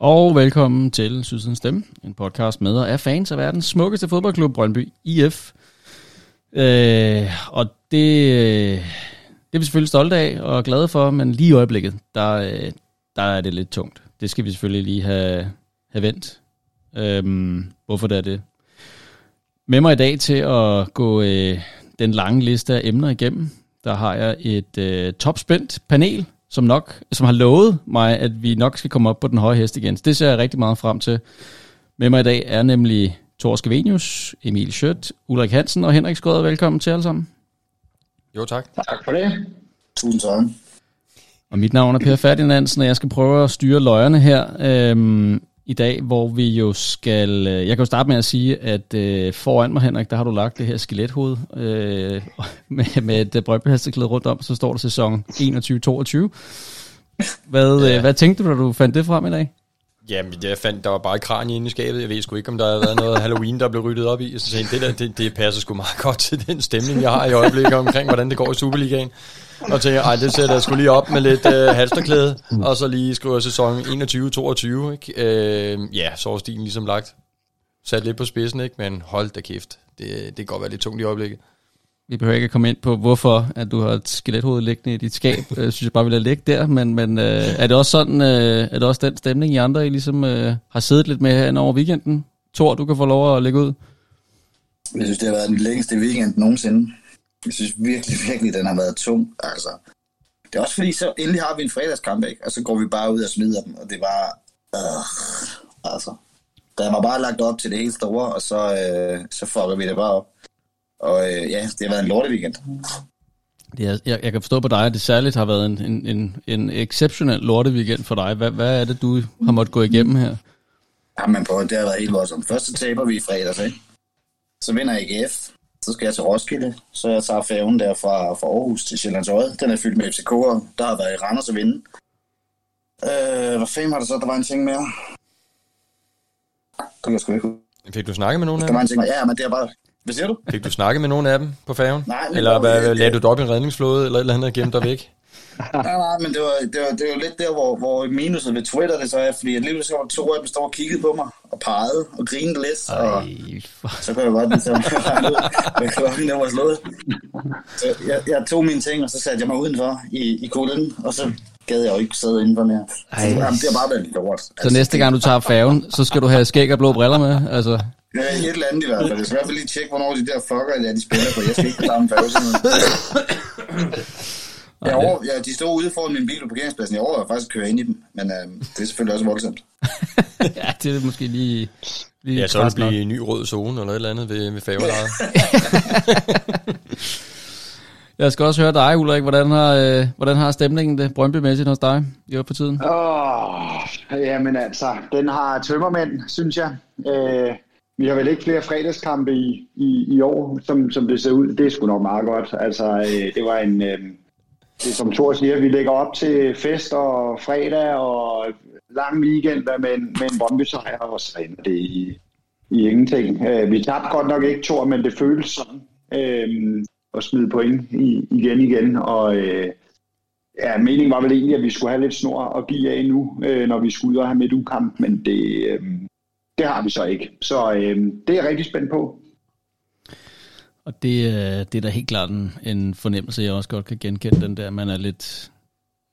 Og velkommen til Sydsidens Stemme, en podcast med og af fans af verdens smukkeste fodboldklub, Brøndby IF. Øh, og det, det er vi selvfølgelig stolte af og glade for, men lige i øjeblikket, der, der er det lidt tungt. Det skal vi selvfølgelig lige have, have vendt. Øh, hvorfor det er det? Med mig i dag til at gå øh, den lange liste af emner igennem, der har jeg et øh, topspændt panel, som nok som har lovet mig, at vi nok skal komme op på den høje hest igen. Så det ser jeg rigtig meget frem til. Med mig i dag er nemlig Thor Skavenius, Emil Schødt, Ulrik Hansen og Henrik Skåder. Velkommen til alle sammen. Jo, tak. Tak for det. Tusind tak. Og mit navn er Per Ferdinandsen, og jeg skal prøve at styre løjerne her øhm, i dag, hvor vi jo skal... Øh, jeg kan jo starte med at sige, at øh, foran mig, Henrik, der har du lagt det her skelethoved øh, med, med et brøndbehæsteklæde rundt om, så står der sæson 21-22. Hvad, ja. øh, hvad tænkte du, da du fandt det frem i dag? Jamen, jeg fandt, der var bare kranje inde i skabet. Jeg ved sgu ikke, om der har været noget Halloween, der blev ryddet op i. Så tænkte, det der, det, det passer sgu meget godt til den stemning, jeg har i øjeblikket omkring, hvordan det går i Superligaen. Og tænker, ej, det sætter jeg sgu lige op med lidt øh, halsterklæde, og så lige skriver sæson 21-22, ikke? Øh, ja, så er stilen ligesom lagt. Sat lidt på spidsen, ikke? Men hold da kæft, det, det kan godt være lidt tungt i øjeblikket. Vi behøver ikke at komme ind på, hvorfor at du har et skelethoved liggende i dit skab. Jeg synes jeg bare, vi lader ligge der. Men, men øh, er det også sådan, øh, er det også den stemning, I andre I ligesom, øh, har siddet lidt med her over weekenden? Tor, du kan få lov at lægge ud. Jeg synes, det har været den længste weekend nogensinde. Jeg synes virkelig, virkelig, den har været tung. Altså, det er også fordi, så endelig har vi en fredagskamp, ikke? og så går vi bare ud og smider dem, og det var... Øh, altså, der var bare lagt op til det helt store, og så, øh, så fucker vi det bare op. Og øh, ja, det har været en lorte weekend. Det er, jeg, jeg kan forstå på dig, at det særligt har været en, en, en, en exceptionel lorte weekend for dig. Hvad, hvad er det, du har måttet gå igennem her? Jamen på, det har været helt voldsomt. Først så taber vi i fredags, ikke? Så vinder AGF. Så skal jeg til Roskilde. Så jeg tager færgen der fra, fra Aarhus til Sjællands Øje. Den er fyldt med FCK'er. Der har været i Randers at vinde. Øh, hvad fanden var der så? Der var en ting mere. Det kan jeg sgu ikke Fik du snakket med nogen af Der dem? var en ting mere. Ja, men det er bare... Hvad siger du? Fik du snakket med nogen af dem på færgen? Nej, Eller det var- hvad, lagde du dig op i en redningsflåde, eller et eller andet og gemte dig væk? Nej, nej, men det var, det var, det var lidt der, hvor, hvor minuset ved Twitter det så er, fordi alligevel så var der to af dem, der stod og kiggede på mig, og pegede, og grinede lidt, og Ej, for... så kunne jeg godt ligesom, hvad klokken der var slået. Så jeg, jeg tog mine ting, og så satte jeg mig udenfor i, i kulden, og så gad jeg jo ikke sidde indenfor mere. Ej. Så, jamen, det har bare været lort. Så næste gang du tager færgen, så skal du have skæg og blå briller med? Altså, Ja, et eller andet i hvert fald. Jeg skal i hvert fald lige tjekke, hvornår de der fucker, der de spiller på. Jeg skal ikke på samme færge. Jeg over, ja, de stod ude foran min bil på parkeringspladsen. Jeg overvejede faktisk at køre ind i dem, men øh, det er selvfølgelig også voldsomt. ja, det er måske lige... lige Ja, så vil det blive en ny rød zone, eller et eller andet ved, ved færgelejet. Jeg skal også høre dig, Ulrik. Hvordan har, øh, hvordan har stemningen det Brøndby-mæssigt hos dig i år på tiden? Åh, jamen altså, den har tømmermænd, synes jeg. Øh, vi har vel ikke flere fredagskampe i, i, i år, som, som det ser ud. Det er sgu nok meget godt. Altså, øh, det var en... Øh, det som Thor siger, vi lægger op til fest og fredag og lang weekend med en, med en Brøndby-sejr, og så ender det i, i ingenting. Øh, vi tabte godt nok ikke, Thor, men det føles sådan. Øh, at smide point i, igen igen, og øh, ja, meningen var vel egentlig, at vi skulle have lidt snor at give af nu, øh, når vi skulle ud og have midtugkamp, men det, øh, det har vi så ikke. Så øh, det er jeg rigtig spændt på. Og det, øh, det er da helt klart en, en fornemmelse, jeg også godt kan genkende, den der, man er lidt,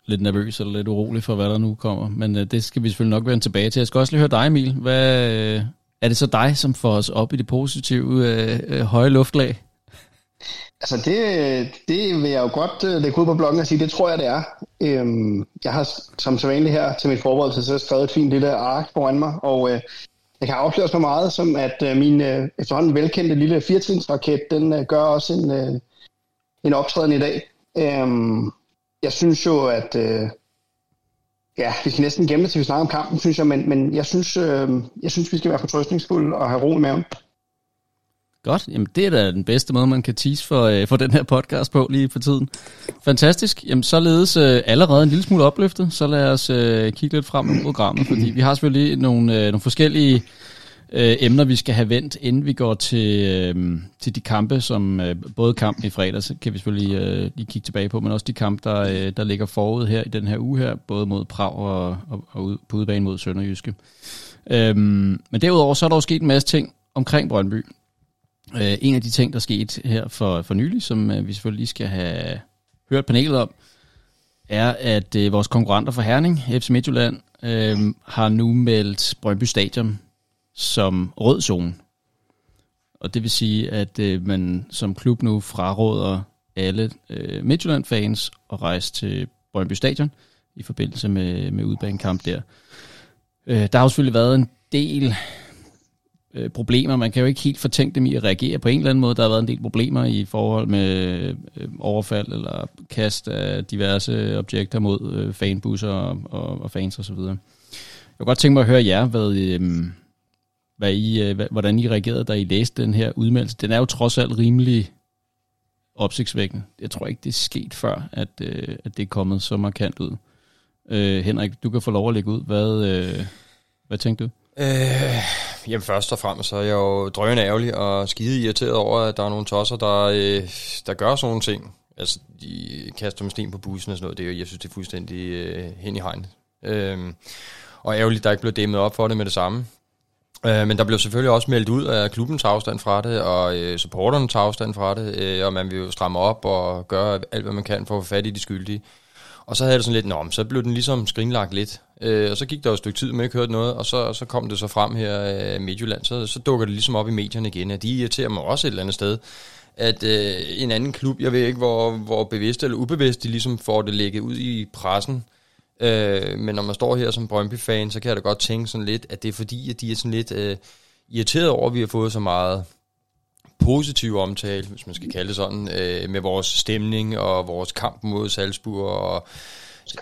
lidt nervøs eller lidt urolig for, hvad der nu kommer. Men øh, det skal vi selvfølgelig nok vende tilbage til. Jeg skal også lige høre dig, Emil. Hvad, øh, er det så dig, som får os op i det positive øh, øh, høje luftlag? Altså det, det vil jeg jo godt uh, lægge ud på bloggen og sige, det tror jeg det er. Øhm, jeg har som så vanligt her til min forberedelse så skrevet et fint lille ark foran mig, og uh, jeg kan afsløre så meget som, at øh, min øh, efterhånden velkendte lille firtrinsraket, den øh, gør også en, øh, en optræden i dag. Øhm, jeg synes jo, at Øh, ja, vi skal næsten gemme det, til vi snakker om kampen, synes jeg, men, men jeg, synes, øh, jeg synes, vi skal være fortrøstningsfulde og have ro i maven. Godt, jamen det er da den bedste måde, man kan tease for, øh, for den her podcast på lige for tiden. Fantastisk. Jamen således øh, allerede en lille smule opløftet, så lad os øh, kigge lidt frem mod programmet, fordi vi har selvfølgelig nogle, øh, nogle forskellige øh, emner, vi skal have vendt, inden vi går til, øh, til de kampe, som øh, både kampen i fredag, så kan vi selvfølgelig øh, lige kigge tilbage på, men også de kampe, der, øh, der ligger forud her i den her uge her, både mod Prag og, og, og ud, på udebane mod Sønderjyske. Øh, men derudover så er der jo sket en masse ting omkring Brøndby. Øh, en af de ting, der skete her for, for nylig, som øh, vi selvfølgelig lige skal have hørt panelet om, er, at øh, vores konkurrenter for Herning, FC Midtjylland, øh, har nu meldt Brøndby Stadion som rød zone. Og det vil sige, at øh, man som klub nu fraråder alle øh, Midtjylland-fans at rejse til Brøndby Stadion i forbindelse med, med udbanekamp der. Øh, der har jo selvfølgelig været en del øh, problemer. Man kan jo ikke helt fortænke dem i at reagere på en eller anden måde. Der har været en del problemer i forhold med øh, overfald eller kast af diverse objekter mod øh, fanbusser og, og, og fans osv. Jeg kunne godt tænke mig at høre jer, hvad, øh, hvad I, øh, hvordan I reagerede, da I læste den her udmeldelse. Den er jo trods alt rimelig opsigtsvækkende. Jeg tror ikke, det er sket før, at, øh, at det er kommet så markant ud. Øh, Henrik, du kan få lov at lægge ud. Hvad, øh, hvad tænkte du? Øh, jamen først og fremmest så er jeg jo drøn ærgerlig og skide irriteret over, at der er nogle tosser, der, øh, der gør sådan nogle ting. Altså, de kaster med sten på bussen og sådan noget. Det er jo, jeg synes, det er fuldstændig øh, hen i hegnet. Øh, og ærgerligt, der ikke blev dæmmet op for det med det samme. Øh, men der blev selvfølgelig også meldt ud af klubbens afstand fra det, og øh, supporternes afstand fra det, øh, og man vil jo stramme op og gøre alt, hvad man kan for at få fat i de skyldige. Og så havde det sådan lidt, nå, så blev den ligesom skrinlagt lidt. Øh, og så gik der jo et stykke tid, med, ikke hørte noget, og så, så kom det så frem her i øh, Midtjylland, så, så dukker det ligesom op i medierne igen, at de irriterer mig også et eller andet sted, at øh, en anden klub, jeg ved ikke, hvor, hvor bevidst eller ubevidst, de ligesom får det lægget ud i pressen, øh, men når man står her som Brøndby-fan, så kan jeg da godt tænke sådan lidt, at det er fordi, at de er sådan lidt øh, irriteret over, at vi har fået så meget positiv omtale, hvis man skal kalde det sådan, øh, med vores stemning og vores kamp mod Salzburg. Og,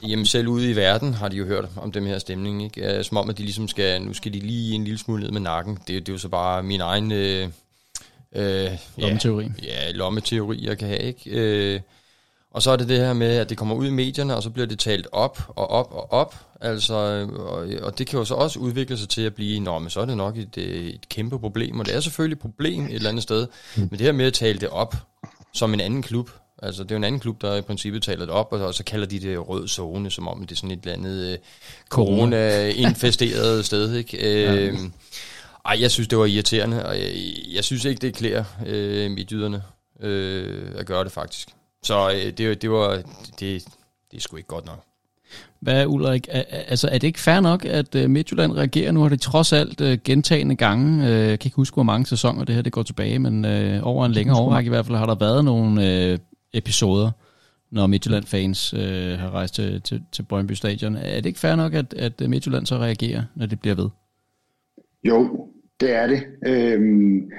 jamen selv ude i verden har de jo hørt om den her stemning. Ikke? Som om, at de ligesom skal, nu skal de lige en lille smule ned med nakken. Det, det er jo så bare min egen... Øh, øh, lommeteori. Ja, ja, lommeteori, jeg kan have. Ikke? Øh, og så er det det her med, at det kommer ud i medierne, og så bliver det talt op og op og op. Altså, og, og det kan jo så også udvikle sig til at blive, nå, men så er det nok et, et kæmpe problem. Og det er selvfølgelig et problem et eller andet sted. Men det her med at tale det op som en anden klub, altså det er jo en anden klub, der i princippet taler det op, og, og så kalder de det rød zone, som om det er sådan et eller andet uh, corona-infesteret sted, ikke? Ja. Uh, ej, jeg synes, det var irriterende, og jeg, jeg synes ikke, det klæder uh, midtjyderne uh, at gøre det faktisk. Så øh, det, det var, det, det er sgu ikke godt nok. Hvad, Ulrik, er, altså er det ikke fair nok, at uh, Midtjylland reagerer? Nu har det trods alt uh, gentagende gange, uh, jeg kan ikke huske, hvor mange sæsoner det her det går tilbage, men uh, over en længere overrække i hvert fald har der været nogle uh, episoder, når Midtjylland-fans uh, har rejst til, til, til Brøndby Stadion. Er det ikke fair nok, at, at Midtjylland så reagerer, når det bliver ved? Jo, det er det. Øhm,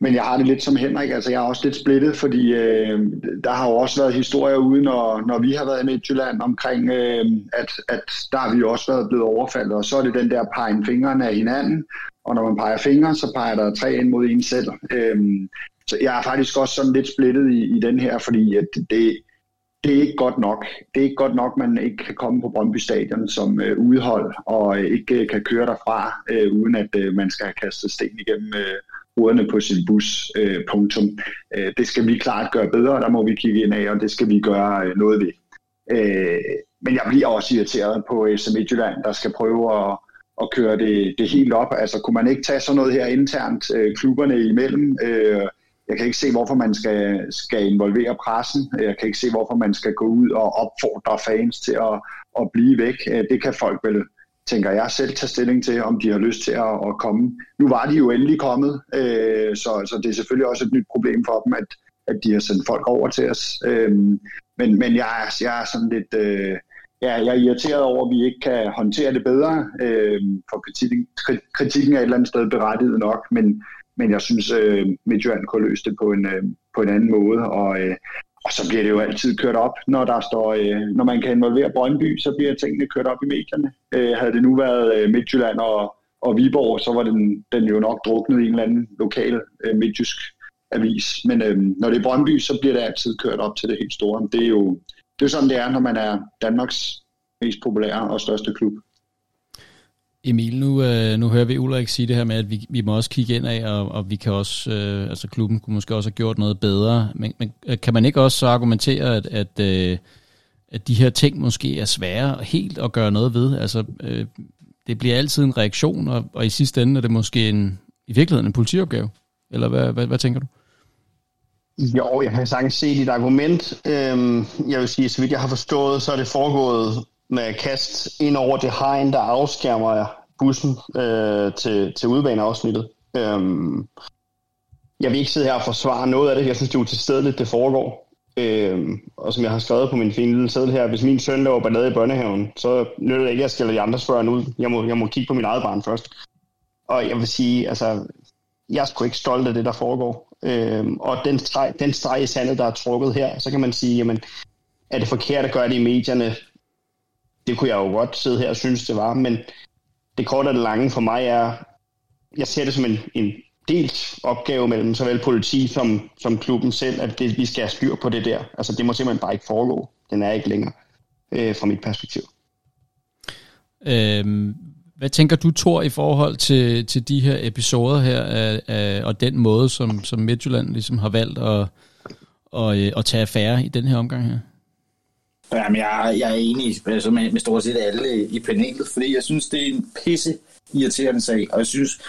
men jeg har det lidt som Henrik, altså jeg er også lidt splittet, fordi øh, der har jo også været historier ude, når, når vi har været i Midtjylland omkring, øh, at, at der har vi jo også været blevet overfaldet, og så er det den der pegen fingrene af hinanden, og når man peger fingre, så peger der tre ind mod en selv. Øh, så jeg er faktisk også sådan lidt splittet i, i den her, fordi at det, det er ikke godt nok. Det er ikke godt nok, at man ikke kan komme på Brøndby Stadion som øh, udhold, og øh, ikke øh, kan køre derfra, øh, uden at øh, man skal have kastet sten igennem øh, ruderne på sin bus. Øh, punktum. Øh, det skal vi klart gøre bedre, der må vi kigge ind af, og det skal vi gøre øh, noget ved. Øh, men jeg bliver også irriteret på FC Midtjylland, der skal prøve at, at køre det, det helt op. Altså kunne man ikke tage sådan noget her internt øh, klubberne imellem? Øh, jeg kan ikke se, hvorfor man skal, skal involvere pressen. Jeg kan ikke se, hvorfor man skal gå ud og opfordre fans til at, at blive væk. Øh, det kan folk vel tænker jeg selv tage stilling til, om de har lyst til at, at komme. Nu var de jo endelig kommet, øh, så, så det er selvfølgelig også et nyt problem for dem, at, at de har sendt folk over til os. Øh, men, men jeg, jeg er sådan lidt... Øh, ja, jeg er irriteret over, at vi ikke kan håndtere det bedre, øh, for kritikken, kritikken er et eller andet sted berettiget nok, men, men jeg synes, øh, Midtjylland kunne løse det på en, øh, på en anden måde, og, øh, og så bliver det jo altid kørt op, når der står, øh, når man kan involvere Brøndby, så bliver tingene kørt op i medierne. Øh, havde det nu været øh, Midtjylland og, og Viborg, så var den, den jo nok druknet i en eller anden lokal øh, midtjysk avis. Men øh, når det er Brøndby, så bliver det altid kørt op til det helt store. Det er jo det er sådan, det er, når man er Danmarks mest populære og største klub. Emil, nu, øh, nu hører vi Ulrik sige det her med, at vi, vi må også kigge ind af, og, og vi kan også, øh, altså klubben kunne måske også have gjort noget bedre, men, men øh, kan man ikke også så argumentere, at, at, øh, at de her ting måske er svære helt at gøre noget ved? Altså, øh, det bliver altid en reaktion, og, og i sidste ende er det måske en, i virkeligheden en politiopgave. Eller hvad, hvad, hvad tænker du? Jo, jeg kan sagtens se dit argument. Øhm, jeg vil sige, så vidt jeg har forstået, så er det foregået med kast ind over det hegn, der afskærmer bussen øh, til, til udbaneafsnittet. Øhm, jeg vil ikke sidde her og forsvare noget af det. Jeg synes, det er utilstedeligt, det foregår. Øhm, og som jeg har skrevet på min fine lille sædel her, hvis min søn laver ballade i børnehaven, så nytter det ikke, at jeg skælder de andres børn ud. Jeg må, jeg må kigge på min eget barn først. Og jeg vil sige, altså, jeg er sgu ikke stolt af det, der foregår. Øhm, og den streg, den streg i sandet, der er trukket her, så kan man sige, jamen, er det forkert at gøre det i medierne? Det kunne jeg jo godt sidde her og synes, det var, men det korte og det lange for mig er, jeg ser det som en, en delt opgave mellem såvel politi som, som klubben selv, at det, vi skal have styr på det der. Altså det må simpelthen bare ikke foregå. Den er ikke længere, øh, fra mit perspektiv. Øhm, hvad tænker du, Thor, i forhold til, til de her episoder her, af, af, og den måde, som, som Midtjylland ligesom har valgt at, og, øh, at tage affære i den her omgang her? Jamen, jeg, jeg er enig altså med, med stort set alle i panelet, fordi jeg synes, det er en pisse irriterende sag, og jeg synes,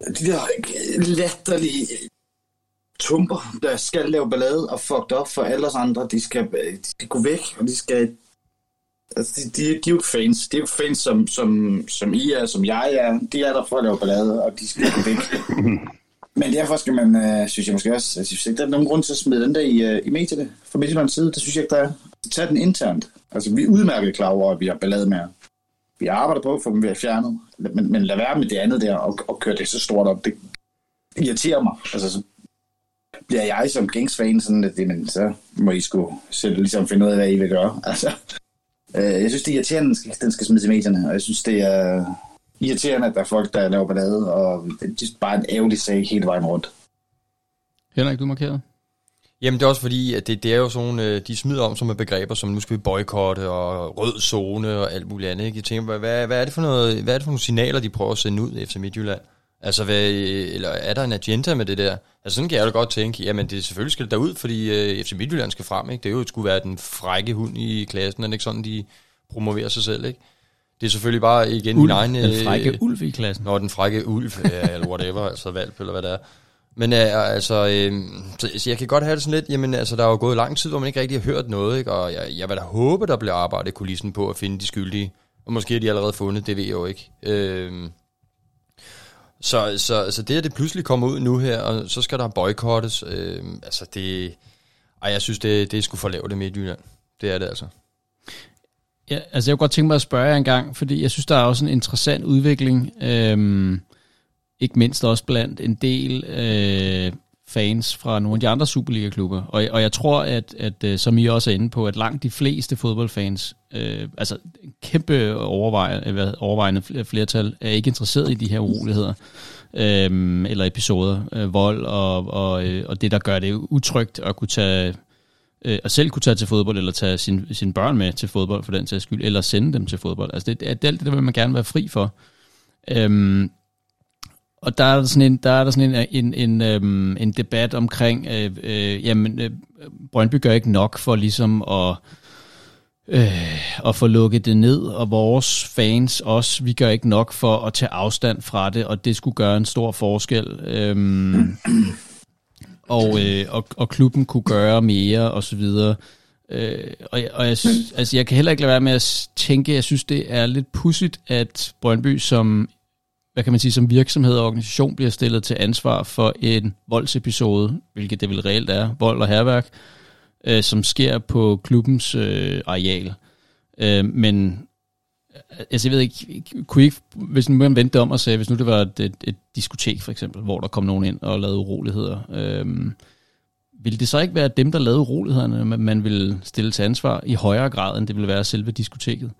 de der latterlige tumper, der skal lave ballade og fucked op for alle os andre, de skal, de skal gå væk, og de skal Altså, de, de, de er jo fans. De er jo fans, som, som, som I er, som jeg er. De er der for at lave ballade, og de skal gå væk. Men derfor skal man, øh, synes jeg måske også, altså, jeg synes ikke, der er nogen grund til at smide den der i, øh, i medierne fra Midtjyllands side. Det synes jeg ikke, der er. Altså, tag den internt. Altså, vi er udmærket klar over, at vi har ballade med Vi arbejder på at få dem ved at fjerne. Men, men lad være med det andet der og, og køre det så stort op. Det irriterer mig. Altså, så bliver jeg som Kings-fan sådan, at det, men så må I sgu selv ligesom finde ud af, hvad I vil gøre. Altså, Øh, jeg synes, det er irriterende, at den skal smides i medierne, og jeg synes, det er irriterende, at der er folk, der laver ballade, og det er bare en ærgerlig sag hele vejen rundt. Henrik, du markeret? Jamen det er også fordi, at det, det er jo sådan, øh, de smider om som med begreber, som nu skal vi boykotte og rød zone og alt muligt andet. Ikke? Jeg tænker, hvad, hvad, er det for noget, hvad er det for nogle signaler, de prøver at sende ud efter Midtjylland? Altså, hvad, eller er der en agenda med det der? Altså, sådan kan jeg da godt tænke, jamen, det selvfølgelig skal det derud, fordi øh, FC Midtjylland skal frem, ikke? Det er jo, skulle være den frække hund i klassen, er det ikke sådan, de promoverer sig selv, ikke? Det er selvfølgelig bare igen ulv, min egen... Den frække øh, ulv i klassen. Nå, den frække ulv, ja, eller whatever, altså valp, eller hvad det er. Men øh, altså, øh, så, så jeg kan godt have det sådan lidt, jamen altså, der er jo gået lang tid, hvor man ikke rigtig har hørt noget, ikke? Og jeg, jeg vil da håbe, der bliver arbejdet kulissen på at finde de skyldige. Og måske er de allerede fundet, det ved jeg jo ikke. Øh, så, så, så det, at det pludselig kommer ud nu her, og så skal der boykottes, øh, altså det... Ej, jeg synes, det, det er sgu for lavt det Midtjylland. Det er det altså. Ja, altså jeg kunne godt tænke mig at spørge jer en gang, fordi jeg synes, der er også en interessant udvikling, øhm, ikke mindst også blandt en del øh, fans fra nogle af de andre Superliga-klubber. Og, og jeg tror, at, at øh, som I også er inde på, at langt de fleste fodboldfans, øh, altså en kæmpe øh, overvejende, overvejende flertal, er ikke interesseret i de her uroligheder øh, eller episoder, øh, vold og, og, øh, og det, der gør det utrygt at kunne tage øh, at selv kunne tage til fodbold, eller tage sin, sine børn med til fodbold for den sags skyld, eller sende dem til fodbold. Altså det, det, det, det vil man gerne være fri for. Øhm, og der er der sådan en, der er der sådan en, en, en, øhm, en debat omkring, øh, øh, jamen, øh, Brøndby gør ikke nok for ligesom at, øh, at få lukket det ned, og vores fans også, vi gør ikke nok for at tage afstand fra det, og det skulle gøre en stor forskel. Øhm, og, øh, og, og klubben kunne gøre mere, og så videre. Øh, og og jeg, altså, jeg kan heller ikke lade være med at tænke, jeg synes, det er lidt pudsigt, at Brøndby som hvad kan man sige, som virksomhed og organisation bliver stillet til ansvar for en voldsepisode, hvilket det vel reelt er, vold og herværk, øh, som sker på klubbens øh, areal. Øh, men altså jeg ved ikke, kunne I ikke, hvis man vendte om og sagde, hvis nu det var et, et, et diskotek for eksempel, hvor der kom nogen ind og lavede uroligheder, øhm, ville det så ikke være dem, der lavede urolighederne, man ville stille til ansvar i højere grad, end det ville være selve diskoteket?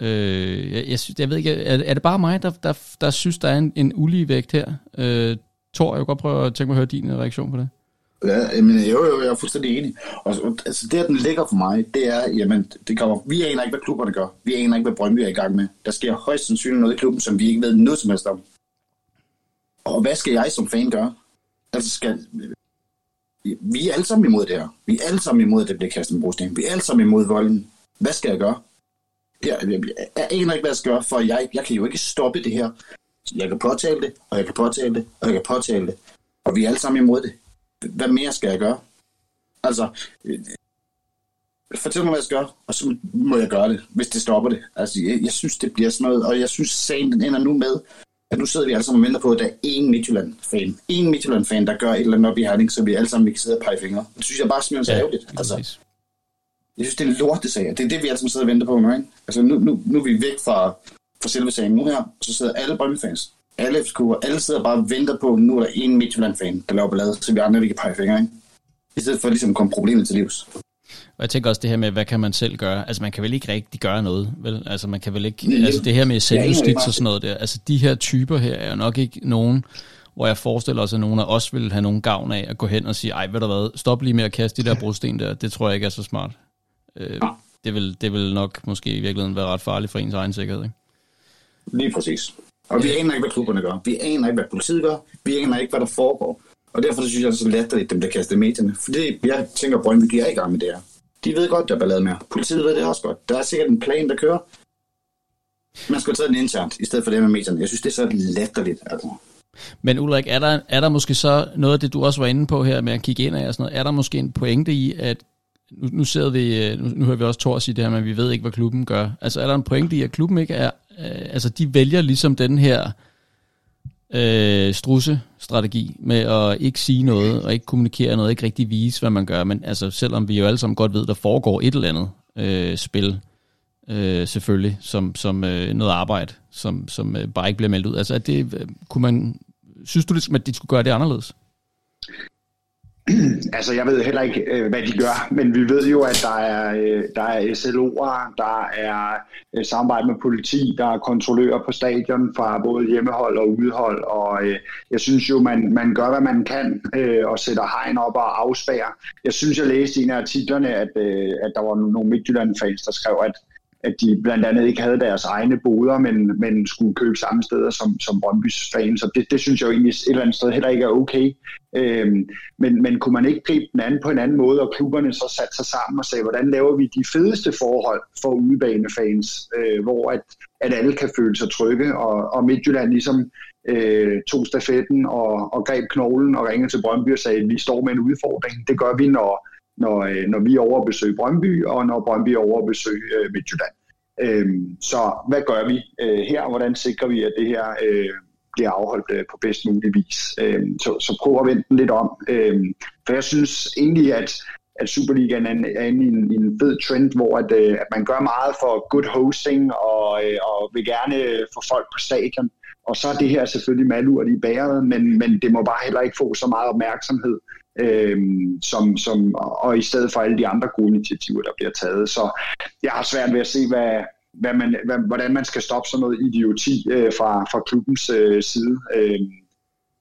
Øh, jeg, jeg, synes, jeg ved ikke, er, er det bare mig, der, der, der synes, der er en, en ulige vægt her? Øh, Thor, jeg vil godt prøve at tænke mig at høre din øh, reaktion på det. Ja, men jo, jo, jeg er fuldstændig enig. Og, altså, det, at den ligger for mig, det er, jamen, det kommer, vi aner ikke, hvad klubberne gør. Vi aner ikke, hvad Brøndby er i gang med. Der sker højst sandsynligt noget i klubben, som vi ikke ved noget som helst om. Og hvad skal jeg som fan gøre? Altså, skal, vi er alle sammen imod det her. Vi er alle sammen imod, at det bliver kastet med brosten. Vi er alle sammen imod volden. Hvad skal jeg gøre? Jeg, jeg, jeg aner ikke, hvad jeg skal gøre, for jeg, jeg kan jo ikke stoppe det her. Jeg kan påtale det, og jeg kan påtale det, og jeg kan påtale det. Og vi er alle sammen imod det. Hvad mere skal jeg gøre? Altså, øh, fortæl mig, hvad jeg skal gøre, og så må jeg gøre det, hvis det stopper det. Altså, jeg, jeg synes, det bliver sådan noget, og jeg synes, sagen den ender nu med, at nu sidder vi alle sammen og venter på, at der er én Midtjylland-fan. En Midtjylland-fan, der gør et eller andet op i Herning, så vi alle sammen vi kan sidde og pege fingre. Det synes jeg bare simpelthen så ærgerligt. Altså, jeg synes, det er en lortesag, det er det, vi alle sammen sidder og venter på nu. Ikke? Altså, nu, nu, nu er vi væk fra, fra selve sagen nu her, og så sidder alle Brøndby-fans, alle FCK'er, alle sidder bare og venter på, nu er der en Midtjylland-fan, der laver ballade, så vi andre vi kan pege fingre. Ikke? I stedet for ligesom at komme problemet til livs. Og jeg tænker også det her med, hvad kan man selv gøre? Altså man kan vel ikke rigtig gøre noget, vel? Altså man kan vel ikke, ja, altså det her med selvjustits og sådan noget der, altså de her typer her er jo nok ikke nogen, hvor jeg forestiller os, at nogen af os vil have nogen gavn af at gå hen og sige, ej ved du hvad, stop lige med at kaste de der brosten der, det tror jeg ikke er så smart. Øh, det, vil, det vil nok måske i virkeligheden være ret farligt for ens egen sikkerhed, ikke? Lige præcis. Og vi aner ikke, hvad klubberne gør. Vi aner ikke, hvad politiet gør. Vi aner ikke, hvad der foregår. Og derfor synes jeg, det er så latterligt, dem der kaster medierne. Fordi jeg tænker, at Brøndby de er i gang med det her. De ved godt, der er ballade med. Politiet ved det også godt. Der er sikkert en plan, der kører. Man skal tage den internt, i stedet for det med medierne. Jeg synes, det er så latterligt. Altså. Men Ulrik, er der, er der måske så noget af det, du også var inde på her med at kigge ind af og sådan noget, er der måske en pointe i, at nu, nu sidder vi, nu, nu hører vi også Thor sige det her, men vi ved ikke, hvad klubben gør. Altså er der en pointe i, at klubben ikke er, øh, altså de vælger ligesom den her øh, strusse-strategi med at ikke sige noget, og ikke kommunikere noget, ikke rigtig vise, hvad man gør. Men altså, selvom vi jo alle sammen godt ved, der foregår et eller andet øh, spil, øh, selvfølgelig, som, som øh, noget arbejde, som, som øh, bare ikke bliver meldt ud. Altså, at det, øh, kunne man, synes du, ligesom, at de skulle gøre det anderledes? altså, jeg ved heller ikke, øh, hvad de gør, men vi ved jo, at der er, øh, der er SLO'er, der er øh, samarbejde med politi, der er kontrollører på stadion fra både hjemmehold og udhold, og jeg synes jo, man, man gør, hvad man kan, og sætter hegn op og afspærer. Jeg synes, jeg læste i en af artiklerne, at, at der var nogle Midtjylland-fans, der skrev, at at de blandt andet ikke havde deres egne boder, men, men skulle købe samme steder som, som Brøndby's fans. Så det, det synes jeg jo egentlig et eller andet sted heller ikke er okay. Øhm, men, men kunne man ikke gribe den anden på en anden måde, og klubberne så satte sig sammen og sagde, hvordan laver vi de fedeste forhold for udebanefans, øh, hvor at, at alle kan føle sig trygge, og, og Midtjylland ligesom øh, tog stafetten og, og greb knoglen og ringede til Brøndby og sagde, vi står med en udfordring. Det gør vi, når når, øh, når vi er over at besøge Brøndby, og når Brøndby er over at besøge øh, Midtjylland. Øhm, så hvad gør vi øh, her? Hvordan sikrer vi, at det her øh, bliver afholdt øh, på bedst mulig vis? Øhm, så, så prøv at vente den lidt om. Øhm, for jeg synes egentlig, at, at Superligaen er, er inde i en, en fed trend, hvor at, øh, at man gør meget for good hosting og, øh, og vil gerne øh, få folk på stadion. Og så er det her selvfølgelig malurt i bæret, men, men det må bare heller ikke få så meget opmærksomhed øh, som, som, og i stedet for alle de andre gode initiativer, der bliver taget. Så jeg har svært ved at se, hvad, hvad man, hvad, hvordan man skal stoppe sådan noget idioti øh, fra, fra klubbens øh, side. Øh,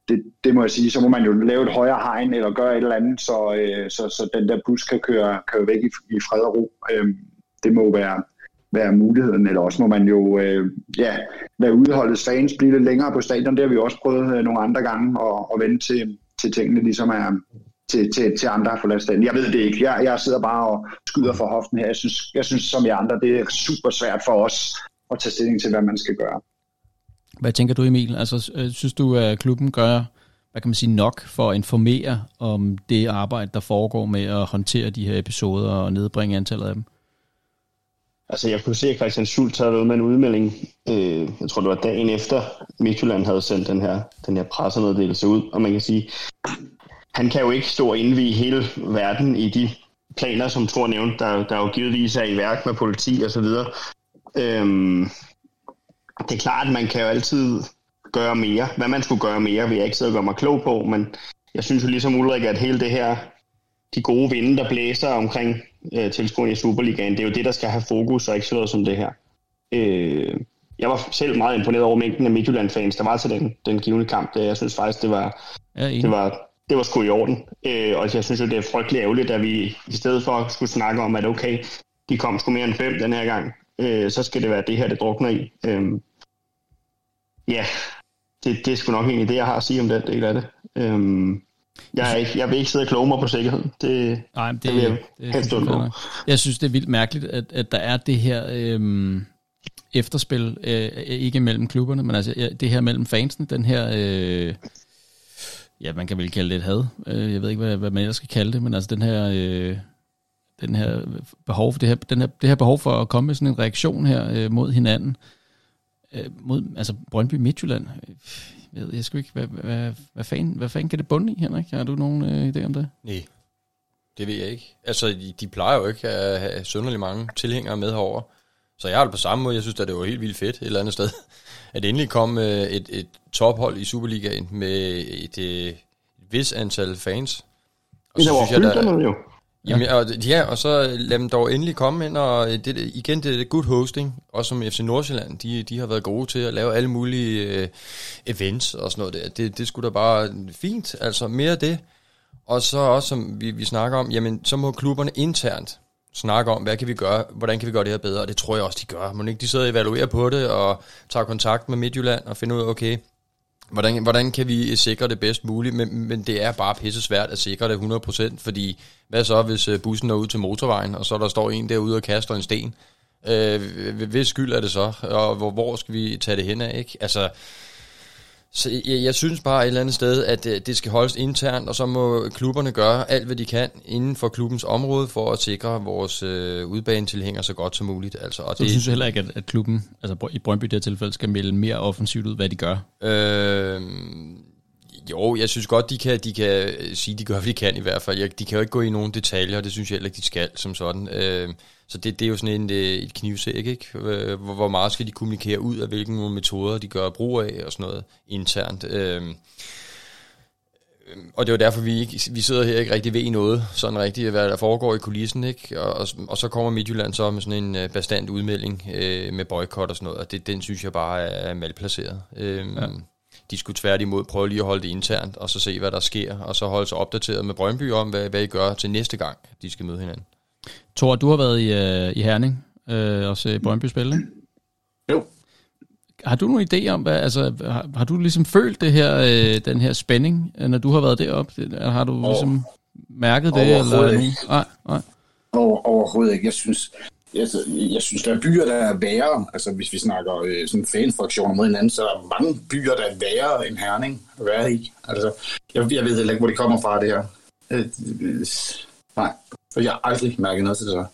det, det må jeg sige, så må man jo lave et højere hegn eller gøre et eller andet, så, øh, så, så den der bus kan køre, køre væk i, i fred og ro. Øh, det må være, være muligheden, eller også må man jo øh, ja, lade udholdets fans blive lidt længere på stadion. Det har vi også prøvet øh, nogle andre gange at, at vende til, til tingene ligesom er til, til, til andre for forladt Jeg ved det ikke. Jeg, jeg sidder bare og skyder for hoften her. Jeg synes, jeg synes som I andre, det er super svært for os at tage stilling til, hvad man skal gøre. Hvad tænker du, Emil? Altså, øh, synes du, at klubben gør hvad kan man sige, nok for at informere om det arbejde, der foregår med at håndtere de her episoder og nedbringe antallet af dem? Altså, jeg kunne se, at Christian Schultz havde med en udmelding, øh, jeg tror, det var dagen efter Midtjylland havde sendt den her, den her pressemeddelelse ud, og man kan sige, han kan jo ikke stå og indvige hele verden i de planer, som Thor nævnte, der, der jo givetvis er i værk med politi og så videre. Øhm, det er klart, at man kan jo altid gøre mere. Hvad man skulle gøre mere, vil jeg ikke sidde og gøre mig klog på, men jeg synes jo ligesom Ulrik, at hele det her, de gode vinde, der blæser omkring øh, tilskuerne i Superligaen, det er jo det, der skal have fokus, og ikke sådan noget som det her. Øh, jeg var selv meget imponeret over mængden af Midtjylland-fans, der var til den, den givende kamp. Jeg synes faktisk, det var, det var det var sgu i orden. Øh, og jeg synes, at det er frygtelig ærgerligt, at vi i stedet for skulle snakke om, at okay, de kom sgu mere end fem den her gang, øh, så skal det være det her, det drukner i. Øh, ja, det, det er sgu nok egentlig det, jeg har at sige om den del af det. Øh, jeg, er ikke, jeg vil ikke sidde og kloge mig på sikkerhed. Det, Nej, det, det vil jeg det, helst undgå. jeg synes, det er vildt mærkeligt, at, at der er det her øhm, efterspil, øh, ikke mellem klubberne, men altså det her mellem fansene, den her, øh, ja, man kan vel kalde det et had. Øh, jeg ved ikke, hvad, hvad man ellers skal kalde det, men altså den her, øh, den her behov, det her, den her, det her behov for at komme med sådan en reaktion her øh, mod hinanden, øh, mod, altså Brøndby Midtjylland, jeg ved jeg sgu ikke, hvad, hvad, hvad, fanden, hvad fanden kan det bunde i, Henrik? Har du nogen øh, idé om det? Nej, det ved jeg ikke. Altså, de, de plejer jo ikke at have synderligt mange tilhængere med herover. Så jeg har det på samme måde. Jeg synes, at det var helt vildt fedt et eller andet sted. At endelig kom øh, et, et tophold i Superligaen med et, et, et vis antal fans. Og Det var synes jeg, der, jo. Jamen, og, ja, og så lad dem dog endelig komme ind, og det, igen, det er good hosting, også som FC Nordsjælland, de, de har været gode til at lave alle mulige øh, events og sådan noget der. Det, det skulle da bare fint, altså mere af det. Og så også, som vi, vi snakker om, jamen, så må klubberne internt snakke om, hvad kan vi gøre, hvordan kan vi gøre det her bedre, og det tror jeg også, de gør. Må ikke de sidder og evaluerer på det, og tager kontakt med Midtjylland, og finder ud af, okay, Hvordan, hvordan kan vi sikre det bedst muligt? Men, men det er bare pisse svært at sikre det 100%, fordi hvad så, hvis øh, bussen når ud til motorvejen, og så der står en derude og kaster en sten? Øh, hvis skyld er det så? Og hvor, hvor skal vi tage det hen af? Ikke? Altså, så jeg, jeg synes bare et eller andet sted, at øh, det skal holdes internt, og så må klubberne gøre alt, hvad de kan inden for klubbens område, for at sikre vores øh, udbanetilhænger så godt som muligt. Altså, og Så det, du synes heller ikke, at, at klubben, altså i Brøndby i det her tilfælde, skal melde mere offensivt ud, hvad de gør? Øh, jo, jeg synes godt, de kan, de kan øh, sige, de gør, hvad de kan i hvert fald. Jeg, de kan jo ikke gå i nogen detaljer, og det synes jeg heller ikke, de skal som sådan. Øh, så det, det er jo sådan en, øh, et knivsæk, ikke? Øh, hvor, hvor meget skal de kommunikere ud af, hvilke nogle metoder de gør brug af, og sådan noget internt. Øh, og det er jo derfor, vi, ikke, vi sidder her ikke rigtig ved noget, sådan rigtigt, hvad der foregår i kulissen, ikke? Og, og, og så kommer Midtjylland så med sådan en øh, bestand udmelding øh, med boykot og sådan noget, og det, den synes jeg bare er malplaceret. Øh, ja. De skulle tværtimod prøve lige at holde det internt, og så se, hvad der sker, og så holde sig opdateret med Brøndby om, hvad, hvad I gør til næste gang, de skal møde hinanden. Thor, du har været i, uh, i Herning, øh, også i Brøndby spil, ikke? Jo. Har du nogen idé om, hvad, altså, har, har du ligesom følt det her, øh, den her spænding, øh, når du har været deroppe? Har du Over- ligesom mærket det? Overhovedet Eller, ikke. nej, nej. Over, overhovedet ikke. Jeg synes, altså, jeg synes, der er byer, der er værre. Altså, hvis vi snakker øh, sådan fanfraktioner mod hinanden, så er der mange byer, der er værre end Herning at være i. Altså, jeg, jeg ved heller ikke, hvor det kommer fra, det her. Øh, øh, nej, for jeg har aldrig mærket noget til det så.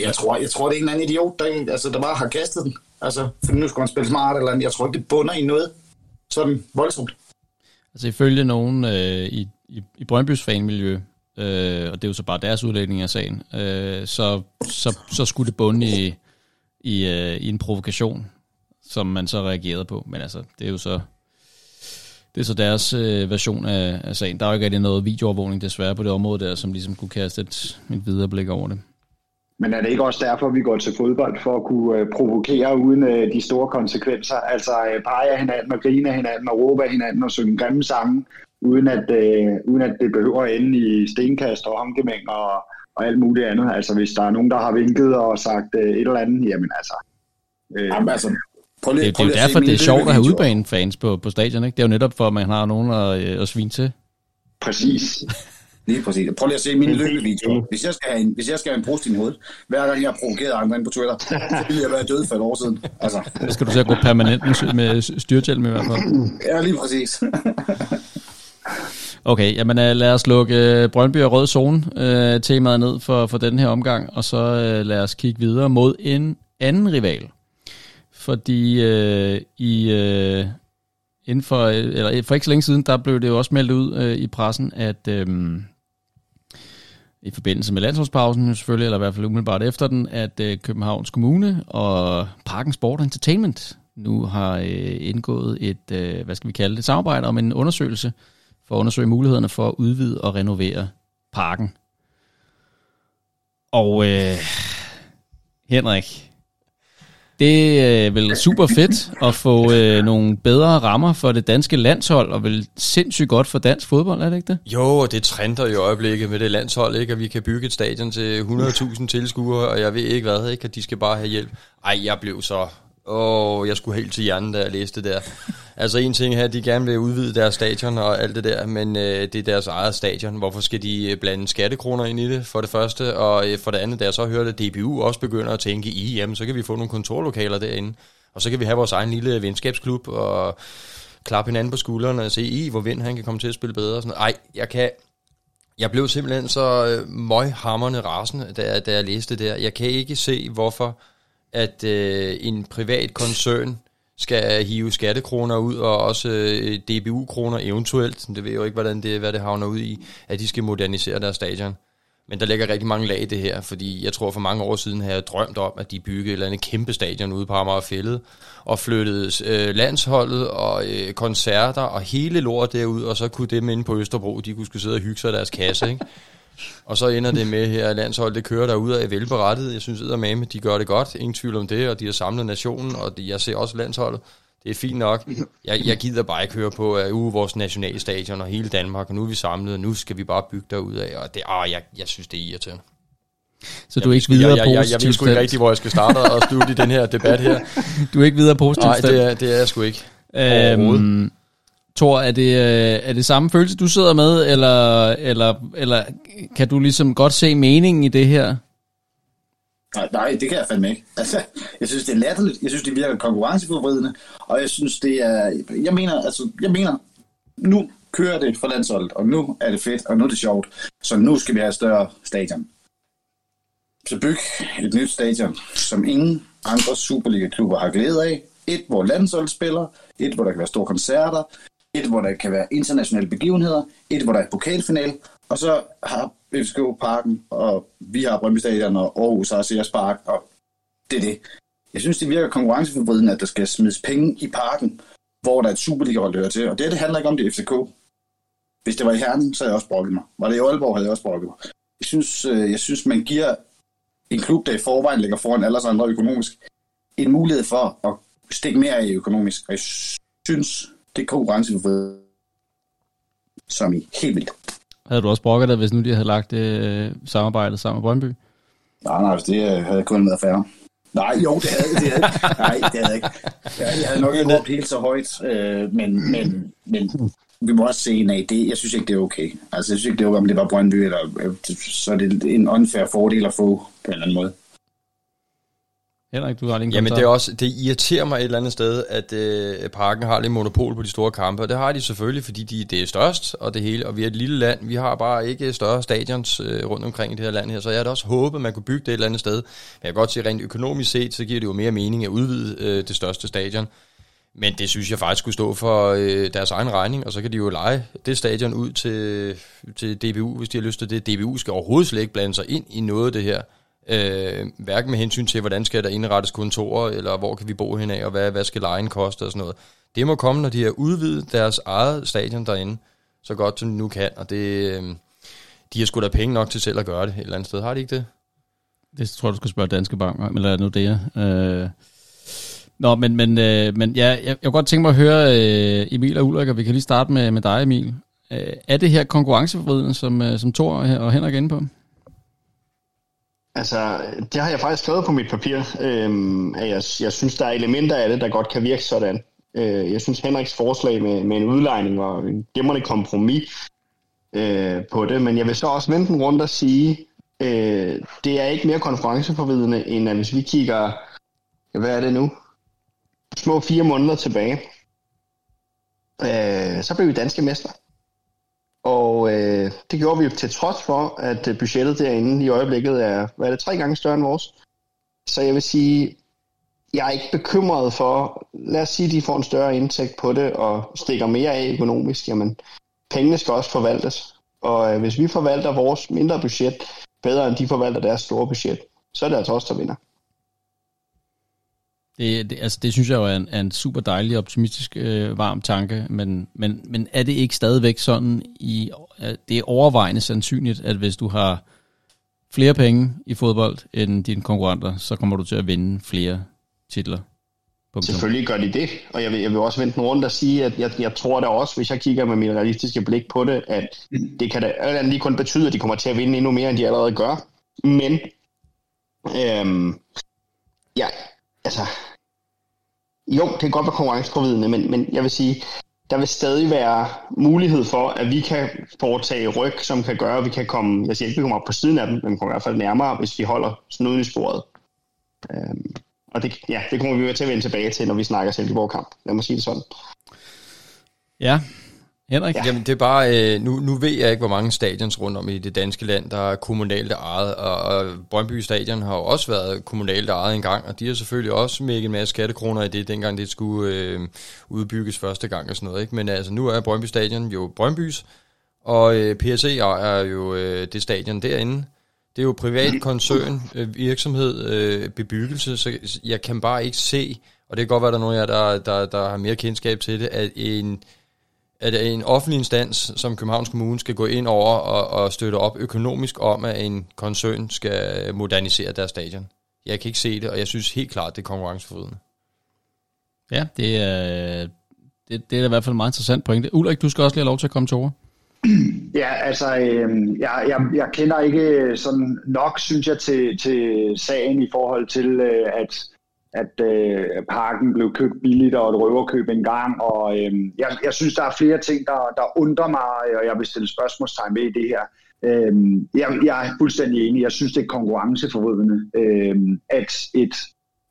Jeg tror, jeg tror, det er en eller anden idiot, der, altså, der bare har kastet den. Altså, for nu skulle man spille smart eller andet. Jeg tror ikke, det bunder i noget sådan voldsomt. Altså ifølge nogen øh, i, i, i Brøndbys fanmiljø, øh, og det er jo så bare deres udlægning af sagen, øh, så, så, så skulle det bunde i, i, øh, i en provokation, som man så reagerede på. Men altså, det er jo så, det er så deres øh, version af, af sagen. Der er jo ikke rigtig noget videoovervågning desværre på det område der, som ligesom kunne kaste et, et videre blik over det. Men er det ikke også derfor, vi går til fodbold, for at kunne øh, provokere uden øh, de store konsekvenser? Altså øh, pege af hinanden og grine af hinanden og råbe af hinanden og synge grimme sange, uden at, øh, uden at det behøver at ende i stenkast og håndgemæng og, og alt muligt andet. Altså hvis der er nogen, der har vinket og sagt øh, et eller andet, jamen altså... Øh, Jamen, altså, prøv lige, Det, det er jo derfor, det er sjovt at have udbanefans på, på stadion. Ikke? Det er jo netop for, at man har nogen at, øh, at svine til. Præcis. Lige præcis. Prøv lige at se mine løbevideoer. Hvis jeg skal have en, hvis jeg skal have en brust i min hoved, hver gang jeg har provokeret andre ind på Twitter, så ville jeg være død for et år siden. Altså, Så skal du til at gå permanent med, med styrthjelm i hvert fald. ja, lige præcis. Okay, jamen uh, lad os lukke uh, Brøndby og Rød Zone øh, temaet ned for, for den her omgang, og så øh, lad os kigge videre mod en anden rival. Fordi øh, i, øh, inden for, øh, eller for ikke så længe siden, der blev det jo også meldt ud øh, i pressen, at øh, i forbindelse med landsholdspausen selvfølgelig, eller i hvert fald umiddelbart efter den, at øh, Københavns Kommune og Parken Sport Entertainment nu har øh, indgået et, øh, hvad skal vi kalde det, samarbejde om en undersøgelse, for at undersøge mulighederne for at udvide og renovere parken. Og øh, Henrik, det øh, er vel super fedt at få øh, nogle bedre rammer for det danske landshold, og vel sindssygt godt for dansk fodbold, er det ikke det? Jo, og det trender i øjeblikket med det landshold, ikke? at vi kan bygge et stadion til 100.000 tilskuere, og jeg ved ikke hvad, ikke? at de skal bare have hjælp. Ej, jeg blev så... Åh, jeg skulle helt til hjernen, da jeg læste det der. Altså en ting her, de gerne vil udvide deres stadion og alt det der, men øh, det er deres eget stadion. Hvorfor skal de øh, blande skattekroner ind i det, for det første? Og øh, for det andet, da jeg så hørte, at DBU også begynder at tænke i, jamen så kan vi få nogle kontorlokaler derinde, og så kan vi have vores egen lille venskabsklub og klappe hinanden på skuldrene og se, i hvor vind han kan komme til at spille bedre. Og sådan Ej, jeg kan... Jeg blev simpelthen så øh, møghammerende rasende, da, da jeg læste det der. Jeg kan ikke se, hvorfor at øh, en privat koncern skal hive skattekroner ud, og også øh, DBU-kroner eventuelt, det ved jeg jo ikke, hvordan det, hvad det havner ud i, at de skal modernisere deres stadion. Men der ligger rigtig mange lag i det her, fordi jeg tror for mange år siden havde jeg drømt om, at de byggede et eller andet kæmpe stadion ude på Amager Fælled, og flyttede øh, landsholdet og øh, koncerter og hele lort derud, og så kunne dem inde på Østerbro, de kunne sidde og hygge sig i deres kasse, ikke? Og så ender det med her, at landsholdet det kører derude er velberettet. Jeg synes, at de gør det godt. Ingen tvivl om det, og de har samlet nationen, og jeg ser også landsholdet. Det er fint nok. Jeg, jeg gider bare ikke høre på, at uh, vores nationalstadion og hele Danmark, og nu er vi samlet, og nu skal vi bare bygge derud af. Og det, ah, jeg, jeg synes, det er irriterende. Så du er ikke videre jeg, jeg, jeg, jeg ved sgu ikke rigtigt, hvor jeg skal starte og slutte i den her debat her. Du er ikke videre positivt Nej, det er, det er jeg sgu ikke. Øhm, Tor, er det, øh, er det samme følelse, du sidder med, eller, eller, eller kan du ligesom godt se meningen i det her? Nej, nej, det kan jeg fandme ikke. Altså, jeg synes, det er latterligt. Jeg synes, det virker konkurrenceforvridende. Og jeg synes, det er... Jeg mener, altså, jeg mener, nu kører det for landsholdet, og nu er det fedt, og nu er det sjovt. Så nu skal vi have et større stadion. Så byg et nyt stadion, som ingen andre Superliga-klubber har glæde af. Et, hvor landsholdet spiller. Et, hvor der kan være store koncerter. Et, hvor der kan være internationale begivenheder. Et, hvor der er pokalfinal. Og så har FCK Parken, og vi har Brøndby Stadion, og Aarhus har Sears Park, og det er det. Jeg synes, det virker konkurrenceforvridende, at der skal smides penge i parken, hvor der er et Superliga-hold, der til. Og det, det handler ikke om det FCK. Hvis det var i Herning, så havde jeg også brokket mig. Var det i Aalborg, havde jeg også brokket mig. Jeg synes, øh, jeg synes man giver en klub, der i forvejen ligger foran alle andre økonomisk, en mulighed for at stikke mere i økonomisk. Og jeg synes, det er konkurrenceforvridende, som i helt vildt. Havde du også brokket dig, hvis nu de havde lagt øh, samarbejdet sammen med Brøndby? Nej, nej, det øh, havde kun været færre. Nej, jo, det havde, det havde Nej, det havde ikke. Jeg havde nok ikke råbt helt så højt, øh, men, men, men vi må også se, nej, det, jeg synes ikke, det er okay. Altså, jeg synes ikke, det er okay, om det var Brøndby, eller, øh, så er det en unfair fordel at få på en eller anden måde. Henrik, du har lige Jamen det, er også, det irriterer mig et eller andet sted, at øh, parken har lidt monopol på de store kampe, og det har de selvfølgelig, fordi de, det er størst og det hele, og vi er et lille land, vi har bare ikke større stadions øh, rundt omkring i det her land her, så jeg havde også håbet, at man kunne bygge det et eller andet sted. Men jeg kan godt sige, rent økonomisk set, så giver det jo mere mening at udvide øh, det største stadion. Men det synes jeg faktisk skulle stå for øh, deres egen regning, og så kan de jo lege det stadion ud til, til DBU, hvis de har lyst til det. DBU skal overhovedet slet ikke blande sig ind i noget af det her. Øh, hverken med hensyn til, hvordan skal der indrettes kontorer, eller hvor kan vi bo hen af, og hvad, hvad skal lejen koste og sådan noget. Det må komme, når de har udvidet deres eget stadion derinde, så godt som de nu kan, og det, øh, de har sgu da penge nok til selv at gøre det et eller andet sted. Har de ikke det? Det tror jeg, du skal spørge Danske Bank om, eller nu det øh, Nå, men, men, øh, men ja, jeg, jeg kunne godt tænke mig at høre øh, Emil og Ulrik, og vi kan lige starte med, med dig, Emil. Øh, er det her konkurrenceforvridende, som, øh, som Thor og Henrik er inde på? Altså, det har jeg faktisk skrevet på mit papir, øhm, at jeg, jeg synes, der er elementer af det, der godt kan virke sådan. Øh, jeg synes, Henriks forslag med, med en udlejning var en gemmerne kompromis øh, på det, men jeg vil så også vente den rundt og sige, øh, det er ikke mere konferenceforvidende, end at hvis vi kigger, hvad er det nu, små fire måneder tilbage, øh, så blev vi danske mester. Og øh, det gjorde vi til trods for, at øh, budgettet derinde i øjeblikket er, hvad er det, tre gange større end vores. Så jeg vil sige, jeg er ikke bekymret for, lad os sige, at de får en større indtægt på det og stikker mere af økonomisk, jamen pengene skal også forvaltes. Og øh, hvis vi forvalter vores mindre budget bedre, end de forvalter deres store budget, så er det altså os, der vinder. Det, det, altså det synes jeg jo er en, er en super dejlig, optimistisk, øh, varm tanke, men, men, men er det ikke stadigvæk sådan, i, det er overvejende sandsynligt, at hvis du har flere penge i fodbold end dine konkurrenter, så kommer du til at vinde flere titler. Punktum. Selvfølgelig gør de det, og jeg vil, jeg vil også vente en rundt og sige, at jeg, jeg tror da også, hvis jeg kigger med min realistiske blik på det, at det kan da lige kun betyde, at de kommer til at vinde endnu mere, end de allerede gør. Men, øhm, ja, altså, jo, det kan godt være konkurrenceforvidende, men, men jeg vil sige, der vil stadig være mulighed for, at vi kan foretage ryg, som kan gøre, at vi kan komme, jeg siger ikke, vi kommer op på siden af dem, men vi kommer i hvert fald nærmere, hvis vi holder snuden i sporet. Øhm, og det, ja, det kommer vi jo til at vende tilbage til, når vi snakker Silkeborg-kamp. Lad mig sige det sådan. Ja, Henrik? Ja. Jamen det er bare, øh, nu, nu ved jeg ikke, hvor mange stadions rundt om i det danske land, der er kommunalt ejet, og, og Brøndby Stadion har jo også været kommunalt ejet en gang, og de har selvfølgelig også med en masse skattekroner i det, dengang det skulle øh, udbygges første gang og sådan noget. Ikke? Men altså nu er Brøndby Stadion jo Brøndbys, og øh, PSE er jo øh, det stadion derinde, det er jo privat koncern, øh, virksomhed, øh, bebyggelse, så jeg kan bare ikke se, og det kan godt være, at der er nogen af jer, der, der, der har mere kendskab til det, at en, at en offentlig instans som Københavns Kommune skal gå ind over og, og støtte op økonomisk om, at en koncern skal modernisere deres stadion. Jeg kan ikke se det, og jeg synes helt klart, det er konkurrenceforvridende. Ja, det er, det, det er i hvert fald en meget interessant pointe. Ulrik, du skal også lige have lov til at komme til ord. Ja, altså, øh, jeg, jeg, jeg kender ikke sådan nok, synes jeg, til, til sagen i forhold til, øh, at, at øh, parken blev købt billigt og et røverkøb en gang, og øh, jeg, jeg synes, der er flere ting, der, der undrer mig, og jeg vil stille spørgsmålstegn ved i det her. Øh, jeg, jeg er fuldstændig enig. Jeg synes, det er konkurrenceforvridende, øh, at et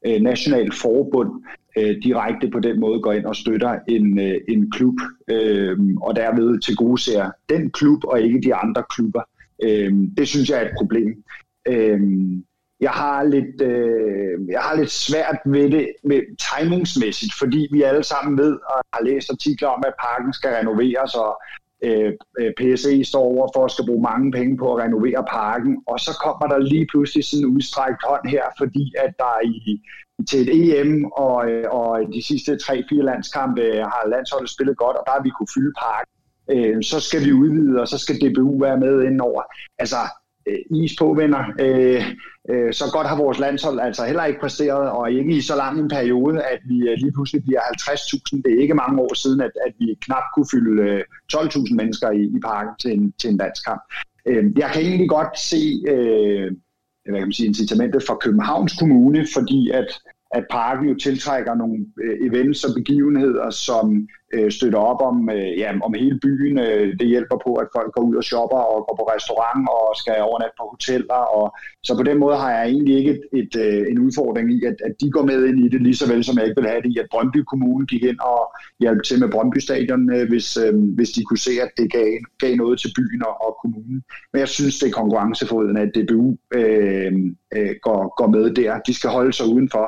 øh, nationalt forbund øh, direkte på den måde går ind og støtter en, øh, en klub, øh, og derved til gode ser den klub og ikke de andre klubber. Øh, det synes jeg er et problem. Øh, jeg har lidt, øh, jeg har lidt svært ved det med timingsmæssigt, fordi vi alle sammen ved og har læst artikler om, at parken skal renoveres, og øh, øh PSE står over for at skal bruge mange penge på at renovere parken, og så kommer der lige pludselig sådan en udstrækt hånd her, fordi at der i, til et EM og, øh, og de sidste 3-4 landskampe øh, har landsholdet spillet godt, og der har vi kunne fylde parken. Øh, så skal vi udvide, og så skal DBU være med indover. Altså, øh, is på, venner. Øh, øh, så godt har vores landshold altså heller ikke præsteret, og ikke i så lang en periode, at vi øh, lige pludselig bliver 50.000. Det er ikke mange år siden, at, at vi knap kunne fylde øh, 12.000 mennesker i, i parken til en, til en landskamp. Øh, jeg kan egentlig godt se øh, hvad kan man sige, incitamentet for Københavns Kommune, fordi at at parken jo tiltrækker nogle øh, events og begivenheder, som øh, støtter op om, øh, ja, om hele byen. Øh, det hjælper på, at folk går ud og shopper og går på restaurant og skal overnatte på hoteller. Og, så på den måde har jeg egentlig ikke et, et, øh, en udfordring i, at, at de går med ind i det, lige så vel som jeg ikke vil have det i, at Brøndby Kommune gik ind og hjalp til med Brøndby Stadion, øh, hvis, øh, hvis de kunne se, at det gav, gav noget til byen og, og kommunen. Men jeg synes, det er konkurrencefoden, at DBU øh, øh, går, går med der. De skal holde sig udenfor.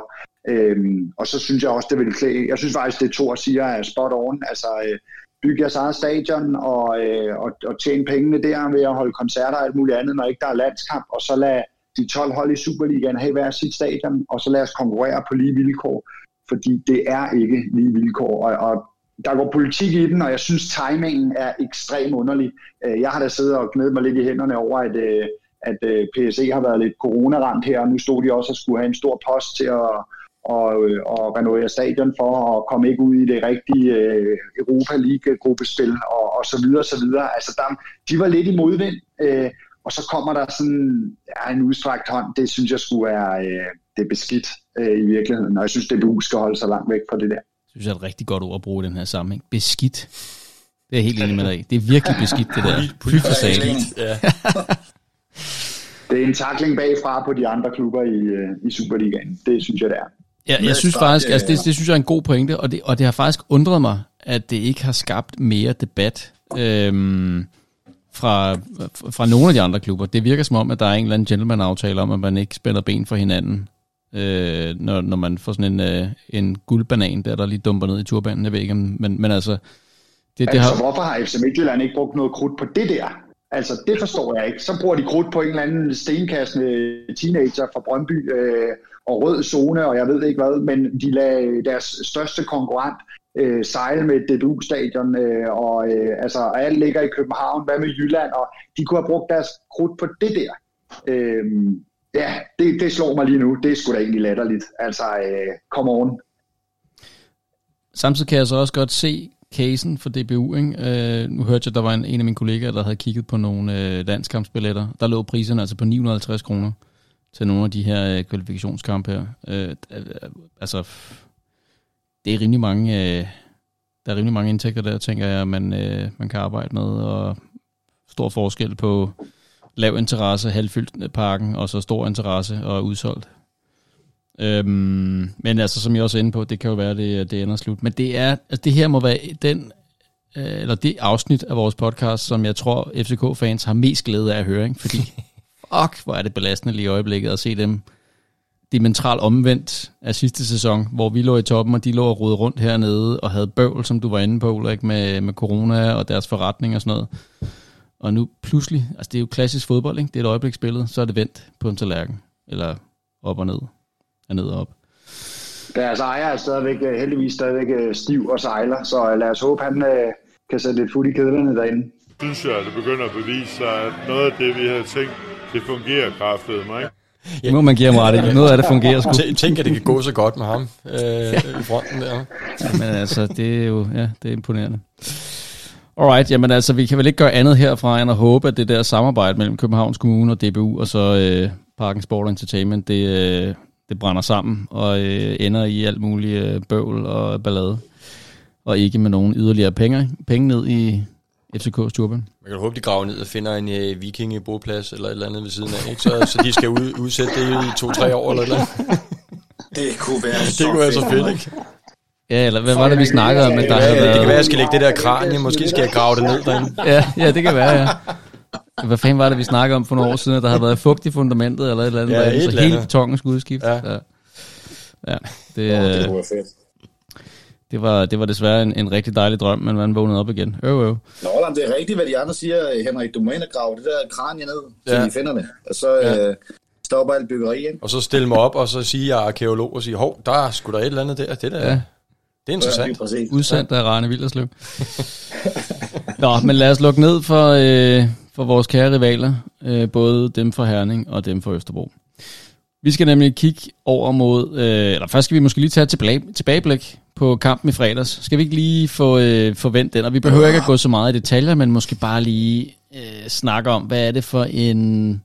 Øhm, og så synes jeg også, det vil klæde. Jeg synes faktisk, det Thor siger er spot on. Altså, øh, bygge jeres eget stadion og, øh, og, og tjene pengene der ved at holde koncerter og alt muligt andet, når ikke der er landskamp, og så lad de 12 hold i Superligaen have hver sit stadion, og så lad os konkurrere på lige vilkår, fordi det er ikke lige vilkår, og, og der går politik i den, og jeg synes, timingen er ekstremt underlig. Øh, jeg har da siddet og glædet mig lidt i hænderne over, at, øh, at øh, PSE har været lidt coronaramt her, og nu stod de også og skulle have en stor post til at og, øh, og renovere stadion for at komme ikke ud i det rigtige øh, Europa League-gruppespil og, og så videre, så videre. Altså, der, de var lidt i modvind, øh, og så kommer der sådan ja, en udstrakt hånd. Det synes jeg skulle være øh, det beskidt øh, i virkeligheden, og jeg synes, det skal holde sig langt væk fra det der. Det synes jeg er et rigtig godt ord at bruge i den her sammenhæng. Beskidt. Det er jeg helt enig med dig Det er virkelig beskidt, det der. Fy for sagen. Ja. det er en takling bagfra på de andre klubber i, øh, i Superligaen. Det synes jeg, det er. Ja, jeg synes faktisk, altså det, det synes jeg er en god pointe, og det, og det har faktisk undret mig, at det ikke har skabt mere debat øhm, fra, fra nogle af de andre klubber. Det virker som om, at der er en eller anden gentleman-aftale om, at man ikke spænder ben for hinanden, øh, når, når man får sådan en, øh, en guldbanan, der der lige dumper ned i turbanen, jeg ved ikke, men, men altså... Det, det altså, har... hvorfor har FC Midtjylland ikke brugt noget krudt på det der? Altså, det forstår jeg ikke. Så bruger de krudt på en eller anden stenkastende teenager fra Brøndby, øh, og rød zone, og jeg ved ikke hvad, men de lagde øh, deres største konkurrent øh, sejle med DBU-stadion, øh, og øh, altså, alt ligger i København, hvad med Jylland, og de kunne have brugt deres krudt på det der. Øh, ja, det, det slår mig lige nu. Det er sgu da egentlig latterligt. Altså, øh, come on. Samtidig kan jeg så også godt se casen for DBU. Ikke? Øh, nu hørte jeg, der var en, en af mine kollegaer, der havde kigget på nogle øh, landskampsbilletter. Der lå priserne altså på 950 kroner til nogle af de her øh, kvalifikationskampe her. Øh, øh, øh altså, det er rimelig mange, øh, der er rimelig mange indtægter der, tænker jeg, man, øh, man kan arbejde med, og stor forskel på lav interesse, halvfyldt parken, og så stor interesse og udsolgt. Øhm, men altså, som jeg også er inde på, det kan jo være, det, det ender slut. Men det er, altså det her må være den, øh, eller det afsnit af vores podcast, som jeg tror, FCK-fans har mest glæde af at høre, ikke? fordi fuck, hvor er det belastende lige i øjeblikket at se dem dimensionalt omvendt af sidste sæson, hvor vi lå i toppen, og de lå og rode rundt hernede og havde bøvl, som du var inde på, Ulrik, med, med corona og deres forretning og sådan noget. Og nu pludselig, altså det er jo klassisk fodbold, ikke? det er et øjebliksbillede, så er det vendt på en tallerken, eller op og ned, er ned og op. Deres ejer er stadigvæk, øh, heldigvis stadigvæk øh, stiv og sejler, så lad os håbe, han øh, kan sætte lidt fod i kedlerne derinde. synes jeg, at det begynder at bevise sig, at noget af det, vi havde tænkt, det fungerer kraftet mig. Det må man give ham ret i. Noget af det fungerer sgu. Tænk, tænk, at det kan gå så godt med ham øh, i fronten der. Men altså, det er jo ja, det er imponerende. Alright, jamen altså, vi kan vel ikke gøre andet herfra, end at håbe, at det der samarbejde mellem Københavns Kommune og DBU, og så øh, Parken Sport Entertainment, det, øh, det brænder sammen, og øh, ender i alt muligt øh, bøvl og ballade, og ikke med nogen yderligere penge, penge ned i FCK's turban. Man kan håbe, de graver ned og finder en uh, viking i boplads eller et eller andet ved siden af, ikke? Så, så de skal ud, udsætte det i to-tre år eller noget. Det kunne være Det kunne være så fedt, ikke? Ja, eller hvad var det, vi snakkede om? At der Ja, havde det kan være, at været... jeg skal lægge det der kranie. Måske skal jeg grave det ned derinde. Ja, ja, det kan være, ja. Hvad fanden var det, vi snakkede om for nogle år siden, at der havde været fugt i fundamentet, eller et eller andet, Ja, derinde, et så eller hele andet. betongen skulle udskiftes. Ja. Ja. ja. Det, Det øh, kunne være fedt. Det, var, det var desværre en, en rigtig dejlig drøm, men man vågnede op igen. Øv, øv. Nå, jamen, det er rigtigt, hvad de andre siger, Henrik. Du må ind og grave det der kranje ned, så Ja. de finder det. Og så Ja. øh, stopper alt byggeri, ikke? Og så stille mig op, og så sige, jeg er arkeolog, og sige, hov, der er sgu da et eller andet der. Det, der, Ja. ja. det er Ja, interessant. præcis. Udsendt af Rane Villerslev. Nå, men lad os lukke ned for, øh, for vores kære rivaler, øh, både dem fra Herning og dem fra Østerbro. Vi skal nemlig kigge over mod, øh, eller først skal vi måske lige tage tilbage, tilbageblik på kampen i fredags. Skal vi ikke lige få øh, forvent den, og vi behøver ikke at gå så meget i detaljer, men måske bare lige øh, snakke om, hvad er det for en,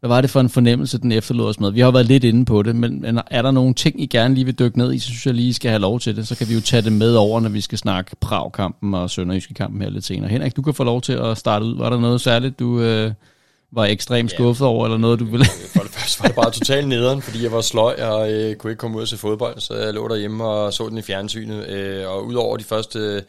hvad var det for en fornemmelse, den efterlod os med? Vi har jo været lidt inde på det, men men er der nogle ting, I gerne lige vil dykke ned i, så synes jeg lige, I skal have lov til det. Så kan vi jo tage det med over, når vi skal snakke Prag-kampen og Sønderjyske kampen her lidt senere. Henrik, du kan få lov til at starte ud. Var der noget særligt, du øh, var ekstremt skuffet over, eller noget, du ville... For det første var det bare totalt nederen, fordi jeg var sløj og øh, kunne ikke komme ud og se fodbold, så jeg lå derhjemme og så den i fjernsynet. Øh, og udover de første,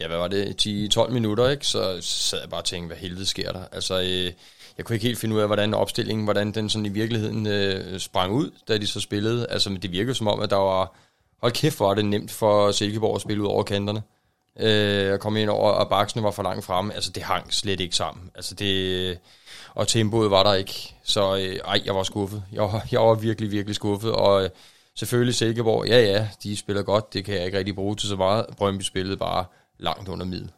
ja hvad var det, 10-12 minutter, ikke, så sad jeg bare og tænkte, hvad helvede sker der? Altså, øh, jeg kunne ikke helt finde ud af, hvordan opstillingen, hvordan den sådan i virkeligheden øh, sprang ud, da de så spillede. Altså, men det virkede som om, at der var, hold kæft, hvor var det nemt for Silkeborg at spille ud over kanterne. Øh, jeg kom ind over, og baksene var for langt fremme. Altså, det hang slet ikke sammen. Altså, det, og tempoet var der ikke. Så øh, ej, jeg var skuffet. Jeg var, jeg var virkelig, virkelig skuffet. Og øh, selvfølgelig Silkeborg, ja ja, de spiller godt. Det kan jeg ikke rigtig bruge til så meget. Brøndby spillede bare langt under middel.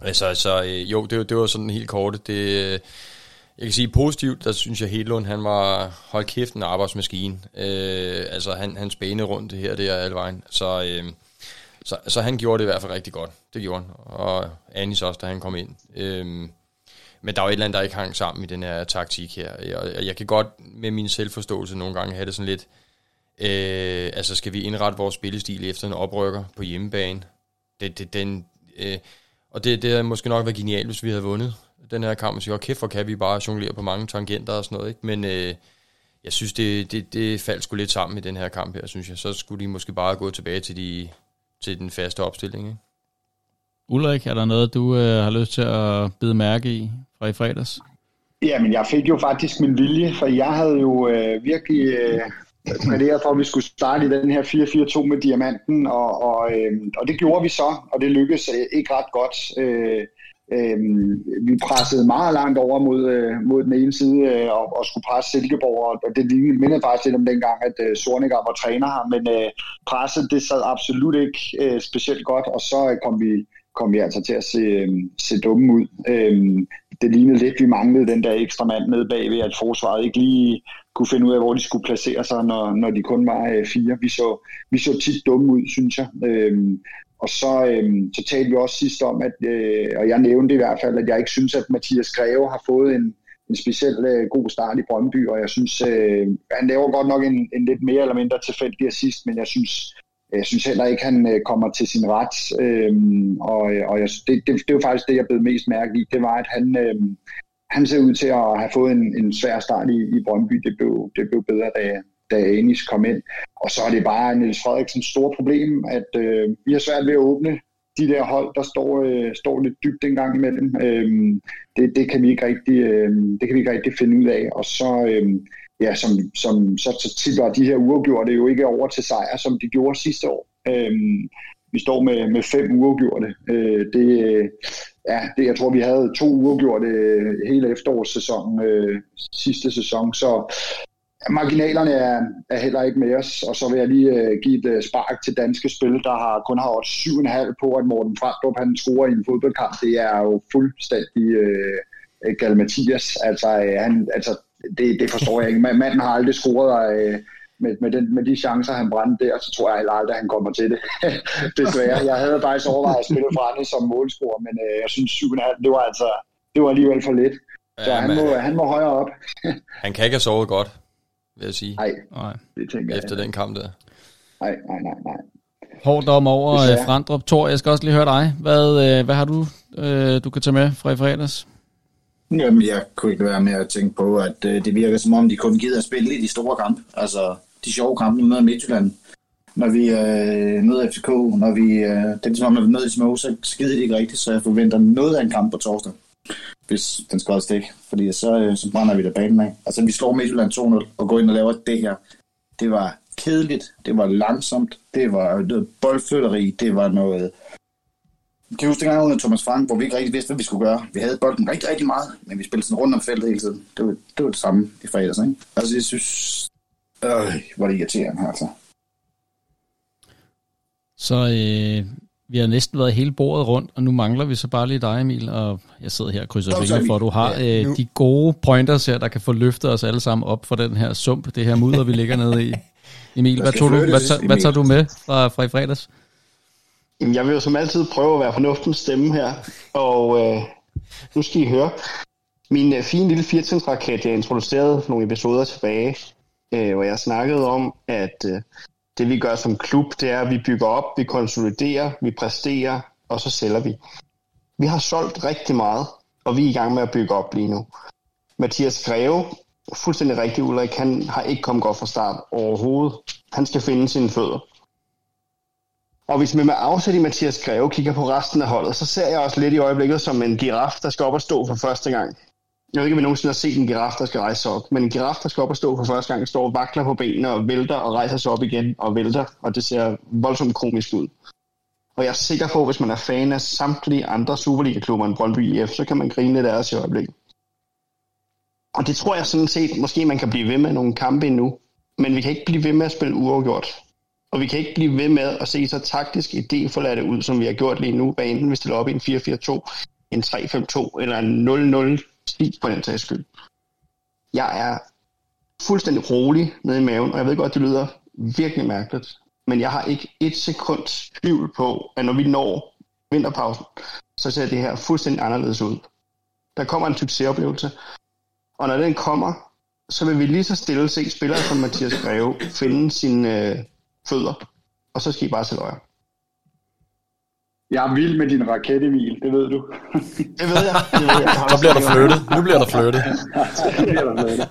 Altså, så øh, jo, det, det var sådan helt kort. Det, øh, jeg kan sige positivt, der synes jeg Hedlund, han var, hold kæft, en arbejdsmaskine. Øh, altså, han, han spænede rundt det her, det er alle vejen. Så, øh, så, så han gjorde det i hvert fald rigtig godt. Det gjorde han. Og Anis også, da han kom ind. Øh, men der er jo et eller andet, der ikke hang sammen i den her taktik her. Jeg, jeg kan godt med min selvforståelse nogle gange have det sådan lidt, øh, altså skal vi indrette vores spillestil efter en oprykker på hjemmebane? Det, det, den, øh, og det, det havde måske nok været genialt, hvis vi havde vundet den her kamp, og siger, kæft, hvor kan vi bare jonglere på mange tangenter og sådan noget, ikke? Men øh, jeg synes, det, det, det faldt sgu lidt sammen i den her kamp her, synes jeg. Så skulle de måske bare gå tilbage til, de, til den faste opstilling, ikke? Ulrik, er der noget, du øh, har lyst til at bide mærke i fra i fredags? Jamen, jeg fik jo faktisk min vilje, for jeg havde jo øh, virkelig øh, præderet for, at vi skulle starte i den her 4-4-2 med diamanten, og, og, øh, og det gjorde vi så, og det lykkedes øh, ikke ret godt. Øh, øh, vi pressede meget langt over mod, øh, mod den ene side øh, og, og skulle presse Silkeborg, og det lignede- mindede faktisk lidt om dengang, at øh, Sorniger var træner her, men øh, presset det sad absolut ikke øh, specielt godt, og så øh, kom vi kom vi altså til at se, øhm, se dumme ud. Øhm, det lignede lidt, vi manglede den der ekstra mand nede bagved, at forsvaret ikke lige kunne finde ud af, hvor de skulle placere sig, når, når de kun var øh, fire. Vi så, vi så tit dumme ud, synes jeg. Øhm, og så, øhm, så talte vi også sidst om, at, øh, og jeg nævnte i hvert fald, at jeg ikke synes, at Mathias Greve har fået en, en speciel øh, god start i Brøndby, og jeg synes, øh, han laver godt nok en, en lidt mere eller mindre tilfældig assist, men jeg synes, jeg synes heller ikke, han øh, kommer til sin ret, øh, og, øh, og jeg, det, det, det var faktisk det, jeg blev mest mærke i, det var, at han, øh, han ser ud til at have fået en, en svær start i, i Brøndby, det blev, det blev bedre, da, da Anis kom ind, og så er det bare Niels Frederiksens store problem, at øh, vi har svært ved at åbne de der hold, der står, øh, står lidt dybt en gang imellem. Øh, det, det, kan vi ikke rigtig, øh, det kan vi ikke rigtig finde ud af. Og så, øh, ja, som, som, så, så tit var de her uafgjorte jo ikke over til sejr, som de gjorde sidste år. Øhm, vi står med, med fem uafgjorte. Øh, det, ja, det, jeg tror, vi havde to uafgjorte øh, hele efterårssæsonen øh, sidste sæson, så marginalerne er, er heller ikke med os, og så vil jeg lige øh, give et øh, spark til danske spil, der har kun har 7,5 på, at Morten Frandrup han scorer i en fodboldkamp. Det er jo fuldstændig øh, galmatias. Altså, øh, han, altså det, det forstår jeg ikke. Manden har aldrig scoret uh, med, med, den, med de chancer, han brændte der, så tror jeg heller aldrig, at han kommer til det. Desværre. Jeg havde faktisk overvejet at spille Frande som målscorer, men uh, jeg synes 7,5, det var altså det var alligevel for lidt. Så ja, han, må, han må højere op. han kan ikke have sovet godt vil jeg sige. Nej, nej. det tænker Efter jeg. den kamp der. Nej, nej, nej, nej. Hård dom over uh, Frandrup. Thor, jeg skal også lige høre dig. Hvad, uh, hvad har du, du kan tage med fra i fredags? Jamen, jeg kunne ikke være med at tænke på, at øh, det virker som om, de kun gider at spille i de store kampe. Altså, de sjove kampe med Midtjylland. Når vi øh, møder FCK, når vi, øh, det er som om, når vi møder de Små, så skider de ikke rigtigt, så jeg forventer noget af en kamp på torsdag hvis den skal holde stik. Fordi så, øh, så brænder vi da banen af. Altså, vi slår Midtjylland 2-0 og går ind og laver det her. Det var kedeligt, det var langsomt, det var noget boldflytteri, det var noget... Kan huske dengang under Thomas Frank, hvor vi ikke rigtig vidste, hvad vi skulle gøre. Vi havde bolden rigtig, rigtig meget, men vi spillede sådan rundt om feltet hele tiden. Det var det, var det samme i fredags, ikke? Altså, jeg synes... Øh, hvor det irriterende, altså. Så øh, vi har næsten været hele bordet rundt, og nu mangler vi så bare lige dig, Emil, og jeg sidder her og krydser fingre for, at du har ja, øh, de gode pointers her, der kan få løftet os alle sammen op for den her sump, det her mudder, vi ligger nede i. Emil, hvad, tog du, hvad, tager, hvad tager du med fra, fra i fredags? Jeg vil jo som altid prøve at være fornuftens stemme her, og øh, nu skal I høre. Min øh, fine lille 4 raket jeg introducerede for nogle episoder tilbage, øh, hvor jeg snakkede om, at øh, det vi gør som klub, det er, at vi bygger op, vi konsoliderer, vi præsterer, og så sælger vi. Vi har solgt rigtig meget, og vi er i gang med at bygge op lige nu. Mathias Greve, fuldstændig rigtig Ulrik, han har ikke kommet godt fra start overhovedet. Han skal finde sine fødder. Og hvis man med afsæt i Mathias Greve kigger på resten af holdet, så ser jeg også lidt i øjeblikket som en giraf, der skal op og stå for første gang. Jeg ved ikke, om I nogensinde har set en giraf, der skal rejse sig op, men en giraf, der skal op og stå for første gang, står og vakler på benene og vælter og rejser sig op igen og vælter, og det ser voldsomt komisk ud. Og jeg er sikker på, at hvis man er fan af samtlige andre Superliga-klubber end Brøndby IF, så kan man grine lidt af os i øjeblikket. Og det tror jeg sådan set, måske man kan blive ved med nogle kampe endnu, men vi kan ikke blive ved med at spille uafgjort. Og vi kan ikke blive ved med at se så taktisk idéforladte ud, som vi har gjort lige nu, hvad enten vi stiller op i en 4-4-2, en 3-5-2 eller en 0-0 spis på den sags skyld. Jeg er fuldstændig rolig nede i maven, og jeg ved godt, det lyder virkelig mærkeligt, men jeg har ikke et sekund tvivl på, at når vi når vinterpausen, så ser det her fuldstændig anderledes ud. Der kommer en succesoplevelse, og når den kommer, så vil vi lige så stille se spillere som Mathias Greve finde sin, øh, fødder, og så skal I bare sætte øje. Jeg er vild med din raket, Emil, det ved du. det ved jeg. Det ved jeg. Så bliver der flyttet. Nu bliver der flyttet. Så bliver der flyttet.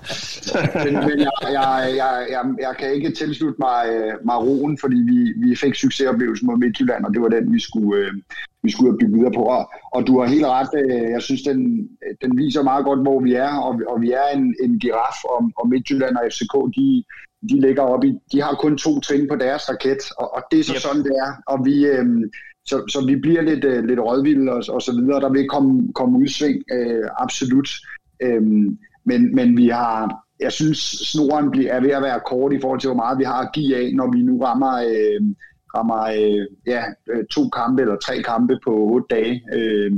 Men, men jeg, jeg, jeg, jeg, jeg kan ikke tilslutte mig, øh, mig roen, fordi vi, vi fik succesoplevelsen mod Midtjylland, og det var den, vi skulle, øh, vi skulle bygge videre på. Og, og du har helt ret. Øh, jeg synes, den, den viser meget godt, hvor vi er, og, og vi er en, en giraf, og, og Midtjylland og FCK, de, de ligger oppe i, de har kun to trin på deres raket, og, og det er så yep. sådan, det er. Og vi, øh, så, så vi bliver lidt, øh, lidt rådvilde og, og så videre. Der vil komme, komme udsving, øh, absolut. Øhm, men, men vi har, jeg synes, snoren bliver, er ved at være kort i forhold til, hvor meget vi har at give af, når vi nu rammer, øh, rammer øh, ja, to kampe eller tre kampe på otte dage. Øh,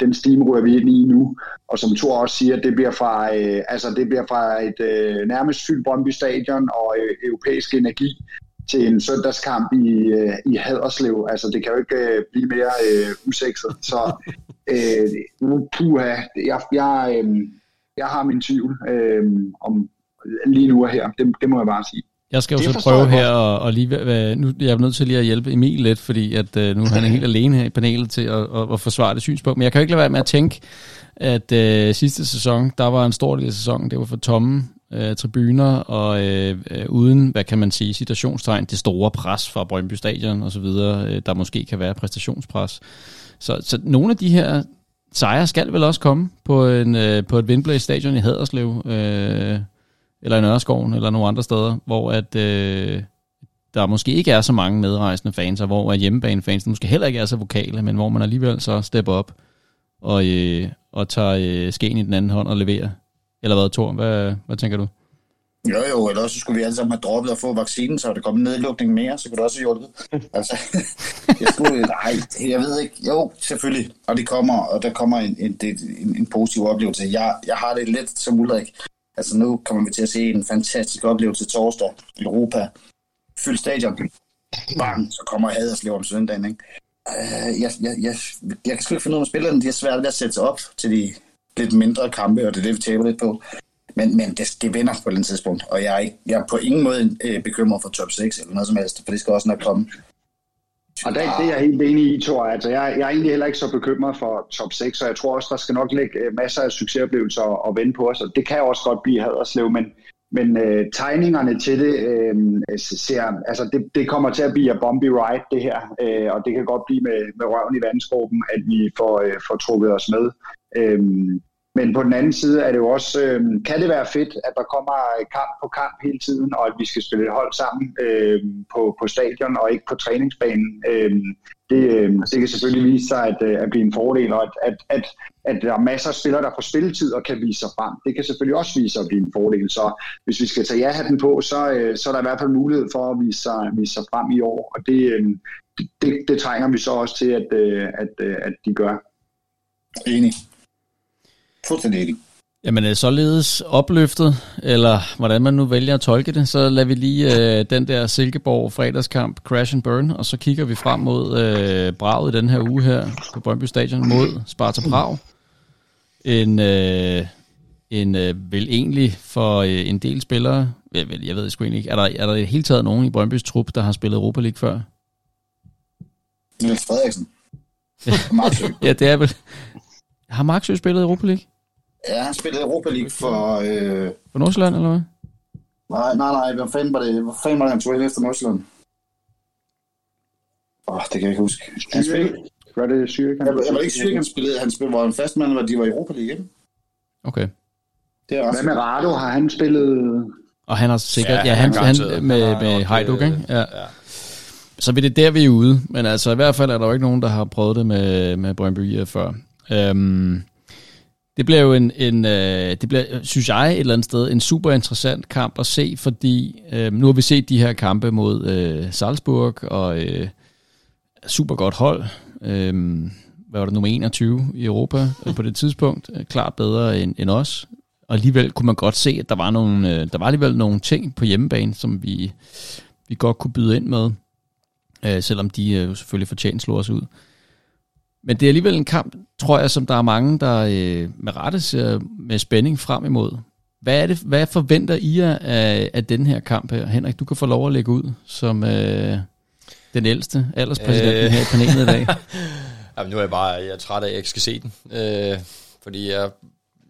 den steam rører vi ind i nu, og som Thor også siger, det bliver fra, øh, altså det bliver fra et øh, nærmest fyldt Brøndby Stadion og øh, europæisk energi til en søndagskamp i, øh, i Haderslev. Altså det kan jo ikke øh, blive mere øh, usekset. Så øh, puha, jeg, jeg, øh, jeg har min tvivl øh, om lige nu og her. Det, det må jeg bare sige. Jeg skal jo Det så forstår prøve her og, og lige, nu jeg er nødt til lige at hjælpe Emil lidt, fordi at øh, nu han er helt alene her i panelet til at, at, at forsvare det synspunkt. Men jeg kan jo ikke lade være med at tænke, at øh, sidste sæson, der var en stor del af sæsonen, det var for tomme øh, tribuner, og øh, øh, uden, hvad kan man sige, citationstegn, det store pres fra Brøndby Stadion og så videre, øh, der måske kan være præstationspres. Så, så nogle af de her sejre skal vel også komme på, en, øh, på et Windblade Stadion i Haderslev, øh, eller i Nørreskoven, eller nogle andre steder, hvor at, øh, der måske ikke er så mange medrejsende fans, og hvor at hjemmebanefans måske heller ikke er så vokale, men hvor man alligevel så stepper op og, øh, og tager øh, skeen i den anden hånd og leverer. Eller hvad, Thor? Hvad, hvad tænker du? Jo, jo, eller også skulle vi alle sammen have droppet at få vaccinen, så der kom en nedlukning mere, så kunne det også have hjulpet. Altså, jeg skulle, nej, jeg ved ikke. Jo, selvfølgelig. Og det kommer, og der kommer en, en, en, en positiv oplevelse. Jeg, jeg har det lidt som Ulrik. Altså nu kommer vi til at se en fantastisk oplevelse torsdag i Europa. Fyldt stadion. Bang, så kommer Haderslev om søndagen, ikke? Uh, jeg, jeg, jeg, jeg kan sgu ikke finde ud af, spillerne de har svært ved at sætte sig op til de lidt mindre kampe, og det er det, vi taber lidt på. Men, men det, det vinder på et tidspunkt, og jeg er, ikke, jeg er på ingen måde øh, bekymret for top 6 eller noget som helst, for det skal også nok komme. Og det, det er jeg helt enig i, Thor. Altså, jeg, jeg er egentlig heller ikke så bekymret for top 6, og jeg tror også, der skal nok ligge øh, masser af succesoplevelser og, og vende på os, og det kan også godt blive Haderslev, men, men øh, tegningerne til det øh, ser, altså det, det kommer til at blive a bumpy ride, det her, øh, og det kan godt blive med, med røven i vandskorben, at vi får, øh, får trukket os med. Øh, men på den anden side er det jo også, øh, kan det være fedt, at der kommer øh, kamp på kamp hele tiden, og at vi skal spille et hold sammen øh, på, på stadion og ikke på træningsbanen. Øh, det, øh, det kan selvfølgelig vise sig at, øh, at blive en fordel, og at, at, at, at der er masser af spillere, der får spilletid og kan vise sig frem. Det kan selvfølgelig også vise sig at blive en fordel. Så hvis vi skal tage ja-hatten på, så, øh, så er der i hvert fald mulighed for at vise sig, vise sig frem i år, og det, øh, det, det trænger vi så også til, at, øh, at, øh, at de gør. Enig. Fuldstændig enig. Jamen således opløftet, eller hvordan man nu vælger at tolke det, så lader vi lige øh, den der Silkeborg fredagskamp crash and burn, og så kigger vi frem mod øh, Braget den her uge her på Brøndby Stadion mod Sparta Prag. En, øh, en øh, vel egentlig for øh, en del spillere, jeg, vel, jeg ved sgu egentlig ikke, er der, er der i hele taget nogen i Brøndbys trup, der har spillet Europa League før? Niels Frederiksen. Ja, det er vel... Har Marksø spillet Europa League? Ja, han spillede Europa League for... Øh... For Nordsjælland, eller hvad? Nej, nej, nej. Hvad fanden var det, hvad fanden var det han tog ind efter Nordsjælland? Åh, oh, det kan jeg ikke huske. Han spillede... Gør det Zürich? Jeg, jeg var ikke syg, han spillede. Han spillede, var en fast mand, hvor de var i Europa League, ikke? Okay. Det er Hvad med Rado? Har han spillet... Og han har sikkert... Ja, Ja, han, han han, han med, Han med Hajduk, øh, ikke? Ja. ja. Så vil det der, vi er ude. Men altså, i hvert fald er der jo ikke nogen, der har prøvet det med, med Brøndby før. Øhm, det bliver jo en, en øh, det bliver, synes jeg, et eller andet sted, en super interessant kamp at se, fordi øh, nu har vi set de her kampe mod øh, Salzburg, og øh, super godt hold. Øh, hvad var det, nummer 21 i Europa øh, på det tidspunkt. Øh, klart bedre end, end os. Og alligevel kunne man godt se, at der var, nogle, øh, der var alligevel nogle ting på hjemmebane, som vi, vi godt kunne byde ind med. Øh, selvom de øh, selvfølgelig fortjent slog os ud. Men det er alligevel en kamp, tror jeg, som der er mange, der øh, med rette ser med spænding frem imod. Hvad, er det, hvad forventer I jer af, af den her kamp her? Henrik, du kan få lov at lægge ud som øh, den ældste alderspræsidenten Øh. her i panelet i dag. Jamen, nu er jeg bare jeg er træt af, at jeg ikke skal se den. Øh, fordi jeg,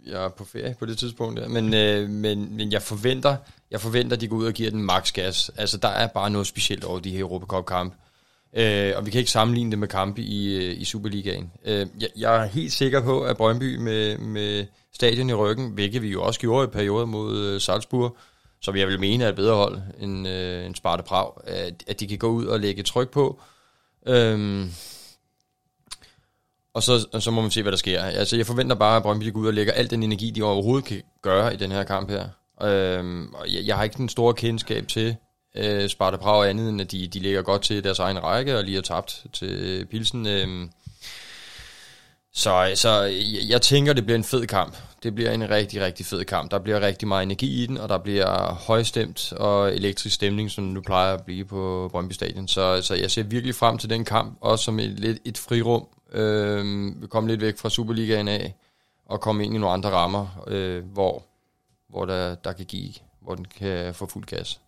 jeg er på ferie på det tidspunkt. Der. Men, øh, men, men jeg forventer, jeg forventer, at de går ud og giver den max gas. Altså, der er bare noget specielt over de her Europacup-kampe. Øh, og vi kan ikke sammenligne det med kampe i, øh, i Superligaen. Øh, jeg, jeg er helt sikker på, at Brøndby med, med stadion i ryggen, hvilket vi jo også gjorde i perioder mod øh, Salzburg, som jeg vil mene er et bedre hold end, øh, end Sparta Prag, at, at de kan gå ud og lægge tryk på. Øhm, og så, og så må man se, hvad der sker. Altså, jeg forventer bare, at Brøndby går ud og lægger al den energi, de overhovedet kan gøre i den her kamp her. Øhm, og jeg, jeg har ikke den store kendskab til øh, Sparta Prag andet, end at de, de ligger godt til deres egen række, og lige har tabt til Pilsen. Øh. Så, så jeg, jeg tænker, det bliver en fed kamp. Det bliver en rigtig, rigtig fed kamp. Der bliver rigtig meget energi i den, og der bliver højstemt og elektrisk stemning, som nu plejer at blive på Brøndby Stadion. Så, så jeg ser virkelig frem til den kamp, også som et, lidt et frirum. Øh, vi kommer lidt væk fra Superligaen af, og komme ind i nogle andre rammer, øh, hvor, hvor der, der kan give, hvor den kan få fuld gas.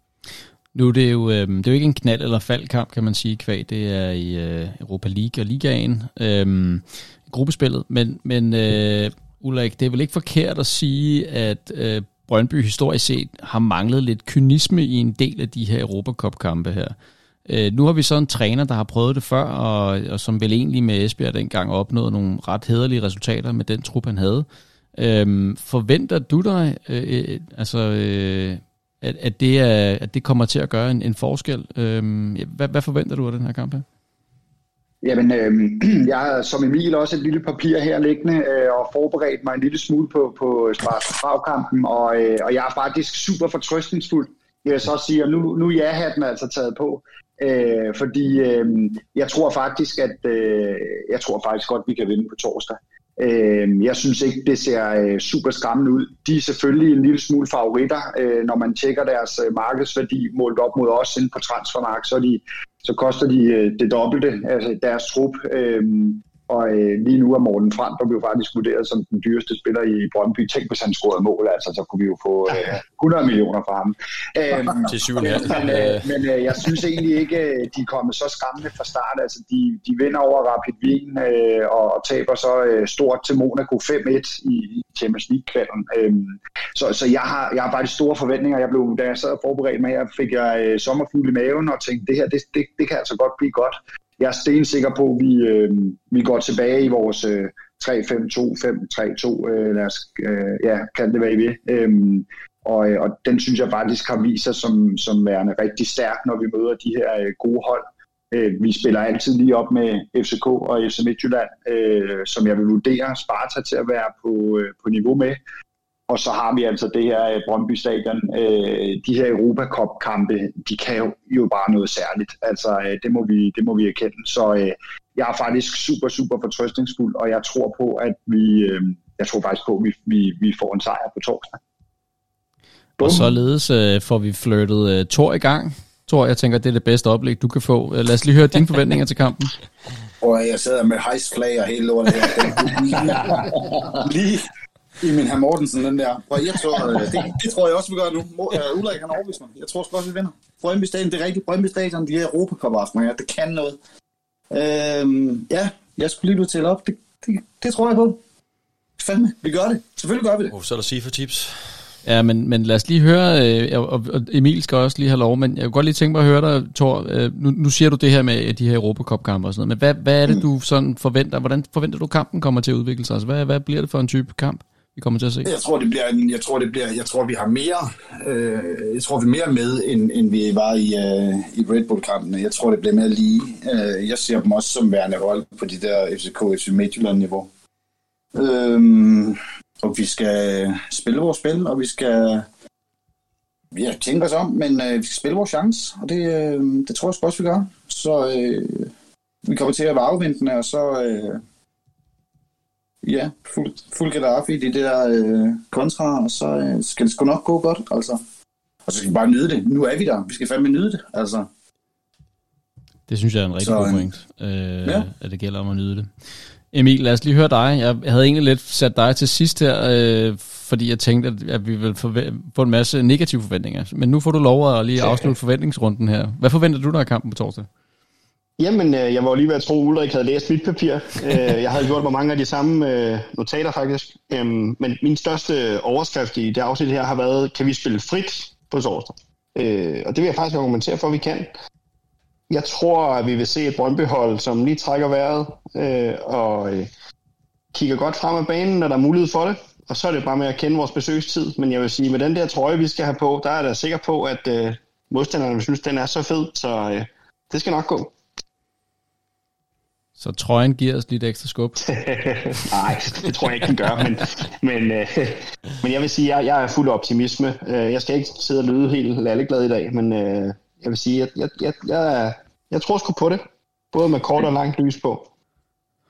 Nu er det jo, øh, det er jo ikke en knald- eller faldkamp, kan man sige, kvæg. Det er i øh, Europa League og Ligaen, øh, gruppespillet. Men, men øh, Ulrik, det er vel ikke forkert at sige, at øh, Brøndby historisk set har manglet lidt kynisme i en del af de her Europacup-kampe her. Øh, nu har vi så en træner, der har prøvet det før, og, og som vel egentlig med Esbjerg dengang opnåede nogle ret hederlige resultater med den trup, han havde. Øh, forventer du dig, øh, øh, altså... Øh, at, at, det er, at det kommer til at gøre en, en forskel. Øhm, hvad, hvad forventer du af den her kamp her? Jamen, øh, jeg har som Emil også et lille papir her liggende øh, og forberedt mig en lille smule på, på Spars og, øh, og jeg er faktisk super fortrøstningsfuld. Jeg vil så sige, at nu, nu er den altså taget på. Øh, fordi øh, jeg tror faktisk, at øh, jeg tror faktisk godt, vi kan vinde på torsdag. Øh, jeg synes ikke, det ser øh, super skræmmende ud. De er selvfølgelig en lille smule favoritter, øh, når man tjekker deres øh, markedsværdi målt op mod os inde på transfermarkedet, så, de, så koster de øh, det dobbelte, altså deres trup. Øh, og øh, lige nu er Morten Frank, der blev faktisk vurderet som den dyreste spiller i Brøndby. Tænk, hvis han scorede mål, altså, så kunne vi jo få øh, 100 millioner fra ham. Øhm, Til 7,5. Men, øh, men øh, jeg synes egentlig ikke, øh, de er kommet så skræmmende fra start. Altså, de, de vinder over Rapid Wien øh, og taber så øh, stort til Monaco 5-1 i, i Champions League-kvalden. Øhm, så så jeg, har, jeg har faktisk store forventninger. Jeg blev, da jeg sad og forberedte mig, jeg fik jeg øh, sommerfugl i maven og tænkte, det her, det, det, det kan altså godt blive godt jeg er stensikker på, at vi, øh, vi går tilbage i vores øh, 3-5-2, 5-3-2, øh, lad os øh, ja, kan det være I vil. Øhm, og, øh, og den synes jeg faktisk har vist sig som, som værende rigtig stærk, når vi møder de her øh, gode hold. Øh, vi spiller altid lige op med FCK og FC Midtjylland, øh, som jeg vil vurdere Sparta til at være på, øh, på niveau med. Og så har vi altså det her øh, Brøndby Stadion. Øh, de her Europacup-kampe, de kan jo, jo bare noget særligt. Altså, øh, det, må vi, det må vi erkende. Så øh, jeg er faktisk super, super fortrøstningsfuld, og jeg tror på, at vi, øh, jeg tror faktisk på, at vi, vi, vi får en sejr på torsdag. Og således øh, får vi flyttet øh, Thor i gang. Thor, jeg tænker, det er det bedste oplæg, du kan få. Øh, lad os lige høre dine forventninger til kampen. Og jeg sidder med hejsflag og hele lortet lige, i min herr Mortensen, den der. Og jeg tror, øh, det, det, tror jeg også, vi gør nu. Uh, Ulrik, han overbevist mig. Jeg tror også, vi vinder. Brøndby Stadion, det er rigtigt. Brøndby Stadion, de er Europacup aftener, ja. Det kan noget. Øhm, ja, jeg skulle lige til op. Det, det, det, tror jeg på. Fandme, vi gør det. Selvfølgelig gør vi det. Oh, så er der sige for tips. Ja, men, men lad os lige høre, øh, og, og Emil skal også lige have lov, men jeg kunne godt lige tænke mig at høre dig, Thor, øh, nu, nu siger du det her med de her Europacup-kampe og sådan noget, men hvad, hvad er det, du sådan forventer, hvordan forventer du kampen kommer til at udvikle sig? Altså, hvad, hvad bliver det for en type kamp? Vi kommer til at se? Jeg tror, det bliver, jeg tror, det bliver, jeg tror, vi har mere, øh, jeg tror, vi er mere med, end, end vi var i, øh, i Red Bull-kampene. Jeg tror, det bliver mere lige. Øh, jeg ser dem også som værende hold på de der FCK, FC Midtjylland-niveau. Øh, og vi skal spille vores spil, og vi skal ja, tænke os om, men øh, vi skal spille vores chance, og det, øh, det tror jeg også, vi gør. Så øh, vi kommer til at være afventende, og så... Øh, ja, fuld, fuld Gaddafi i det der øh, kontra, og så øh, skal det sgu nok gå godt, altså. Og så skal vi bare nyde det. Nu er vi der. Vi skal fandme nyde det, altså. Det synes jeg er en rigtig så, god point, øh, ja. at det gælder om at nyde det. Emil, lad os lige høre dig. Jeg havde egentlig lidt sat dig til sidst her, øh, fordi jeg tænkte, at, at vi ville få en masse negative forventninger. Men nu får du lov at lige afslutte forventningsrunden her. Hvad forventer du af kampen på torsdag? Jamen, øh, jeg var lige ved at tro, at Ulrik havde læst mit papir. Øh, jeg havde gjort mig mange af de samme øh, notater faktisk. Øhm, men min største overskrift i det afsnit her har været, kan vi spille frit på torsdag? Og det vil jeg faktisk argumentere for, at vi kan. Jeg tror, at vi vil se et Brøndby-hold, som lige trækker vejret og kigger godt frem af banen, når der er mulighed for det. Og så er det bare med at kende vores besøgstid. Men jeg vil sige, med den der trøje, vi skal have på, der er jeg sikker på, at modstanderne synes, den er så fed. Så det skal nok gå. Så trøjen giver os lidt ekstra skub? Nej, det tror jeg ikke, den gør. Men, men, øh, men jeg vil sige, at jeg, jeg er fuld af optimisme. Øh, jeg skal ikke sidde og lyde helt lalleglad i dag, men øh, jeg vil sige, at jeg, jeg, jeg, jeg tror sgu på det. Både med kort og langt lys på.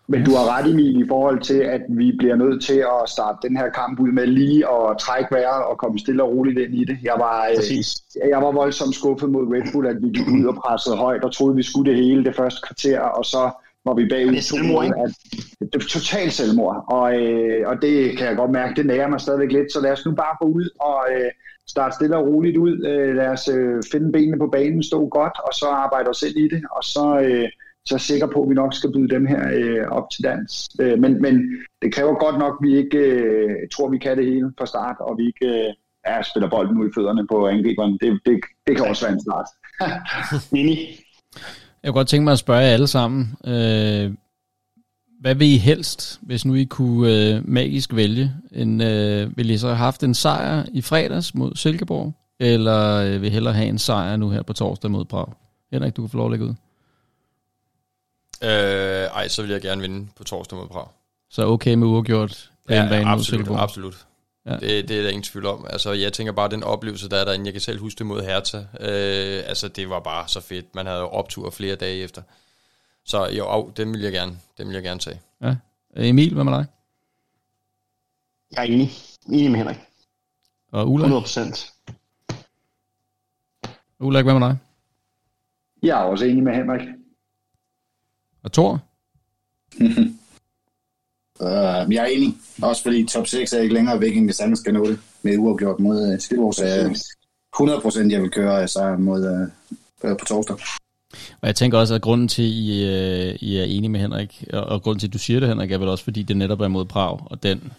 Men du har ret, Emil, i forhold til, at vi bliver nødt til at starte den her kamp ud med lige at trække vejret og komme stille og roligt ind i det. Jeg var, øh, Præcis. jeg var voldsomt skuffet mod Red Bull, at vi gik ud og pressede højt og troede, vi skulle det hele det første kvarter, og så var vi bagud. Det er selvmord, ikke? At, det er totalt selvmord, og, øh, og det kan jeg godt mærke, det nærer mig stadigvæk lidt, så lad os nu bare gå ud og øh, starte stille og roligt ud. Øh, lad os øh, finde benene på banen, stå godt, og så arbejde os ind i det, og så... Øh, så er jeg sikker på, at vi nok skal byde dem her øh, op til dans. Øh, men, men det kræver godt nok, at vi ikke øh, tror, vi kan det hele fra start, og vi ikke øh, ja, spiller bolden ud i fødderne på angriberen. Det, det, det kan også være en start. Mini. Jeg kunne godt tænke mig at spørge jer alle sammen. Øh, hvad vil I helst, hvis nu I kunne øh, magisk vælge? En, øh, vil I så have haft en sejr i fredags mod Silkeborg? Eller øh, vil I hellere have en sejr nu her på torsdag mod Prag? Henrik, du kan få lov at lægge ud. Øh, ej, så vil jeg gerne vinde på torsdag mod Prag. Så okay med uafgjort på ja, mod absolut, Silkeborg? absolut. Ja. Det, det er der ingen tvivl om. Altså, jeg tænker bare, den oplevelse, der er derinde, jeg kan selv huske det mod Hertha. Øh, altså, det var bare så fedt. Man havde jo optur flere dage efter. Så jo, au, den vil jeg gerne, den vil jeg gerne tage. Ja. Emil, hvad med dig? Jeg er enig. Enig med Henrik. Og Ulrik? 100 procent. Ulrik, hvad med dig? Jeg er også enig med Henrik. Og Thor? Uh, jeg er enig. Også fordi top 6 er ikke længere væk, end vi sagtens skal nå det med uafgjort mod uh, Silkeborg. Så jeg er 100% jeg vil køre sejr mod uh, på torsdag. Og jeg tænker også, at grunden til, at I, øh, I er enige med Henrik, og, og grunden til, at du siger det, Henrik, er vel også, fordi det netop er mod Prag, og den,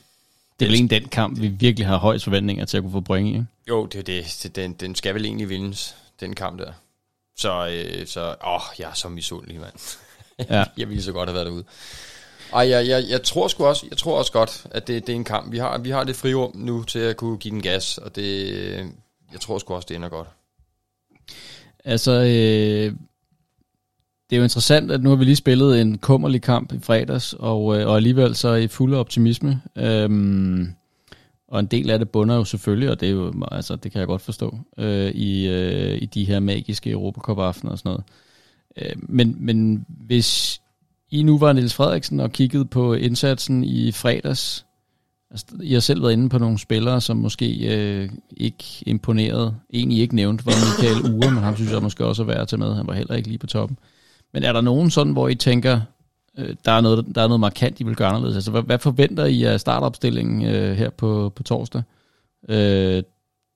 det er vel egentlig den kamp, vi virkelig har højst forventninger til at kunne få point i. ikke? Jo, det er det. det den, den skal vel egentlig vindes, den kamp der. Så, øh, så åh, jeg er så misundelig, mand. Ja. jeg ville så godt have været derude. Ej, jeg, jeg, jeg, tror sgu også, jeg tror også godt, at det, det er en kamp. Vi har, vi har det frirum nu til at kunne give den gas, og det, jeg tror sgu også, det ender godt. Altså, øh, det er jo interessant, at nu har vi lige spillet en kummerlig kamp i fredags, og, øh, og alligevel så I fuld optimisme. Øhm, og en del af det bunder jo selvfølgelig, og det, er jo, altså, det kan jeg godt forstå, øh, i, øh, i de her magiske Europacup-aftener og sådan noget. Øh, men, men hvis i nu var Niels Frederiksen og kiggede på indsatsen i fredags, altså, I har selv været inde på nogle spillere, som måske øh, ikke imponerede. En I ikke nævnt var Michael Ure, men ham synes jeg måske også er værd at tage med. Han var heller ikke lige på toppen. Men er der nogen sådan, hvor I tænker, øh, der, er noget, der er noget markant, I vil gøre anderledes? Altså, hvad, hvad forventer I af startopstillingen øh, her på, på torsdag? Øh,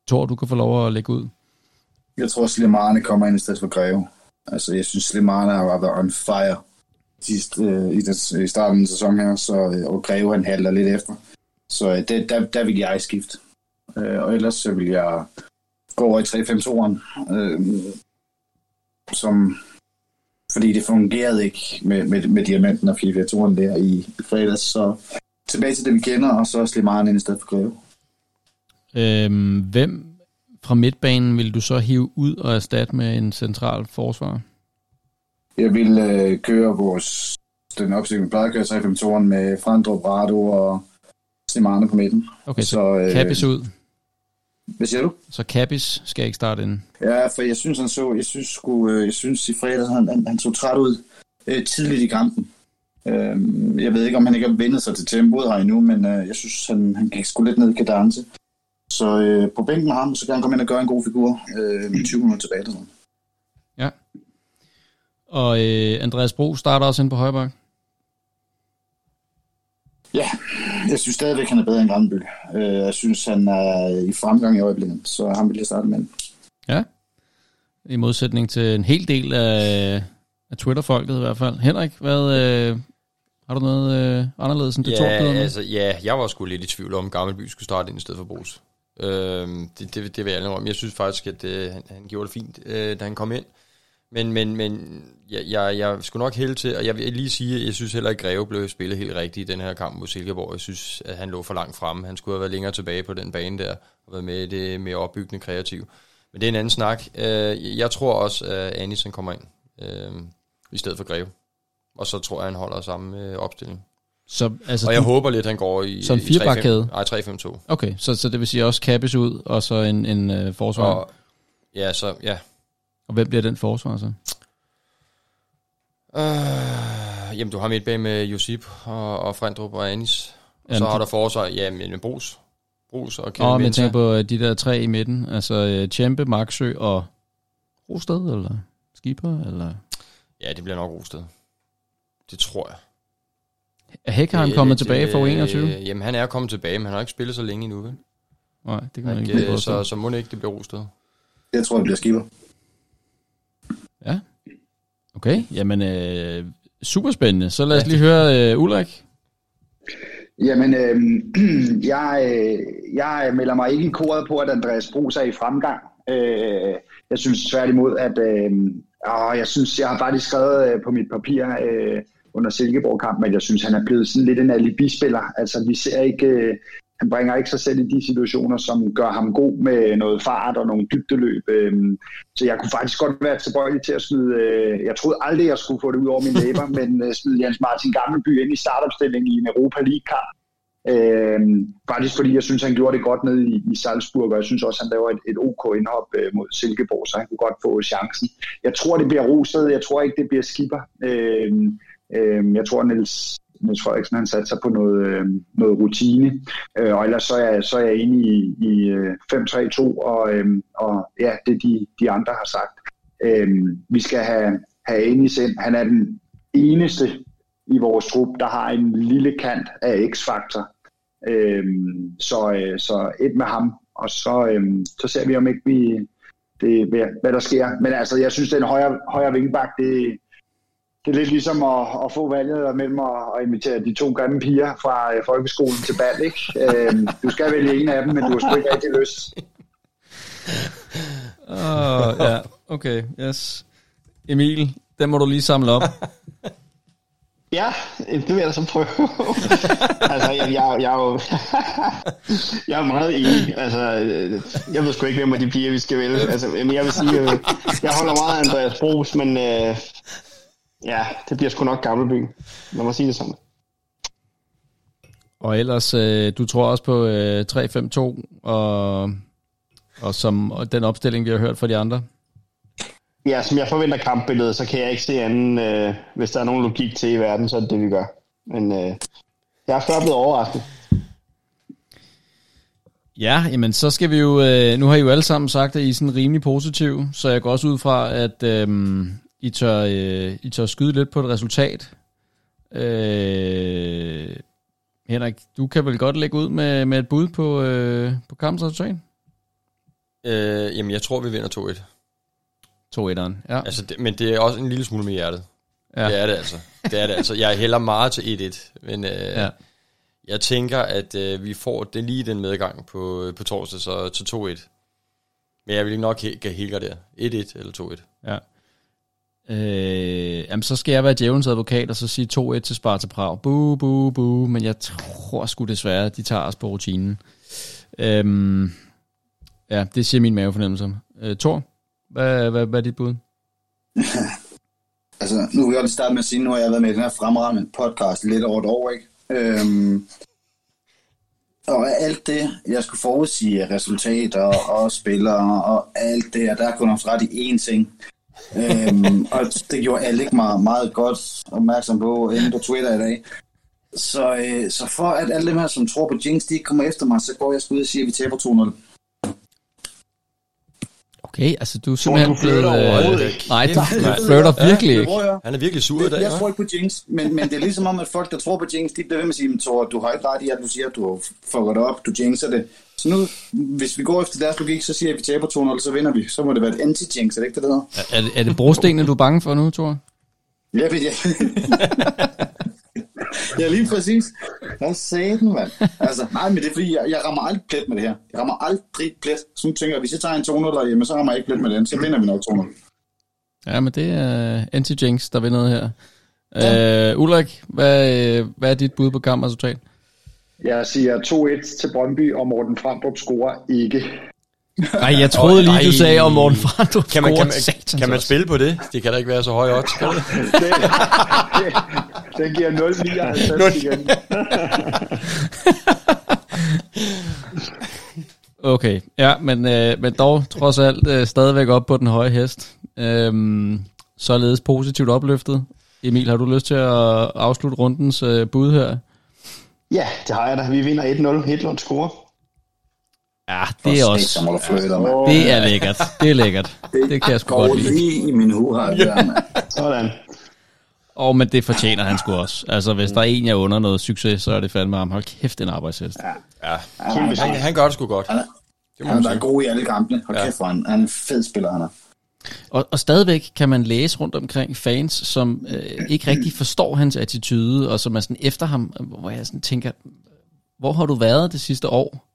Tor, du kan få lov at lægge ud. Jeg tror, Slimane kommer ind i stedet for Greve. Altså, jeg synes, Slimane har været on fire sidst, øh, i, des, i starten af sæsonen her, så, øh, og Greve han halter lidt efter. Så øh, det, der, der vil jeg skifte. Øh, og ellers så vil jeg gå over i 3-5-2'eren, øh, som, fordi det fungerede ikke med, med, med diamanten og 4-4-2'eren der i, i fredags, så tilbage til det, vi kender, og så Slimane ind i stedet for Greve. Øhm, hvem fra midtbanen vil du så hive ud og erstatte med en central forsvar? Jeg vil øh, køre vores, den opstilling, vi plejer at køre 3-5-2'eren med Frandrup, Rado og Slimane på midten. Okay, så, Så, øh, Kabis ud. Hvad siger du? Så Kabis skal ikke starte ind. Ja, for jeg synes, han så, jeg synes, sgu, øh, jeg synes i fredags, han, han, han så træt ud øh, tidligt i kampen. Øh, jeg ved ikke, om han ikke har vendt sig til tempoet her endnu, men øh, jeg synes, han, han gik sgu lidt ned i kadence. Så øh, på bænken med ham, så kan han komme ind og gøre en god figur øh, med 20 minutter tilbage. eller Sådan. Og øh, Andreas Bro starter også ind på højre Ja, jeg synes stadigvæk, han er bedre end Granby. Øh, jeg synes, han er i fremgang i øjeblikket, så han vil jeg starte med. Ja. I modsætning til en hel del af, af Twitter-folket i hvert fald. Henrik, hvad, øh, har du noget øh, anderledes end det Ja, altså, ja, jeg var sgu lidt i tvivl om, Gammelby skulle starte ind i stedet for Brugs. Øhm, det, det, det vil jeg om. Jeg synes faktisk, at øh, han, han gjorde det fint, øh, da han kom ind. Men, men, men jeg, jeg, jeg skulle nok hælde til, og jeg vil lige sige, at jeg synes heller ikke, at Greve blev spillet helt rigtigt i den her kamp mod Silkeborg. Jeg synes, at han lå for langt fremme. Han skulle have været længere tilbage på den bane der, og været med i det mere opbyggende kreativ. Men det er en anden snak. Øh, jeg tror også, at Anison kommer ind øh, i stedet for Greve. Og så tror jeg, han holder samme øh, opstilling. Så, altså, Og jeg du, håber lidt, han går i... 3-5 firebakkæde? Nej, 3-5-2. Okay, så, så det vil sige også Kabis ud, og så en, en øh, forsvar. Og, ja, så, ja. og hvem bliver den forsvar så? Øh, jamen du har midt bag med Josip og, og Frendrup og Anis. Og Ja, så har der forsvar, ja, men Brus. Brus og Kevin Åh, men jeg tænker på øh, de der tre i midten. Altså øh, Tjempe, Maxø og Rosted, eller Skipper, eller... Ja, det bliver nok Rosted. Det tror jeg. Er han Det er kommet lidt, tilbage fra øh, U21? Jamen, han er kommet tilbage, men han har ikke spillet så længe endnu, vel? Nej, det kan man ikke øh, så, så, så må det ikke, det bliver Rosted. Jeg tror, det bliver skipper. Ja. Okay, jamen øh, super spændende. Så lad os lige høre øh, Ulrik. Jamen, øh, jeg, øh, jeg melder mig ikke i koret på, at Andreas Brus er i fremgang. Øh, jeg synes tværtimod, at øh, åh, jeg synes, jeg har faktisk skrevet øh, på mit papir øh, under Silkeborg-kampen, at jeg synes, han er blevet sådan lidt en alibispiller. Altså, vi ser ikke, øh, han bringer ikke sig selv i de situationer, som gør ham god med noget fart og nogle dybdeløb. Øh, så jeg kunne faktisk godt være tilbøjelig til at smide, øh, jeg troede aldrig, jeg skulle få det ud over mine læber, men øh, smide Jens Martin Gammelby ind i startopstillingen i en Europa League-kamp. Øh, faktisk fordi jeg synes, han gjorde det godt ned i, Salzburg, og jeg synes også, han laver et, et OK indhop øh, mod Silkeborg, så han kunne godt få chancen. Jeg tror, det bliver Rosted, jeg tror ikke, det bliver Skipper. Øh, øh, jeg tror, Niels, Niels Frederiksen han satte sig på noget, øh, noget rutine, øh, og ellers så er, så er jeg inde i, i øh, 5-3-2, og, øh, og ja, det de, de andre har sagt. Øh, vi skal have, have Anis ind. Han er den eneste i vores trup, der har en lille kant af x-faktor. Øhm, så, øh, så et med ham, og så, øhm, så ser vi om ikke vi, det, hvad, hvad der sker. Men altså, jeg synes, den højre, højre vingbak, det, det er lidt ligesom at, at få valget mellem at, at invitere de to grimme piger fra øh, folkeskolen til bal, ikke? Øhm, du skal vælge en af dem, men du har sgu ikke rigtig lyst. Oh, ja, okay, yes. Emil, den må du lige samle op. Ja, det vil jeg da så prøve. altså, jeg, jeg, jeg, er jo jeg er meget enig. Altså, øh, jeg ved sgu ikke, hvem af de piger, vi skal vælge. Altså, men jeg vil sige, øh, jeg holder meget af Andreas Bros, men øh, ja, det bliver sgu nok Gammelby. Lad mig sige det sådan. Og ellers, øh, du tror også på øh, 3-5-2, og, og, som, og den opstilling, vi har hørt fra de andre. Ja, som jeg forventer kampbilledet, så kan jeg ikke se anden, øh, hvis der er nogen logik til i verden, så er det det, vi gør. Men øh, jeg er før blevet overrasket. Ja, jamen så skal vi jo, øh, nu har I jo alle sammen sagt, at I er sådan rimelig positiv, så jeg går også ud fra, at øh, I, tør, øh, I tør skyde lidt på et resultat. Øh, Henrik, du kan vel godt lægge ud med, med et bud på, øh, på kampens resultat? Øh, jamen, jeg tror, vi vinder 2-1. 2-1'eren, ja. Altså, det, men det er også en lille smule med hjertet. ja. Det er det altså. Det er det altså. Jeg hælder meget til 1-1, men øh, Ja. jeg tænker, at øh, vi får det lige den medgang på, på torsdag, så til 2-1. Men jeg vil ikke nok he- kan helt gardere. 1-1 eller 2-1. Ja. Øh, jamen, så skal jeg være djævelens advokat og så sige 2-1 til Sparta Prag. Bu, bu, bu. Men jeg tror sgu desværre, at de tager os på rutinen. Øhm, ja, det siger min mavefornemmelse. Øh, Thor, hvad, hvad, hvad er dit bud? Altså, nu vil jeg lige starte med at sige, nu har jeg været med i den her fremragende podcast lidt over et år, ikke? Øhm, og alt det, jeg skulle forudsige resultater og spillere og alt det, og der er kun ret i én ting øhm, og det gjorde alle ikke meget, meget godt opmærksom på inde på Twitter i dag. Så, øh, så for at alle dem her, som tror på Jinx, de ikke kommer efter mig, så går jeg sgu ud og siger, at vi taber 2-0. Okay, altså du er simpelthen du blevet... ikke. Nej, du, du flirter virkelig Det ikke. jeg. Han er virkelig sur i dag, Jeg tror ikke på Jinx, men, men det er ligesom om, at folk, der tror på Jinx, de bliver ved med at sige, "Men Thor, du har ikke ret i, at du siger, at du har fucket det op, du jinxer det. Så nu, hvis vi går efter deres logik, så siger jeg, at vi taber 2-0, så vinder vi. Så må det være et anti-jinx, er det ikke det, der hedder? Er, det- er det brostenene, du er bange for nu, Thor? Ja, ved jeg. ja, lige præcis. Hvad sagde den, mand? Altså, nej, men det er fordi, jeg, jeg rammer aldrig plet med det her. Jeg rammer aldrig plet. Så nu tænker jeg, hvis jeg tager en 200 derhjemme, så rammer jeg ikke plet med den. Så vinder vi nok 200. Ja, men det er anti-jinx, der vinder her. Ja. Øh, Ulrik, hvad, øh, hvad er dit bud på kampresultat? Jeg siger 2-1 til Brøndby, og Morten Frandrup scorer ikke. Nej, jeg troede lige, du sagde om Morten Frandrup Kan man, kan, man, kan man spille på det? Det kan da ikke være så høj odds. det? Den, den giver 0,59 igen. Okay, ja, men, øh, men dog trods alt øh, stadigvæk op på den høje hest. Øhm, således positivt opløftet. Emil, har du lyst til at afslutte rundens øh, bud her? Ja, det har jeg da. Vi vinder 1-0. Hedlund scorer. Ja, det er Så også... mand. Det er lækkert. Det er lækkert. Det kan jeg sgu godt lide. lige i min hue her, der, mand. Sådan. Og men det fortjener han sgu også. Altså, hvis der er en, jeg under noget succes, så er det fandme ham. Hold kæft, en arbejdshest. Ja, Kæmpe han, han gør det sgu godt. Han er, Det må han har været god i alle kampene. Hold Ja. kæft, han, han er en fed spiller, han er. Og, og stadigvæk kan man læse rundt omkring fans, som øh, ikke rigtig forstår hans attitude, og som er sådan efter ham, hvor jeg sådan tænker, hvor har du været det sidste år?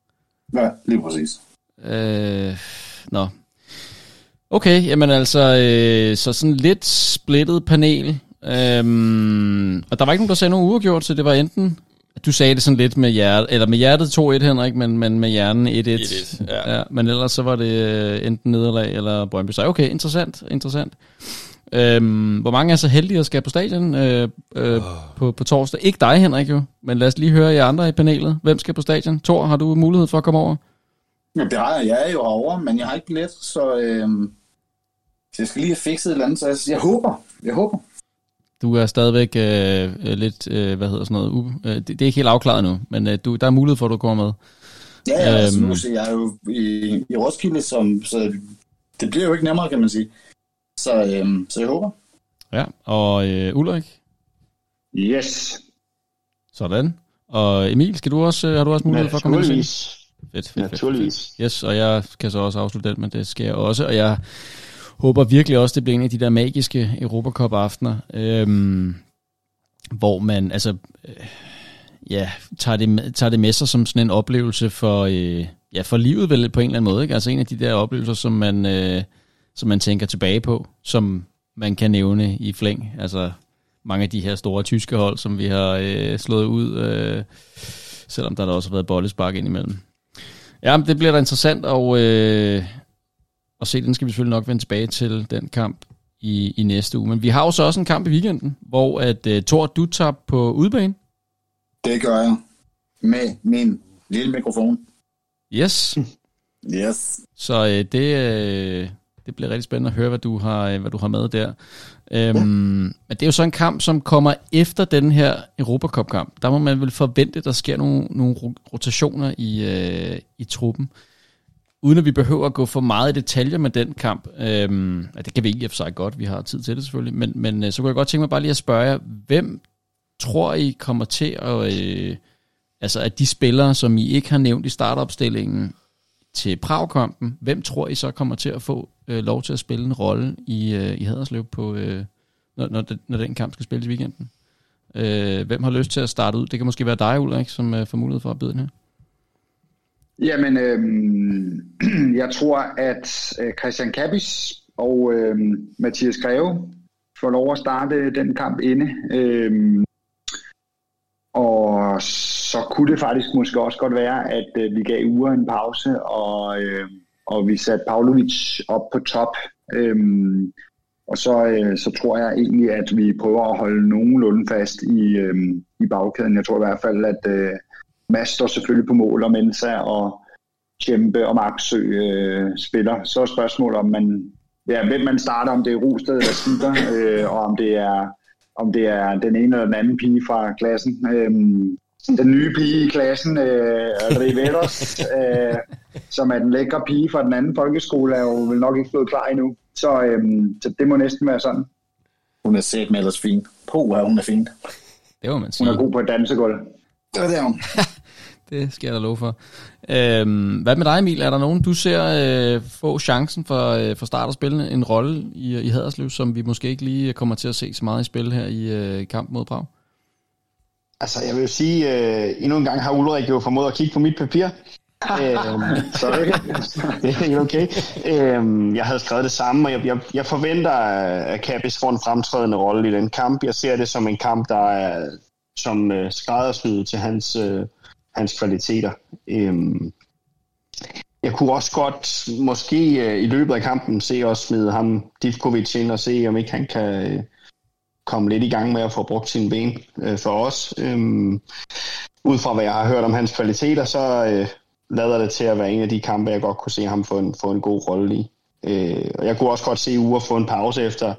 Ja, lige præcis. Øh, nå. Okay, jamen altså, øh, så sådan lidt splittet panel. Øhm, og der var ikke nogen, der sagde nogen uafgjort, så det var enten... Du sagde det sådan lidt med hjertet, eller med hjertet 2-1, Henrik, men, men med hjernen 1-1. 1-1, ja. ja. Men ellers så var det øh, enten nederlag eller Brøndby. Så okay, interessant, interessant. Øhm, hvor mange er så heldige at skal på stadion øh, øh, oh. på, på torsdag? Ikke dig, Henrik jo, men lad os lige høre jer andre i panelet. Hvem skal på stadion? Tor, har du mulighed for at komme over? Ja, det har jeg. Jeg er jo herovre, men jeg har ikke billet, så, øhm, så jeg skal lige have fikset et eller andet. Så jeg, jeg håber, jeg håber. Du er stadigvæk øh, øh, lidt, øh, hvad hedder sådan noget, u, øh, det, det er ikke helt afklaret nu, men øh, du, der er mulighed for, at du kommer med. Ja, ja altså, Øhm. nu ser jeg er jo i, i Roskilde, som, så det bliver jo ikke nemmere, kan man sige. Så, øhm, så jeg håber. Ja, og øh, Ulrik, Yes. sådan. Og Emil, skal du også, øh, har du også mulighed for at komme med? Naturligvis. Fedt, fedt, fedt, Naturligvis. Yes, og jeg kan så også afslutte den, men det skal jeg også. Og jeg håber virkelig også, det bliver en af de der magiske Europacup-aftener, øhm, hvor man altså, øh, ja, tager det, tager det med sig som sådan en oplevelse for, øh, ja, for livet vel på en eller anden måde. Ikke? Altså en af de der oplevelser, som man, øh, som man tænker tilbage på, som man kan nævne i flæng. Altså mange af de her store tyske hold, som vi har øh, slået ud, øh, selvom der, der også har været bollespark indimellem. Ja, men det bliver da interessant, og, øh, og se, den skal vi selvfølgelig nok vende tilbage til, den kamp i, i næste uge. Men vi har jo så også en kamp i weekenden, hvor at øh, Thor, du tager på udebane. Det gør jeg med min lille mikrofon. Yes. Yes. Så øh, det, øh, det bliver rigtig spændende at høre, hvad du har, øh, hvad du har med der. Øhm, Men det er jo så en kamp, som kommer efter den her Europacup-kamp. Der må man vel forvente, at der sker nogle, nogle ro- rotationer i, øh, i truppen. Uden at vi behøver at gå for meget i detaljer med den kamp. Øhm, ja, det kan vi ikke i og for sig godt, vi har tid til det selvfølgelig. Men, men øh, så kunne jeg godt tænke mig bare lige at spørge jer, hvem tror I kommer til at... Øh, altså at de spillere, som I ikke har nævnt i startopstillingen, til Prag-kampen. Hvem tror I så kommer til at få øh, lov til at spille en rolle i, øh, i Haderslev, på, øh, når, når, den, når den kamp skal spilles i weekenden? Øh, hvem har lyst til at starte ud? Det kan måske være dig, Ulrik, som øh, får mulighed for at byde den her. Jamen, øh, jeg tror, at øh, Christian Kappis og øh, Mathias Greve får lov at starte den kamp inde. Øh, og så kunne det faktisk måske også godt være, at øh, vi gav uger en pause, og, øh, og vi satte Pavlovic op på top. Øh, og så, øh, så tror jeg egentlig, at vi prøver at holde nogenlunde fast i, øh, i bagkæden. Jeg tror i hvert fald, at øh, Mads står selvfølgelig på mål, og Mensa og Kæmpe og Maxø øh, spiller. Så er spørgsmålet, om man, ja, hvem man starter, om det er Rosted eller Skipper, øh, og om det er om det er den ene eller den anden pige fra klassen. Øhm, den nye pige i klassen, øh, Riveros, øh, som er den lækre pige fra den anden folkeskole, er jo vel nok ikke blevet klar endnu. Så, øhm, så det må næsten være sådan. Hun er set med ellers fin. Puh, hun er fin. Det må man Hun sige. er god på et dansegulv. Det er hun. Det skal jeg da love for. Øhm, hvad med dig, Emil? Er der nogen, du ser øh, få chancen for, øh, for start at spille en rolle i, i Haderslev, som vi måske ikke lige kommer til at se så meget i spil her i øh, kampen mod Prag? Altså, jeg vil jo sige, øh, endnu en gang har Ulrik jo formået at kigge på mit papir. øhm, så det er helt okay. Øhm, jeg havde skrevet det samme, og jeg, jeg, jeg forventer, at Kappis får en fremtrædende rolle i den kamp. Jeg ser det som en kamp, der er som øh, skræddersyet til hans, øh, hans kvaliteter. Øhm, jeg kunne også godt måske øh, i løbet af kampen se os smide ham Divkovic ind og se, om ikke han kan øh, komme lidt i gang med at få brugt sine ben øh, for os. Øhm, ud fra hvad jeg har hørt om hans kvaliteter, så øh, lader det til at være en af de kampe, jeg godt kunne se ham få en, få en god rolle i. Øh, og jeg kunne også godt se Ure få en pause efter,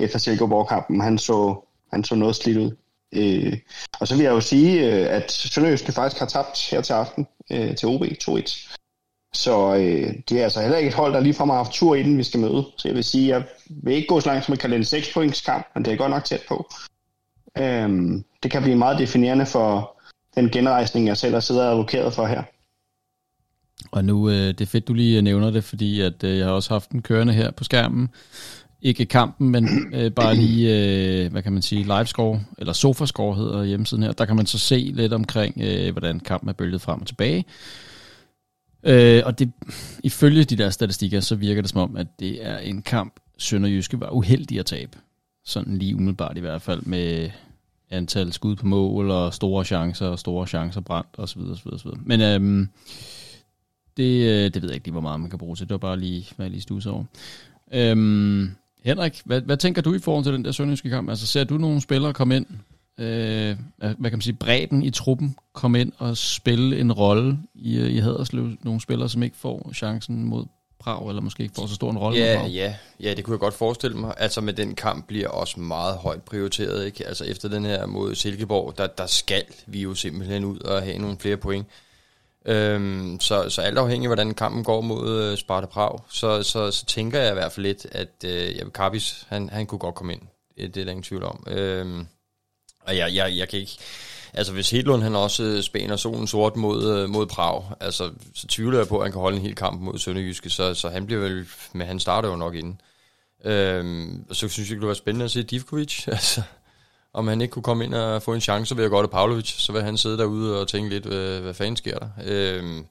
efter Silkeborg-kampen. Han så, han så noget slidt ud. Øh, og så vil jeg jo sige, øh, at Sønderjyske faktisk har tabt her til aften øh, til OB 2-1. Så øh, det er altså heller ikke et hold, der ligefrem har haft tur inden vi skal møde. Så jeg vil sige, jeg vil ikke gå så langt som at kalde en 6 points kamp, men det er godt nok tæt på. Øhm, det kan blive meget definerende for den genrejsning, jeg selv har siddet og advokeret for her. Og nu, øh, det er fedt, du lige øh, nævner det, fordi at, øh, jeg har også haft den kørende her på skærmen. Ikke kampen, men øh, bare lige, øh, hvad kan man sige, livescore, eller sofascore hedder hjemmesiden her. Der kan man så se lidt omkring, øh, hvordan kampen er bølget frem og tilbage. Øh, og det, ifølge de der statistikker, så virker det som om, at det er en kamp, Sønderjyske var uheldig at tabe. Sådan lige umiddelbart i hvert fald med antal skud på mål og store chancer og store chancer brændt osv. osv., osv. Men øhm, det, øh, det ved jeg ikke lige, hvor meget man kan bruge til. Det var bare lige, hvad jeg lige stusser over. Øhm, Henrik, hvad, hvad tænker du i forhold til den der sønderjyske kamp? Altså ser du nogle spillere komme ind, øh, hvad kan man sige, bredden i truppen komme ind og spille en rolle i, øh, i Haderslev? Nogle spillere, som ikke får chancen mod Prag, eller måske ikke får så stor en rolle ja, Ja, ja, det kunne jeg godt forestille mig. Altså med den kamp bliver også meget højt prioriteret. Ikke? Altså efter den her mod Silkeborg, der, der skal vi jo simpelthen ud og have nogle flere point. Øhm, så, så alt afhængig af, hvordan kampen går mod øh, Sparta Prag, så, så, så tænker jeg i hvert fald lidt, at øh, ja, han, han kunne godt komme ind. Øh, det er der ingen tvivl om. Øhm, og jeg, jeg, jeg kan ikke... Altså hvis Hedlund han også øh, spænder solen sort mod, øh, mod Prag, altså så tvivler jeg på, at han kan holde en hel kamp mod Sønderjyske, så, så han bliver vel, men han starter jo nok inden. Øhm, så synes jeg, det kunne være spændende at se Divkovic, altså om han ikke kunne komme ind og få en chance ved at til Pavlovic, så vil han sidde derude og tænke lidt, hvad, hvad fanden sker der? Øhm,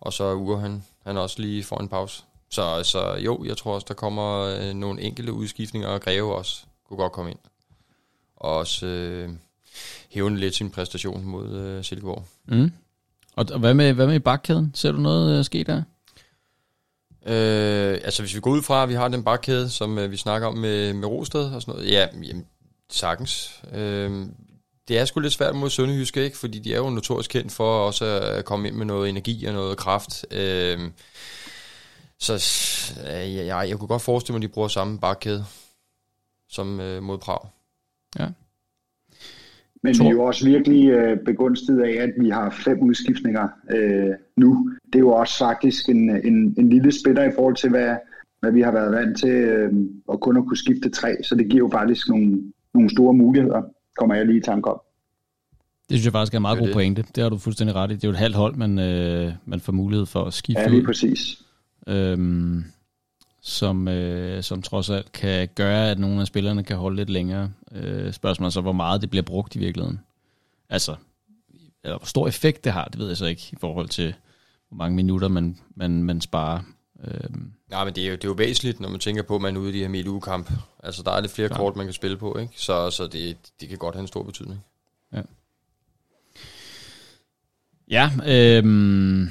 og så uger han, han også lige får en pause. Så, så jo, jeg tror også, der kommer øh, nogle enkelte udskiftninger, og Greve også kunne godt komme ind. Og også øh, lidt sin præstation mod øh, Silkeborg. Mm. Og, og hvad, med, hvad med i bakkæden? Ser du noget øh, ske der? Øh, altså hvis vi går ud fra, at vi har den bakkæde, som øh, vi snakker om med, med Rosted og sådan noget, ja, jamen, sagtens. Øh, det er sgu lidt svært mod Sønderjyske, ikke? Fordi de er jo notorisk kendt for også at komme ind med noget energi og noget kraft. Øh, så øh, ja, jeg, jeg kunne godt forestille mig, at de bruger samme bakkæde som øh, mod Prag. Ja. Men vi er jo også virkelig øh, begunstiget af, at vi har fem udskiftninger øh, nu. Det er jo også faktisk en, en, en lille spiller i forhold til, hvad, hvad vi har været vant til, øh, at kun at kunne skifte tre. Så det giver jo faktisk nogle, nogle store muligheder, kommer jeg lige i tanke om. Det synes jeg faktisk er en meget god pointe. Det har du fuldstændig ret i. Det er jo et halvt hold, man, øh, man får mulighed for at skifte Ja, lige præcis. Øhm, som, øh, som trods alt kan gøre, at nogle af spillerne kan holde lidt længere. Øh, spørgsmålet så, hvor meget det bliver brugt i virkeligheden. Altså, eller hvor stor effekt det har, det ved jeg så ikke, i forhold til, hvor mange minutter man, man, man sparer. Øhm. Nej, men det er, jo, det er jo væsentligt, når man tænker på, at man er ude i de her midt kamp. Altså, der er lidt flere Klar. kort, man kan spille på, ikke? Så, så det, det kan godt have en stor betydning. Ja. Ja, øhm,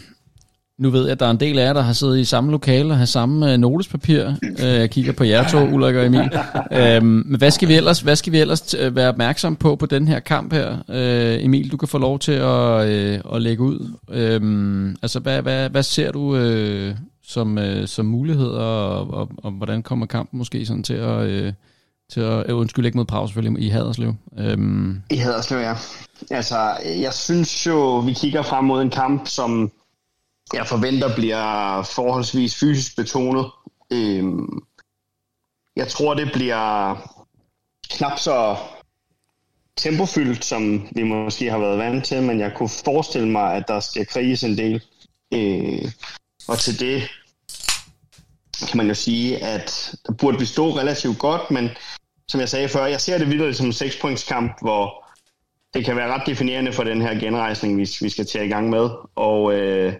nu ved jeg, at der er en del af jer, der har siddet i samme lokale og har samme øh, notespapir. Øh, jeg kigger på jer to, Ulrik og Emil. Øhm, men hvad skal vi ellers, hvad skal vi ellers øh, være opmærksom på på den her kamp her? Øh, Emil, du kan få lov til at, øh, at lægge ud. Øhm, altså, hvad, hvad, hvad ser du øh, som, øh, som muligheder, og, og, og hvordan kommer kampen måske sådan til at... Øh, til at øh, undskyld ikke mod Prag selvfølgelig i Haderslev. Øhm. I Haderslev, ja. Altså, jeg synes jo, vi kigger frem mod en kamp, som jeg forventer bliver forholdsvis fysisk betonet. Øhm, jeg tror, det bliver knap så tempofyldt, som vi måske har været vant til, men jeg kunne forestille mig, at der skal kriges en del. Øh, og til det kan man jo sige, at der burde vi stå relativt godt, men som jeg sagde før, jeg ser det videre som en 6 points kamp, hvor det kan være ret definerende for den her genrejsning, vi, vi skal til i gang med. Og øh,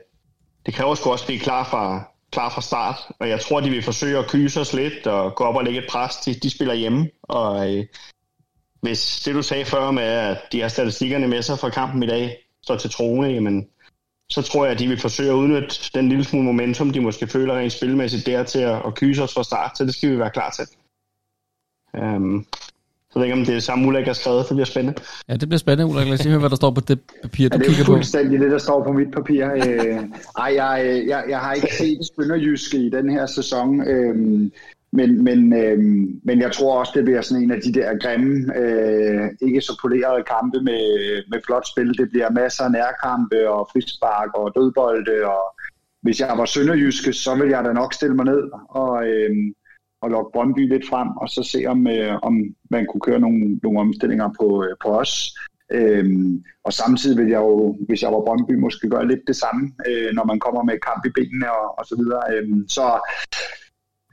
det kræver sgu også blive klar fra, klar fra start, og jeg tror, de vil forsøge at kyse os lidt og gå op og lægge et pres. De, de spiller hjemme, og øh, hvis det du sagde før med, at de har statistikkerne med sig fra kampen i dag, står til troende, jamen, så tror jeg, at de vil forsøge at udnytte den lille smule momentum, de måske føler rent spilmæssigt der til at, at kyse os fra start, så det skal vi være klar til. Um, så ved ikke, om det er samme Ulrik har skrevet, det bliver spændende. Ja, det bliver spændende, Ulrik. Lad os høre, hvad der står på det papir, du ja, kigger på. Det er fuldstændig det, der står på mit papir. Øh, ej, jeg, jeg, jeg har ikke set Sønderjyske i den her sæson. Øhm, men, men, øh, men jeg tror også, det bliver sådan en af de der grimme, øh, ikke så polerede kampe med, med flot spil. Det bliver masser af nærkampe og frispark og dødbolde. Og hvis jeg var sønderjyske, så ville jeg da nok stille mig ned og, øh, og lokke Brøndby lidt frem, og så se, om, øh, om man kunne køre nogle, nogle omstillinger på, øh, på os. Øhm, og samtidig vil jeg jo, hvis jeg var Brøndby, måske gøre lidt det samme, øh, når man kommer med kamp i benene og, og så videre. Øhm, så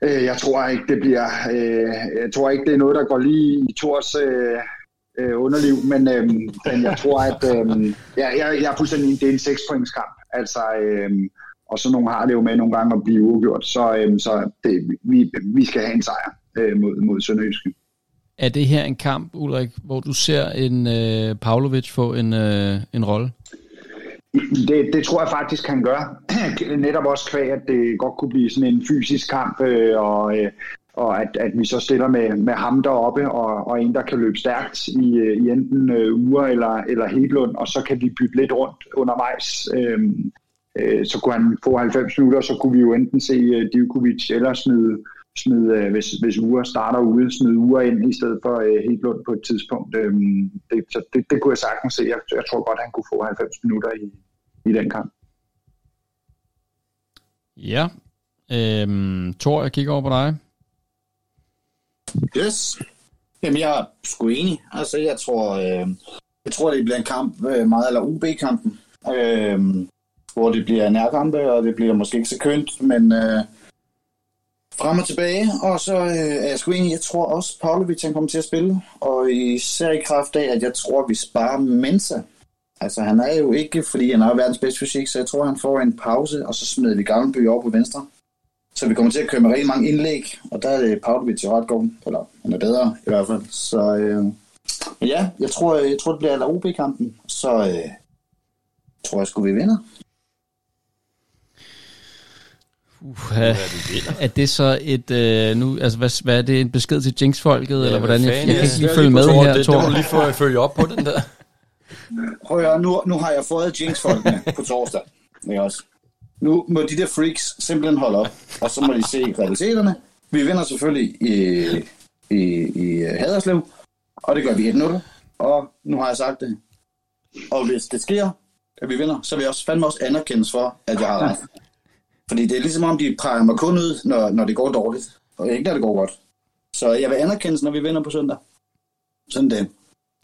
øh, jeg tror ikke, det bliver, øh, jeg tror ikke, det er noget, der går lige i Tors øh, øh, underliv, men, øh, men jeg tror, at øh, jeg, jeg, jeg er fuldstændig, det er en 6 points kamp. Altså, øh, og så nogle har det jo med nogle gange at blive uafgjort, så, øh, så det, vi, vi skal have en sejr øh, mod, mod Sønderjyske. Er det her en kamp, Ulrik, hvor du ser en øh, Pavlovic få en, øh, en rolle? Det, det tror jeg faktisk, han gør. Netop også kvæg, at det godt kunne blive sådan en fysisk kamp, øh, og, øh, og at, at vi så stiller med, med ham deroppe, og, og en, der kan løbe stærkt i, øh, i enten øh, Ure eller, eller Hedlund, og så kan vi bytte lidt rundt undervejs. Øh, øh, så kunne han få 90 minutter, så kunne vi jo enten se øh, Divkovic eller smide smide, øh, hvis, hvis uger starter ude, smide uger ind i stedet for øh, Hedlund på et tidspunkt. Øh, det, så det, det kunne jeg sagtens se. Jeg, jeg tror godt, han kunne få 90 minutter i, i den kamp. Ja. Øhm, Thor, jeg kigger over på dig. Yes. Jamen, jeg er sgu enig. Altså, jeg tror, øh, jeg tror, det bliver en kamp, øh, meget eller UB-kampen, øh, hvor det bliver nærkampe, og det bliver måske ikke så kønt, men øh, frem og tilbage, og så øh, er jeg sgu enig, jeg tror også, Pavlovic han kommer til at spille, og især i kraft af, at jeg tror, vi sparer Mensa. Altså, han er jo ikke, fordi han har verdens bedste fysik, så jeg tror, han får en pause, og så smider vi Gammelby over på venstre. Så vi kommer til at køre med rigtig mange indlæg, og der er det Pavlovic jo ret god, eller han er bedre i hvert fald. Så øh, ja, jeg tror, jeg tror, det bliver OB-kampen, så øh, tror jeg sgu, vi vinder. Uh, er det så et, øh, nu, altså hvad, hvad er det, en besked til Jinx-folket, ja, eller hvordan? Jeg, jeg kan ikke lige følge med Thor, her, det, Thor. det må du lige få følge op på den der. Prøv at nu, nu har jeg fået Jinx-folkene på torsdag. Ikke også? Nu må de der freaks simpelthen holde op, og så må de se realiteterne. Vi vinder selvfølgelig i, i, i Haderslev, og det gør vi 1-0. Og nu har jeg sagt det. Og hvis det sker, at vi vinder, så vil jeg også fandme også anerkendes for, at jeg har ret. Fordi det er ligesom om, de præger mig kun ud, når, når det går dårligt, og ikke når det går godt. Så jeg vil anerkendes, når vi vinder på søndag. Sådan det.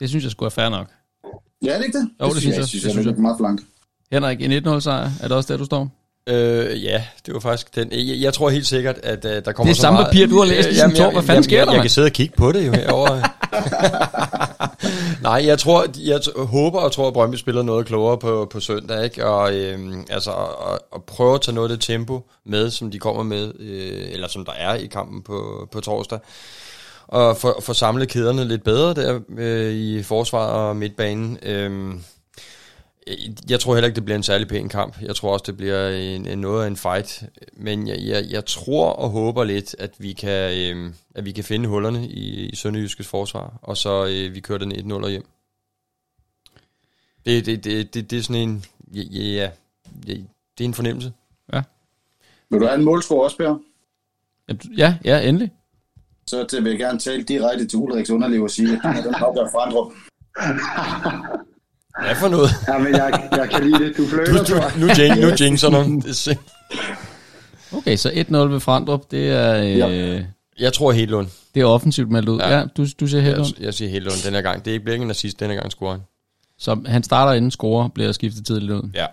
Det synes jeg skulle er fair nok. Ja, er det ikke det? Jo, det, synes jeg. jeg. Synes, det synes det jeg. er meget for langt. Henrik, en 1-0 sejr, er det også der, du står? Øh, ja, det var faktisk den. Jeg, jeg tror helt sikkert, at uh, der kommer Det er så samme meget... papir, du har læst, ligesom Jamen, jeg- Hvad fanden sker jeg, der, Jeg kan sidde og kigge på det jo herovre. Nej, jeg tror, jeg t- håber og tror, at Brøndby spiller noget klogere på, på søndag, ikke? Og, øhm, altså, og, og prøve at tage noget af det tempo med, som de kommer med, øh, eller som der er i kampen på, på torsdag. Og få, samlet kæderne lidt bedre der øh, i forsvar og midtbanen. Øh, jeg tror heller ikke, det bliver en særlig pæn kamp. Jeg tror også, det bliver en, en noget af en fight. Men jeg, jeg, jeg tror og håber lidt, at vi kan, øh, at vi kan finde hullerne i, i Sønderjyskes forsvar, og så øh, vi kører den 1-0 hjem. Det, det, det, det, det er sådan en... Ja, ja, ja, det er en fornemmelse. Vil du have en målscore også, Per? Ja, ja, endelig. Så til vil jeg gerne tale direkte til Ulriks underliv og sige, at den afgør forandrer. Hvad for noget? Ja, men jeg, jeg kan lide det. Du Du, tror jeg. du, nu, jing, nu du. Det er sind- Okay, så 1-0 ved Frandrup, det er, øh, Jeg tror Hedlund. det er offensivt meldt ud. Ja, Ja. ja du, du siger helt Jeg, jeg siger Hedlund den her gang. Det er ikke bliver ikke en assist denne gang, scorer han. Så han starter inden score, bliver skiftet tidligt ud. Ja.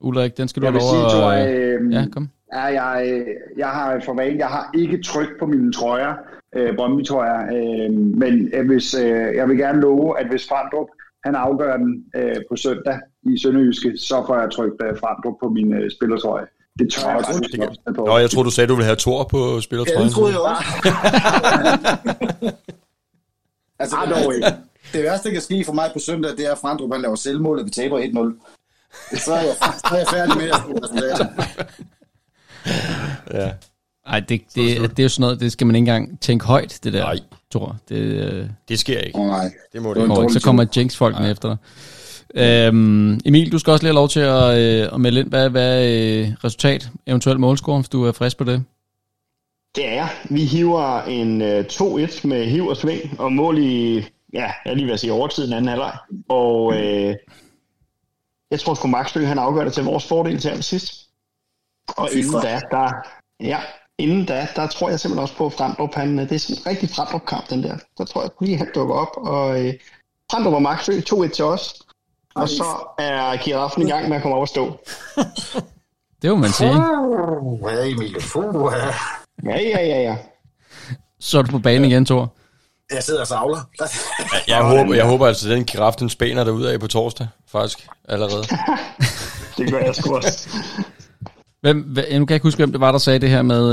Ulrik, den skal du Jeg have lov at... jeg, øh, Ja, kom. Ja, jeg, jeg har for vane, jeg har ikke tryk på mine trøjer, øh, Brøndby trøjer, øh, men hvis, øh, jeg vil gerne love, at hvis Frandrup han afgør den øh, på søndag i Sønderjyske, så får jeg trykt øh, Frandrup på min øh, spillertrøje. Det tør Nå, jeg jeg troede, faktisk det kan- på. Nå, jeg tror du sagde, du ville have Thor på Ja, spillertrøjen. det troede jeg også. altså, Ah, det, dog værste, ikke. det værste, der kan ske for mig på søndag, det er, at Frandrup han laver selvmål, og vi taber 1-0. Så er jeg, så er jeg færdig med at. Ja. Ej, det, det, det, er jo sådan noget, det skal man ikke engang tænke højt, det der, Nej. tror det, øh, Det sker ikke. Oh, nej. Det må Det det ikke. Så kommer Jinx-folkene efter dig. Øhm, Emil, du skal også lige have lov til at, øh, at melde ind, hvad, hvad øh, resultat, eventuelt målscore, hvis du er frisk på det. Det er jeg. Vi hiver en øh, 2-1 med hiv og sving, og mål i, ja, jeg lige ved at sige overtiden anden halvleg. Og øh, jeg tror sgu Maxø, han afgør det til vores fordel til allersidst. Og inden da, der, ja, inden da, der tror jeg simpelthen også på Frandrup. Han, det er sådan en rigtig Frandrup-kamp, den der. Der tror jeg lige, han dukker op. Og øh, Frandrup og Maxø, 2-1 til os. Og så er giraffen i gang med at komme op og stå. Det må man sige. Puh, ja, Emil. Puh, ja. Ja, ja, ja, ja. Så er du på banen igen, Thor. Jeg sidder og savler. Jeg håber, jeg håber altså, at den giraf, den spæner derud af på torsdag, faktisk, allerede. Det gør jeg sgu også. Hvem, hvem, nu kan jeg ikke huske, hvem det var, der sagde det her med,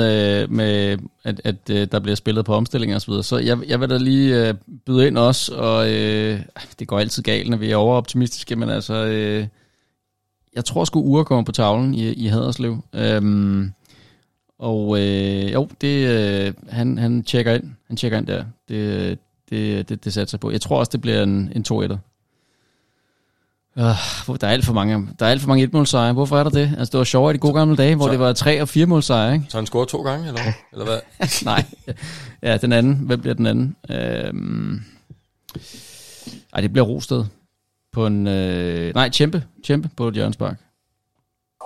øh, med at, at øh, der bliver spillet på omstillinger og så videre. Så jeg, jeg vil da lige øh, byde ind også, og øh, det går altid galt, når vi er overoptimistiske, men altså, øh, jeg tror sgu Ure kommer på tavlen i, i Haderslev. Øhm, og øh, jo, det, øh, han, han tjekker ind. Han tjekker ind der. Det, øh, det, det, det satser på. Jeg tror også, det bliver en, en 2-1'er. Uh, der er alt for mange, der er alt for mange etmålsejre. Hvorfor er der det? Altså, det var sjovere i de gode gamle dage, hvor Så- det var tre og fire målsejre, ikke? Så han scorer to gange, eller, hvad? eller hvad? Nej. Ja, den anden. Hvem bliver den anden? Øhm... Ej, det bliver Rosted. På en... Øh... Nej, Tjempe. Tjempe på et hjørnspark.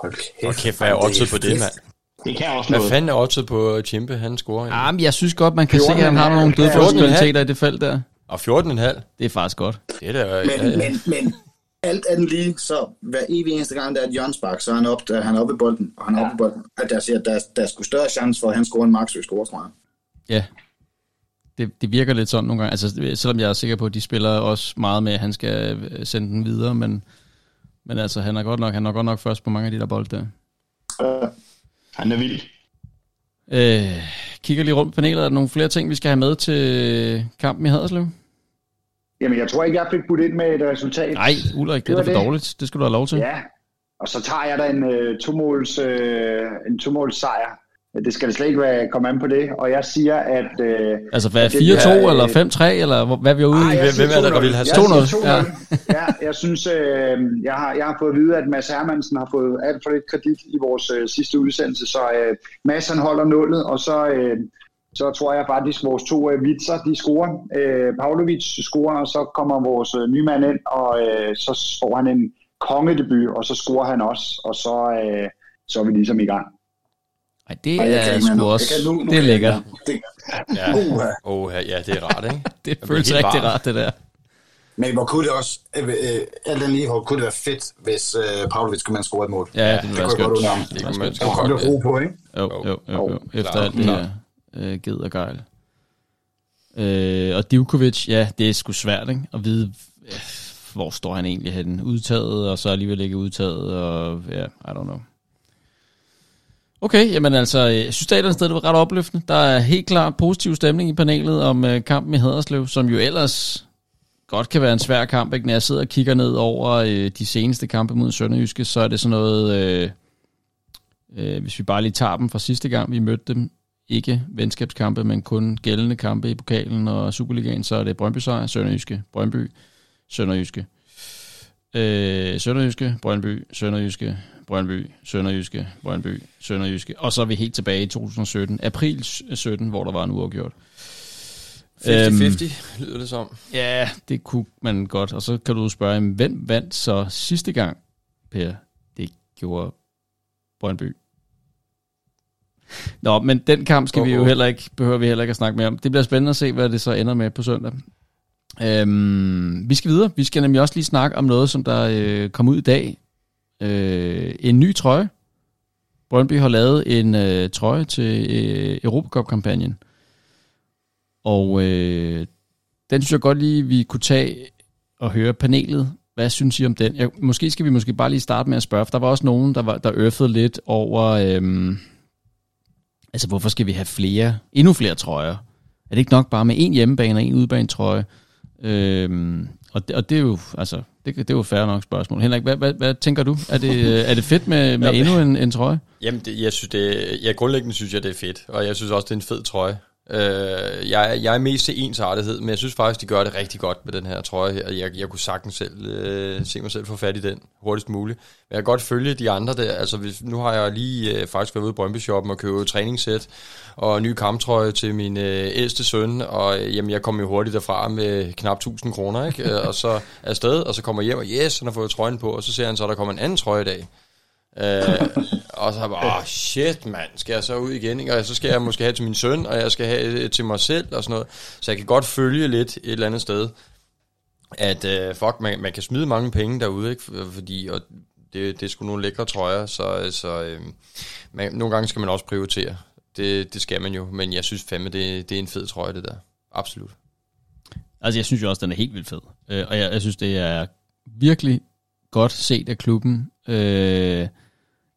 Hold kæft, Hvor kæft, hvad er oddset på det, mand? Det kan også Hvad noget. fanden er oddset på Chimpe, han scorer? Ah, men jeg synes godt, man kan se, 14,5. at han har nogle Ja, dødfaldskvaliteter i det felt der. Og 14,5. Det er faktisk godt. Det er da... Men, ja, ja. men, men alt andet lige, så hver evig eneste gang, der er et hjørnspark, så er han oppe, han er oppe i bolden, og han er Ja. oppe i bolden. At der, siger, der, der er sgu større chance for, at han scorer en Maxø score, tror jeg. Ja. Det, det virker lidt sådan nogle gange. Altså, selvom jeg er sikker på, at de spiller også meget med, at han skal øh, sende den videre, men, men altså, han er godt nok, han er godt nok først på mange af de der bold der. Øh, han er vild. Øh, kigger lige rundt på panelet. Er der nogle flere ting, vi skal have med til kampen i Haderslev? Jamen, jeg tror ikke, jeg fik budt ind med et resultat. Nej, Ulrik, det er Det da var for det. dårligt. Det skal du have lov til. Ja, og så tager jeg da en øh, to-måls, øh, en to-måls sejr. Det skal slet ikke være, komme an på det. Og jeg siger, at... Øh, Altså, hvad er Det 4-2 bliver, øh, eller 5-3, eller hvor- hvad er vi ude i? Hvem- er der, der 2-0. vil have Jeg 2-0? siger 2-0. Ja. jeg synes, øh, jeg, har, jeg har fået at vide, at Mads Hermansen har fået alt for lidt kredit i vores øh, sidste udsendelse, så øh, Mads han holder nullet, og så, øh, så tror jeg faktisk, at vores to øh, vitser, de scorer. Øh, Pavlovic scorer, og så kommer vores øh, nye mand ind, og øh, så får han en kongedebut, og så scorer han også, og så, øh, så er vi ligesom i gang. Ej, det Ej, er sgu også, nu- nu det er lækkert. Det, Ja. Uha. Oh, ja, det er rart, ikke? Det føles rigtig rart, det der. Men hvor kunne det også, øh, øh, alt andet lige, hvor kunne det være fedt, hvis øh, Pavlovic kunne man score et mål. Ja, det det være kunne godt skønt. Det Det kunne være man ro på, ikke? Jo, jo, jo, jo. Efter Klart, alt det her øh, ged og gejl. Øh, og Divkovic, ja, det er sgu svært, ikke? At vide, øh, hvor står han egentlig henne? Udtaget, og så alligevel ikke udtaget, og ja, I don't know. Okay, jamen altså, øh, jeg synes det er et sted, det var ret opløftende. Der er helt klart positiv stemning i panelet om øh, kampen i Haderslev, som jo ellers godt kan være en svær kamp, ikke? Når jeg sidder og kigger ned over øh, de seneste kampe mod Sønderjyske, så er det sådan noget, øh, øh, hvis vi bare lige tager dem fra sidste gang, vi mødte dem, ikke venskabskampe, men kun gældende kampe i pokalen og Superligaen, så er det Brøndby sejr, Sønderjyske, Brøndby, Sønderjyske. Øh, Sønderjyske, Brøndby, Sønderjyske, Brøndby, Sønderjyske, Brøndby, Sønderjyske. Og så er vi helt tilbage i 2017, april 17, hvor der var en uafgjort. 50-50, lyder det som. Ja, det kunne man godt. Og så kan du spørge, hvem vandt så sidste gang, Per? Det gjorde Brøndby. Nå, men den kamp skal vi jo heller ikke, behøver vi heller ikke at snakke mere om. Det bliver spændende at se, hvad det så ender med på søndag. Øhm, vi skal videre. Vi skal nemlig også lige snakke om noget, som der øh, kom ud i dag. Øh, en ny trøje. Brøndby har lavet en øh, trøje til øh, Europacup-kampagnen. Og øh, den synes jeg godt lige, vi kunne tage og høre panelet. Hvad synes I om den? Jeg, måske skal vi måske bare lige starte med at spørge, for der var også nogen, der, var, der øffede lidt over, øhm, altså hvorfor skal vi have flere, endnu flere trøjer? Er det ikke nok bare med en hjemmebane og en udebane trøje? Øhm, og, det, og det er jo, altså, det, det er jo fair nok spørgsmål. Henrik, hvad, hvad, hvad tænker du? Er det, er det fedt med, med endnu en, en trøje? Jamen, det, jeg synes, det, ja, grundlæggende synes jeg, det er fedt. Og jeg synes også, det er en fed trøje. Øh, jeg, jeg er mest til ensartethed, men jeg synes faktisk, de gør det rigtig godt med den her trøje her. Jeg, jeg kunne sagtens selv øh, se mig selv få fat i den hurtigst muligt. Men jeg kan godt følge de andre der. Altså, hvis, nu har jeg lige øh, faktisk været ude i Brøndby Shoppen og købe træningssæt og ny kamptrøje til min øh, ældste søn, og øh, jamen, jeg kom jo hurtigt derfra med knap 1000 kroner, ikke? Øh, og så afsted, og så kommer jeg hjem, og yes, han har fået trøjen på, og så ser han så, at der kommer en anden trøje i dag. Øh, og så bare, oh, shit mand, skal jeg så ud igen, ikke? og så skal jeg måske have til min søn, og jeg skal have til mig selv, og sådan noget. Så jeg kan godt følge lidt et eller andet sted, at øh, fuck, man, man kan smide mange penge derude, ikke? fordi og det, det er sgu nogle lækre trøjer, så, så øh, man, nogle gange skal man også prioritere. Det, det skal man jo, men jeg synes fandme, det, det er en fed trøje, det der. Absolut. Altså, jeg synes jo også, den er helt vildt fed. Øh, og jeg, jeg synes, det er virkelig godt set af klubben. Øh,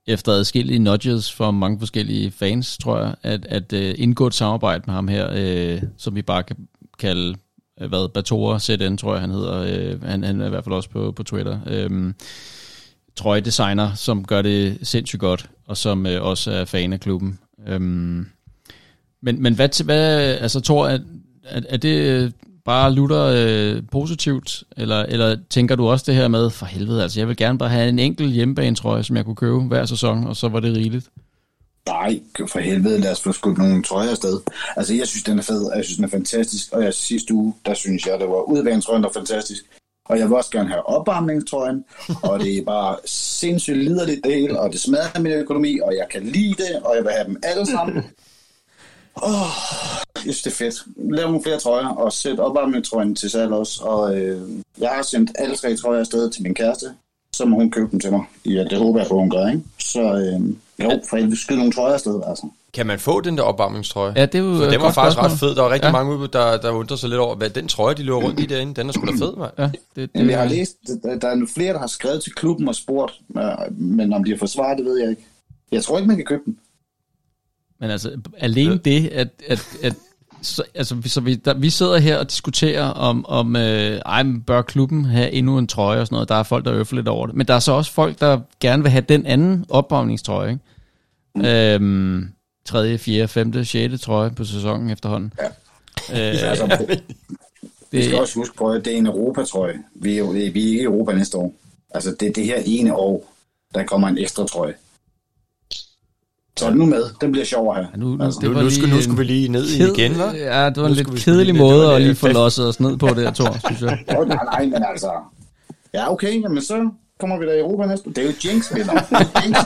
efter adskillige nudges fra mange forskellige fans, tror jeg, at, at uh, indgå et samarbejde med ham her, uh, som vi bare kan kalde, øh, hvad, Batora ZN, tror jeg, han hedder. Uh, han, han er i hvert fald også på, på Twitter. Øhm, um, trøjedesigner, som gør det sindssygt godt, og som uh, også er fan af klubben. Um, men, men hvad, hvad altså, tror at, at, at det bare lutter øh, positivt, eller, eller tænker du også det her med, for helvede, altså jeg vil gerne bare have en enkelt hjemmebanetrøje, som jeg kunne købe hver sæson, og så var det rigeligt? Nej, for helvede, lad os få skudt nogle trøjer afsted. Altså, jeg synes, den er fed, og jeg synes, den er fantastisk. Og jeg sidste uge, der synes jeg, det var udvanetrøjen, der var fantastisk. Og jeg vil også gerne have opvarmningstrøjen, og det er bare sindssygt liderligt det hele, og det smadrer min økonomi, og jeg kan lide det, og jeg vil have dem alle sammen. Åh, oh, jeg synes, det er fedt. Lav nogle flere trøjer, og sæt opvarmningstrøjen til salg også. Og øh, jeg har sendt alle tre trøjer afsted til min kæreste, så må hun købe dem til mig. Ja, det håber jeg på, hun gør, ikke? Så øh, jo, for helvede, skyd nogle trøjer afsted, altså. Kan man få den der opvarmningstrøje? Ja, det er jo For den var faktisk spørgsmål. ret fed. Der var rigtig Ja. mange ude, der, der undrer sig lidt over, hvad den trøje, de løber rundt i derinde, den er sgu da fed, mand. Ja, det, det, Jamen, jeg har læst, der der er flere, der har skrevet til klubben og spurgt, øh, men om de har fået svar, det ved jeg ikke. Jeg tror ikke, man kan købe den. Men altså, alene det, at, at, at så, altså, vi- så vi, der, vi sidder her og diskuterer om, om øh, ej, bør klubben have endnu en trøje og sådan noget. Der er folk, der øffer lidt over det. Men der er så også folk, der gerne vil have den anden opvarmningstrøje. Ikke? Øhm, 3., 4., 5., 6. trøje på sæsonen efterhånden. Ja. Øh, Altså, vi skal det, også huske på, at det er en Europa-trøje. Vi er, vi er ikke i Europa næste år. Altså, det er det her ene år, der kommer en ekstra trøje. Så er den nu med. Den bliver sjovere her. nu, nu, Altså, det Nu, var nu, skulle, lige nu skulle vi lige ned ked- igen, hva'? Ja, det var en Nu lidt vi kedelig lige- det måde at lige få losset os ned på det, Thor, synes jeg. Åh, nej, nej, men altså... Ja, okay, jamen så kommer vi da i Europa næste. Det er jo Jinx. Det er Jinx,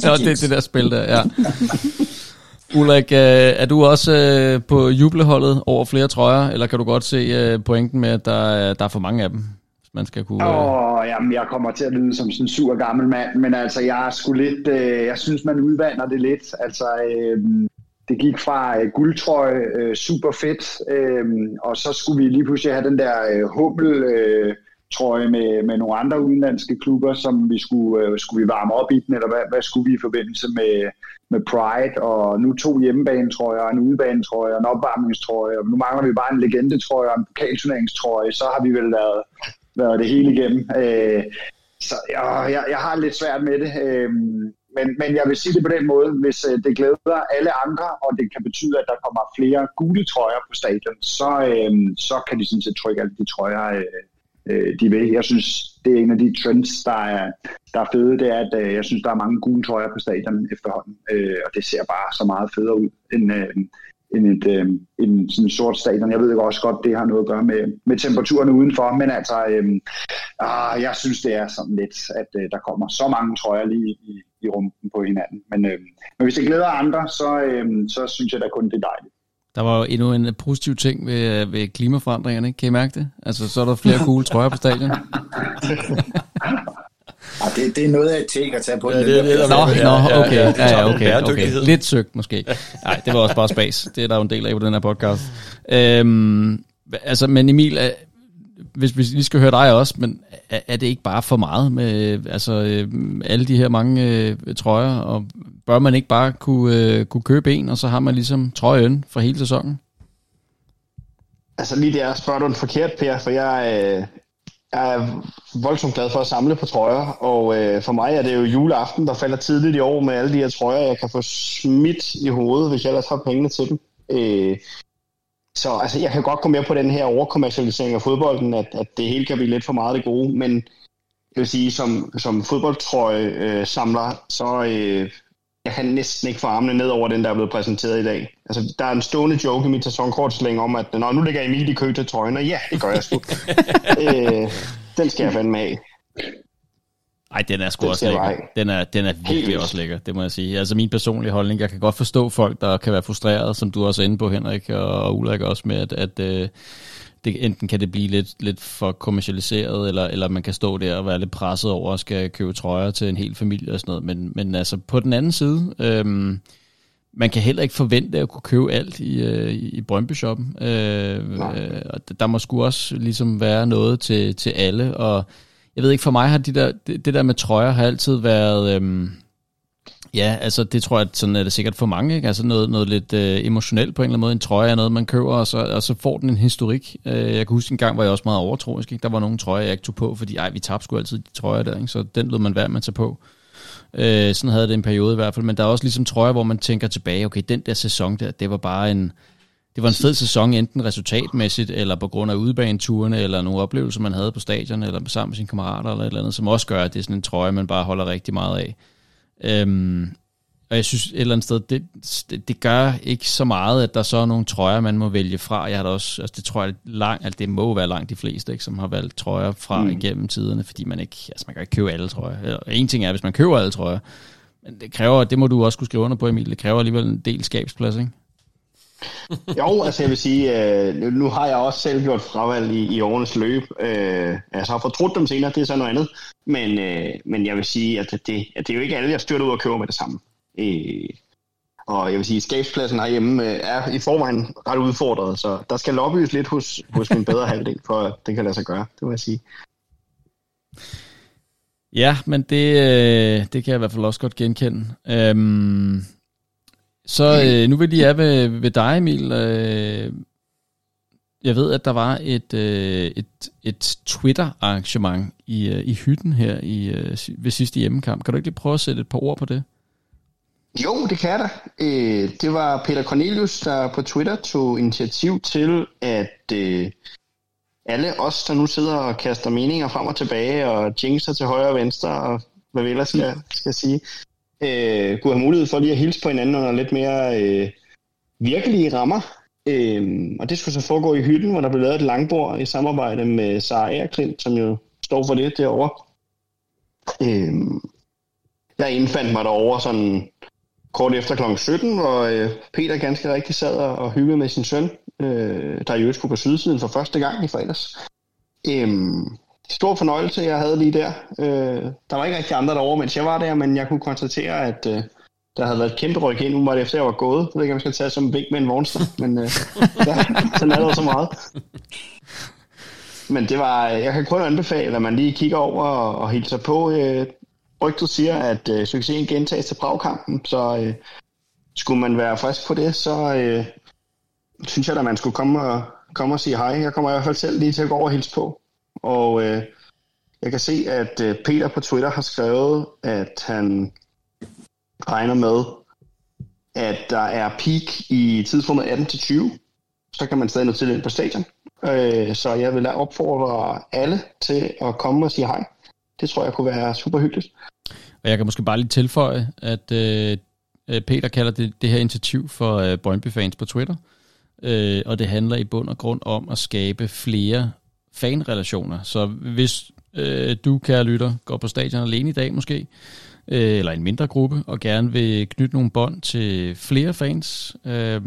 det er det er det der spil der, ja. Ulrik, øh, er du også øh, på jubleholdet over flere trøjer, eller kan du godt se øh, pointen med, at der, er- der er for mange af dem, hvis man skal kunne... Øh... Jamen, jeg kommer til at lyde som sådan en sur gammel mand, men altså, jeg er sgu lidt, øh, jeg synes, man udvander det lidt. Altså, øh, det gik fra øh, guldtrøje, øh, super fedt, øh, og så skulle vi lige pludselig have den der øh, hummel øh, trøje med, med nogle andre udenlandske klubber, som vi skulle, øh, skulle vi varme op i den, eller hvad, hvad skulle vi i forbindelse med, med Pride, og nu to hjemmebanetrøjer, en udebanetrøje, og en opvarmningstrøje, og nu mangler vi bare en legendetrøje og en pokalturneringstrøje, så har vi vel lavet været det hele igennem. Øh, så ja, jeg, jeg har lidt svært med det, øh, men, men jeg vil sige det på den måde, hvis øh, det glæder alle andre, og det kan betyde, at der kommer flere gule trøjer på stadion, så, øh, så kan de sådan set trykke alle de trøjer, øh, øh, de vil. Jeg synes, det er en af de trends, der er, der er fede, det er, at øh, jeg synes, der er mange gule trøjer på stadion efterhånden, øh, og det ser bare så meget federe ud end, øh, end et øh, en sådan sort stadion. Jeg ved jo også godt, det har noget at gøre med, med temperaturen udenfor, men altså, øh, ah, jeg synes, det er sådan lidt, at øh, der kommer så mange trøjer lige i, i rumpen på hinanden. Men, øh, men hvis det glæder andre, så, øh, så synes jeg da kun, det er dejligt. Der var jo endnu en positiv ting ved, ved klimaforandringerne, kan I mærke det? Altså, så er der flere gule trøjer på stadion. Ah, det, det er noget af et take at tage på. Ja, den det er det, plads. Nå, Ja, nå, okay. ja, Ja, det ja, noget okay, okay. Lidt søgt måske. Nej, det var også bare space. Det er der jo en del af på den her podcast. Øhm, altså, men Emil, hvis vi lige skal høre dig også, men er, er det ikke bare for meget med altså, øh, alle de her mange øh, trøjer, og bør man ikke bare kunne, øh, kunne købe en, og så har man ligesom trøjen for hele sæsonen? Altså lige der spørger du en forkert, Per, for jeg, øh, jeg er voldsomt glad for at samle på trøjer, og øh, for mig er det jo juleaften, der falder tidligt i år med alle de her trøjer, jeg kan få smidt i hovedet, hvis jeg ellers har pengene til dem. Øh, så altså, jeg kan godt komme med på den her overkommercialisering af fodbolden, at, at det hele kan blive lidt for meget det gode, men jeg vil sige, som, som fodboldtrøje øh, samler, så øh, jeg kan næsten ikke få armene ned over den, der er blevet præsenteret i dag. Altså, der er en stående joke i mit sæsonkortslæng om, at Nå, nu ligger Emil i kø til trøjen, og ja, det gør jeg sgu. øh, den skal jeg fandme af. Ej, den er sgu Den også lækker. vej. Den er, den er virkelig også lækker, det må jeg sige. Altså min personlige holdning, jeg kan godt forstå folk, der kan være frustreret, som du også er inde på, Henrik, og Ulrik også med, at, at øh, det, enten kan det blive lidt, lidt for kommercialiseret, eller, eller man kan stå der og være lidt presset over at skal købe trøjer til en hel familie og sådan noget. Men, men altså på den anden side, øhm, man kan heller ikke forvente at kunne købe alt i, øh, i Brøndby-shoppen. Øh, øh, og der må sgu også ligesom være noget til, til alle, og jeg ved ikke, for mig har de der, det, det der med trøjer har altid været... Øhm, ja, altså det tror jeg, at sådan er det sikkert for mange, ikke? Altså noget, noget lidt øh, emotionelt på en eller anden måde. En trøje er noget, man køber, og så, og så får den en historik. Øh, jeg kan huske en gang, hvor jeg også meget overtroisk. Ikke? Der var nogle trøjer, jeg ikke tog på, fordi ej, vi tabte sgu altid de trøjer der, ikke? så den lød man værd, med at tage på. Øh, sådan havde det en periode i hvert fald, men der er også ligesom trøjer, hvor man tænker tilbage, okay, den der sæson der, det var bare en, det var en fed sæson, enten resultatmæssigt, eller på grund af udebaneturene, eller nogle oplevelser, man havde på stadion, eller sammen med sine kammerater, eller et eller andet, som også gør, at det er sådan en trøje, man bare holder rigtig meget af. Øhm, og jeg synes et eller andet sted, det, det, det gør ikke så meget, at der så er nogle trøjer, man må vælge fra. Jeg har da også, altså det tror jeg, lang, altså det må være langt de fleste, ikke, som har valgt trøjer fra mm. igennem tiderne, fordi man ikke, altså man kan ikke købe alle trøjer. Eller, en ting er, hvis man køber alle trøjer, men det kræver, det må du også kunne skrive under på, Emil, det kræver alligevel en del skabsplads, ikke? Jo, altså jeg vil sige, øh, nu- har jeg også selv gjort fravalg i, i årenes løb. Øh, altså har fortrudt dem senere, det er så noget andet. Men, øh, men jeg vil sige, at det, at det er jo ikke alle, jeg styrter ud og køber med det samme. Øh, og jeg vil sige, at skabspladsen herhjemme øh, er i forvejen ret udfordret, så der skal lobbyes lidt hos, hos min bedre halvdel, for at det kan lade sig gøre, det må jeg sige. Ja, men det, øh, det kan jeg i hvert fald også godt genkende. Øhm, så øh, nu vil lige er ved, ved dig, Emil. Øh, jeg ved, at der var et, øh, et, et Twitter-arrangement i, øh, i hytten her i, øh, ved sidste hjemmekamp. Kan du ikke lige prøve at sætte et par ord på det? Jo, det kan jeg da. Øh, det var Peter Cornelius, der på Twitter tog initiativ til, at øh, alle os, der nu sidder og kaster meninger frem og tilbage, og jinxer til højre og venstre, og hvad vi ellers skal, skal sige, øh, kunne have mulighed for lige at hilse på hinanden under lidt mere øh, virkelige rammer. Øh, og det skulle så foregå i hytten, hvor der blev lavet et langbord i samarbejde med Sara Erklint, som jo står for det derovre. Øh, jeg indfandt mig derovre sådan kort efter kl. 17, hvor øh, Peter ganske rigtig sad og, og hyggede med sin søn, øh, der i øvrigt skulle på sydsiden for første gang i fredags. Øhm, stor fornøjelse, jeg havde lige der. Øh, der var ikke rigtig andre derovre, mens jeg var der, men jeg kunne konstatere, at øh, der havde været et kæmpe ryk ind, umiddelbart efter jeg var gået. Jeg ved ikke, om jeg skal tage som vink med en vognstang, men øh, der, sådan er der så meget. Men det var, øh, jeg kan kun anbefale, at man lige kigger over og, og hilser på. Øh, rygtet siger, at øh, succesen gentages til Prag-kampen, så øh, skulle man være frisk på det, så øh, synes jeg, at man skulle komme og, komme og sige hej. Jeg kommer i hvert fald selv lige til at gå over og hilse på. Og øh, jeg kan se, at øh, Peter på Twitter har skrevet, at han regner med, at der er peak i tidsrummet 18-20. Så kan man stadig nå til ind på stadion. Øh, så jeg vil opfordre alle til at komme og sige hej. Det tror jeg kunne være super hyggeligt. Og jeg kan måske bare lige tilføje, at øh, øh, Peter kalder det, det her initiativ for øh, Brøndby-fans på Twitter. Øh, og det handler i bund og grund om at skabe flere fanrelationer. Så hvis øh, du, kære lytter, går på stadion alene i dag måske, øh, eller en mindre gruppe, og gerne vil knytte nogle bånd til flere fans, øh,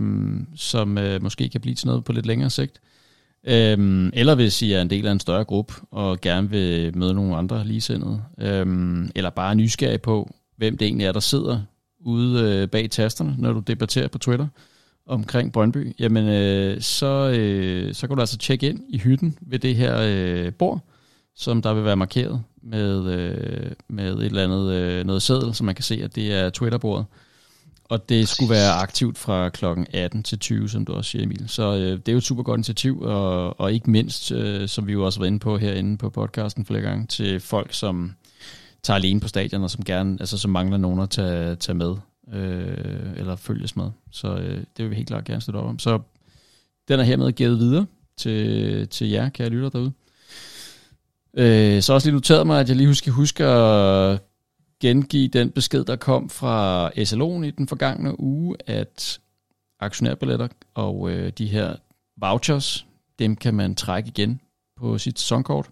som øh, måske kan blive til noget på lidt længere sigt, Øhm, eller hvis I er en del af en større gruppe, og gerne vil møde nogle andre ligesindede, øhm, eller bare er nysgerrig på, hvem det egentlig er, der sidder ude øh, bag tasterne, når du debatterer på Twitter omkring Brøndby, jamen øh, så, øh, så kan du altså tjekke ind i hytten ved det her øh, bord, som der vil være markeret med, øh, med et eller andet øh, noget seddel, så man kan se, at det er Twitter-bordet. Og det skulle være aktivt fra klokken 18 til 20, som du også siger, Emil. Så øh, det er jo et super godt initiativ, og, og ikke mindst, øh, som vi jo også var inde på herinde på podcasten flere gange, til folk, som tager alene på stadion, og som gerne, altså som mangler nogen at tage, tage med, øh, eller følges med. Så øh, det vil vi helt klart gerne støtte op om. Så den er hermed givet videre til, til jer, kære lytter derude. Øh, så også lige noteret mig, at jeg lige husker, husker at gengive den besked, der kom fra SLO'en i den forgangne uge, at aktionærbilletter og øh, de her vouchers, dem kan man trække igen på sit sæsonkort.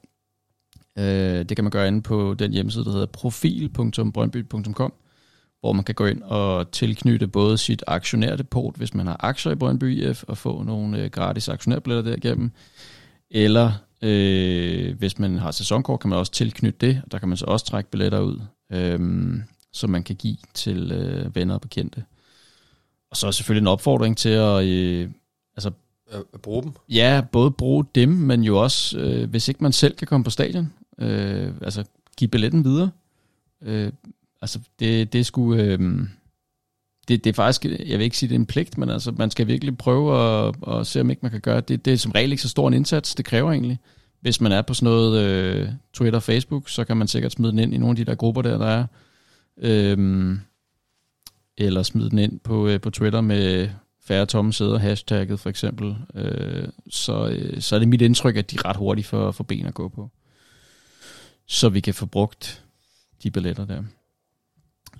Øh, det kan man gøre inde på den hjemmeside, der hedder profil.brøndby.com, hvor man kan gå ind og tilknytte både sit aktionærdepot, hvis man har aktier i Brøndby IF, og få nogle øh, gratis aktionærbilletter derigennem, eller øh, hvis man har sæsonkort, kan man også tilknytte det, og der kan man så også trække billetter ud, øh, som man kan give til øh, venner og bekendte. Og så er selvfølgelig en opfordring til at øh, altså, At bruge dem. Ja, både bruge dem, men jo også, øh, hvis ikke man selv kan komme på stadion, øh, altså give billetten videre. Øh, altså, det, det skulle... Øh, det, det er faktisk, jeg vil ikke sige, det er en pligt, men altså, man skal virkelig prøve at, at se, om ikke man kan gøre det. Det er som regel ikke så stor en indsats, det kræver egentlig. Hvis man er på sådan noget øh, Twitter og Facebook, så kan man sikkert smide den ind i nogle af de der grupper der, der er. Øhm, eller smide den ind på, øh, på Twitter med færre tomme sæder, hashtagget for eksempel, øh, så, øh, så er det mit indtryk, at de er ret hurtigt for, for ben at gå på. Så vi kan få brugt de billetter der.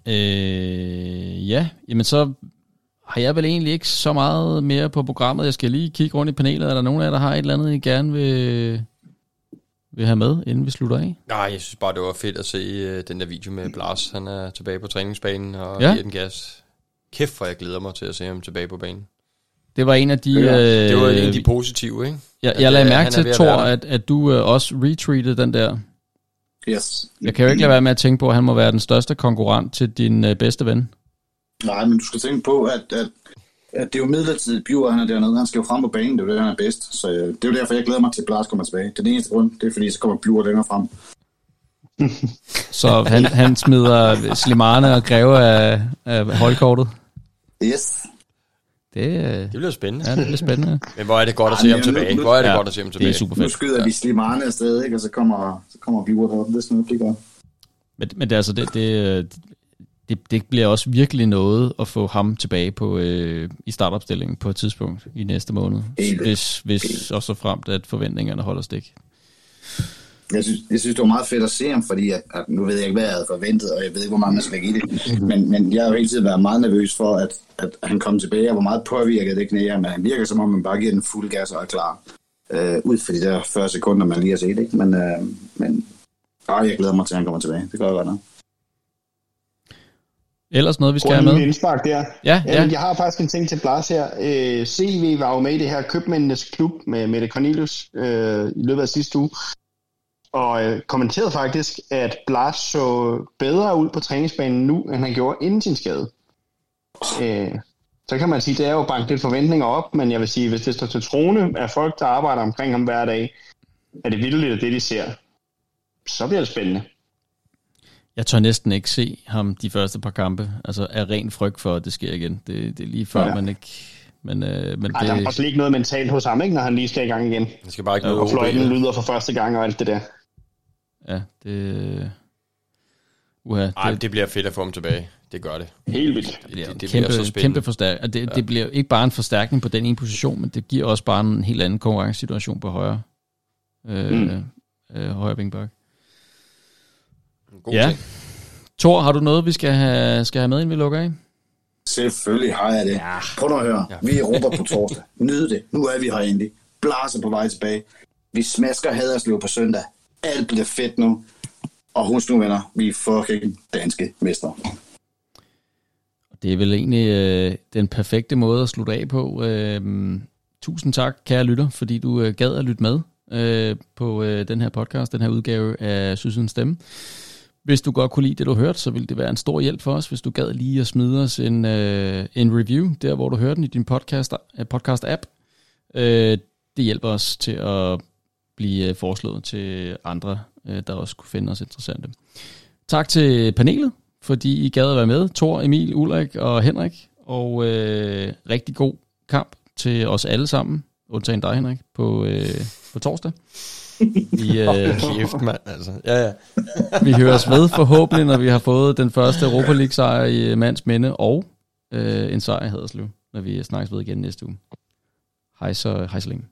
Øh, ja, jamen så har jeg vel egentlig ikke så meget mere på programmet. Jeg skal lige kigge rundt i panelet. Er der nogen af jer, der har et eller andet, I gerne vil, vil have med, inden vi slutter af? Nej, jeg synes bare, det var fedt at se uh, den der video med Blas. Han er tilbage på træningsbanen og Ja. giver den gas. Kæft, hvor jeg glæder mig til at se ham tilbage på banen. Det var en af de... Ja, Det var en øh, af de positive, ikke? jeg, jeg lagde øh, mærke til, Thor, at, at du øh, også retweetede den der. Yes. Jeg kan jo ikke lade være med at tænke på, at han må være den største konkurrent til din øh, bedste ven. Nej, men du skal tænke på, at, at, at det er jo midlertidigt, Bjur han er dernede. Han skal jo frem på banen, det er jo det, han er bedst. Så øh, det er jo derfor, jeg glæder mig til, at Blas kommer tilbage. Det er den eneste grund, det er fordi, så kommer Bjur længere frem. Så han, han smider Slimane og Greve af, af holdkortet. Yes. Det, øh, Det bliver spændende. ja, det bliver spændende. Men hvor er det godt at se ham nu- tilbage. nu- Hvor er det Ja, godt at se ham Det tilbage. er super Nu fedt. skyder vi Slimane afsted, ikke? og så kommer, så kommer Bjur deroppe. Det er sådan noget, det gør. Men, men det, er altså, det, det, det, det bliver også virkelig noget at få ham tilbage på øh, i startopstillingen på et tidspunkt i næste måned. Helt. Hvis, hvis også så fremt, at forventningerne holder stik. Jeg synes, jeg synes, det var meget fedt at se ham, fordi at, at nu ved jeg ikke, hvad jeg havde forventet, og jeg ved ikke, hvor meget man skal lægge i det. Men, men jeg har jo hele tiden været meget nervøs for, at, at han kom tilbage, og hvor meget påvirket det knæ men han virker som om, man bare giver den fuld gas og er klar. Øh, ud for de der 40 sekunder, man lige har set, ikke? Men, øh, men øh, jeg glæder mig til, at han kommer tilbage. Det gør jeg godt nok. Ellers noget, vi skal Prøv have med? indspark der. Ja, Ja. ja. Jeg har faktisk en ting til Blas her. Øh, CV var jo med i det her købmændenes klub med Mette Cornelius øh, i løbet af sidste uge. Og øh, kommenterede faktisk, at Blas så bedre ud på træningsbanen nu, end han gjorde inden sin skade. Øh, så kan man sige, det er jo banket lidt forventninger op, men jeg vil sige, hvis det står til trone af folk, der arbejder omkring ham hver dag, er det vildt det, de ser. Så bliver det spændende. Jeg tør næsten ikke se ham de første par kampe. Altså af ren frygt for, at det sker igen. Det, det er lige før, ja. Man ikke... Men, øh, men Ej, der er det, også lige ikke noget mentalt hos ham, ikke, når han lige skal i gang igen. Det skal bare ikke Og fløjten lyder for første gang og alt det der. Ja, det... Uha, det, Nej, det bliver fedt at få ham tilbage. Det gør det. Helt vildt. Det, bliver det, det kæmpe, bliver så spændende. kæmpe forstærk. Det, ja. det bliver ikke bare en forstærkning på den ene position, men det giver også bare en helt anden konkurrencesituation på højre, øh, mm. Øh, højre vingbak. En god Ja. ting. Thor, har du noget, vi skal have, skal have med, inden vi lukker af? Selvfølgelig har jeg det. Ja. Prøv nu at høre. Ja. Vi er Europa på torsdag. Nyd det. Nu er vi her endelig. Blaser på vej tilbage. Vi smasker Haderslev på søndag. Alt bliver fedt nu. Og husk nu, venner, vi er fucking danske mestre. Det er vel egentlig øh, den perfekte måde at slutte af på. Øh, tusind tak, kære lytter, fordi du øh, gad at lytte med øh, på øh, den her podcast, den her udgave af Sydsidens Stemme. Hvis du godt kunne lide det, du hørte, så ville det være en stor hjælp for os, hvis du gad lige at smide os en, øh, en review, der hvor du hører den i din podcast, podcast-app. Øh, det hjælper os til at blive øh, foreslået til andre, øh, der også kunne finde os interessante. Tak til panelet, fordi I gad at være med. Thor, Emil, Ulrik og Henrik. Og øh, rigtig god kamp til os alle sammen, undtagen dig, Henrik, på, øh, på torsdag. Vi, øh, Kæft, mand, altså. Ja, ja. vi høres ved forhåbentlig, når vi har fået den første Europa League-sejr i mands minde, og øh, en sejr i Haderslev, når vi snakkes ved igen næste uge. Hej så, hej så længe.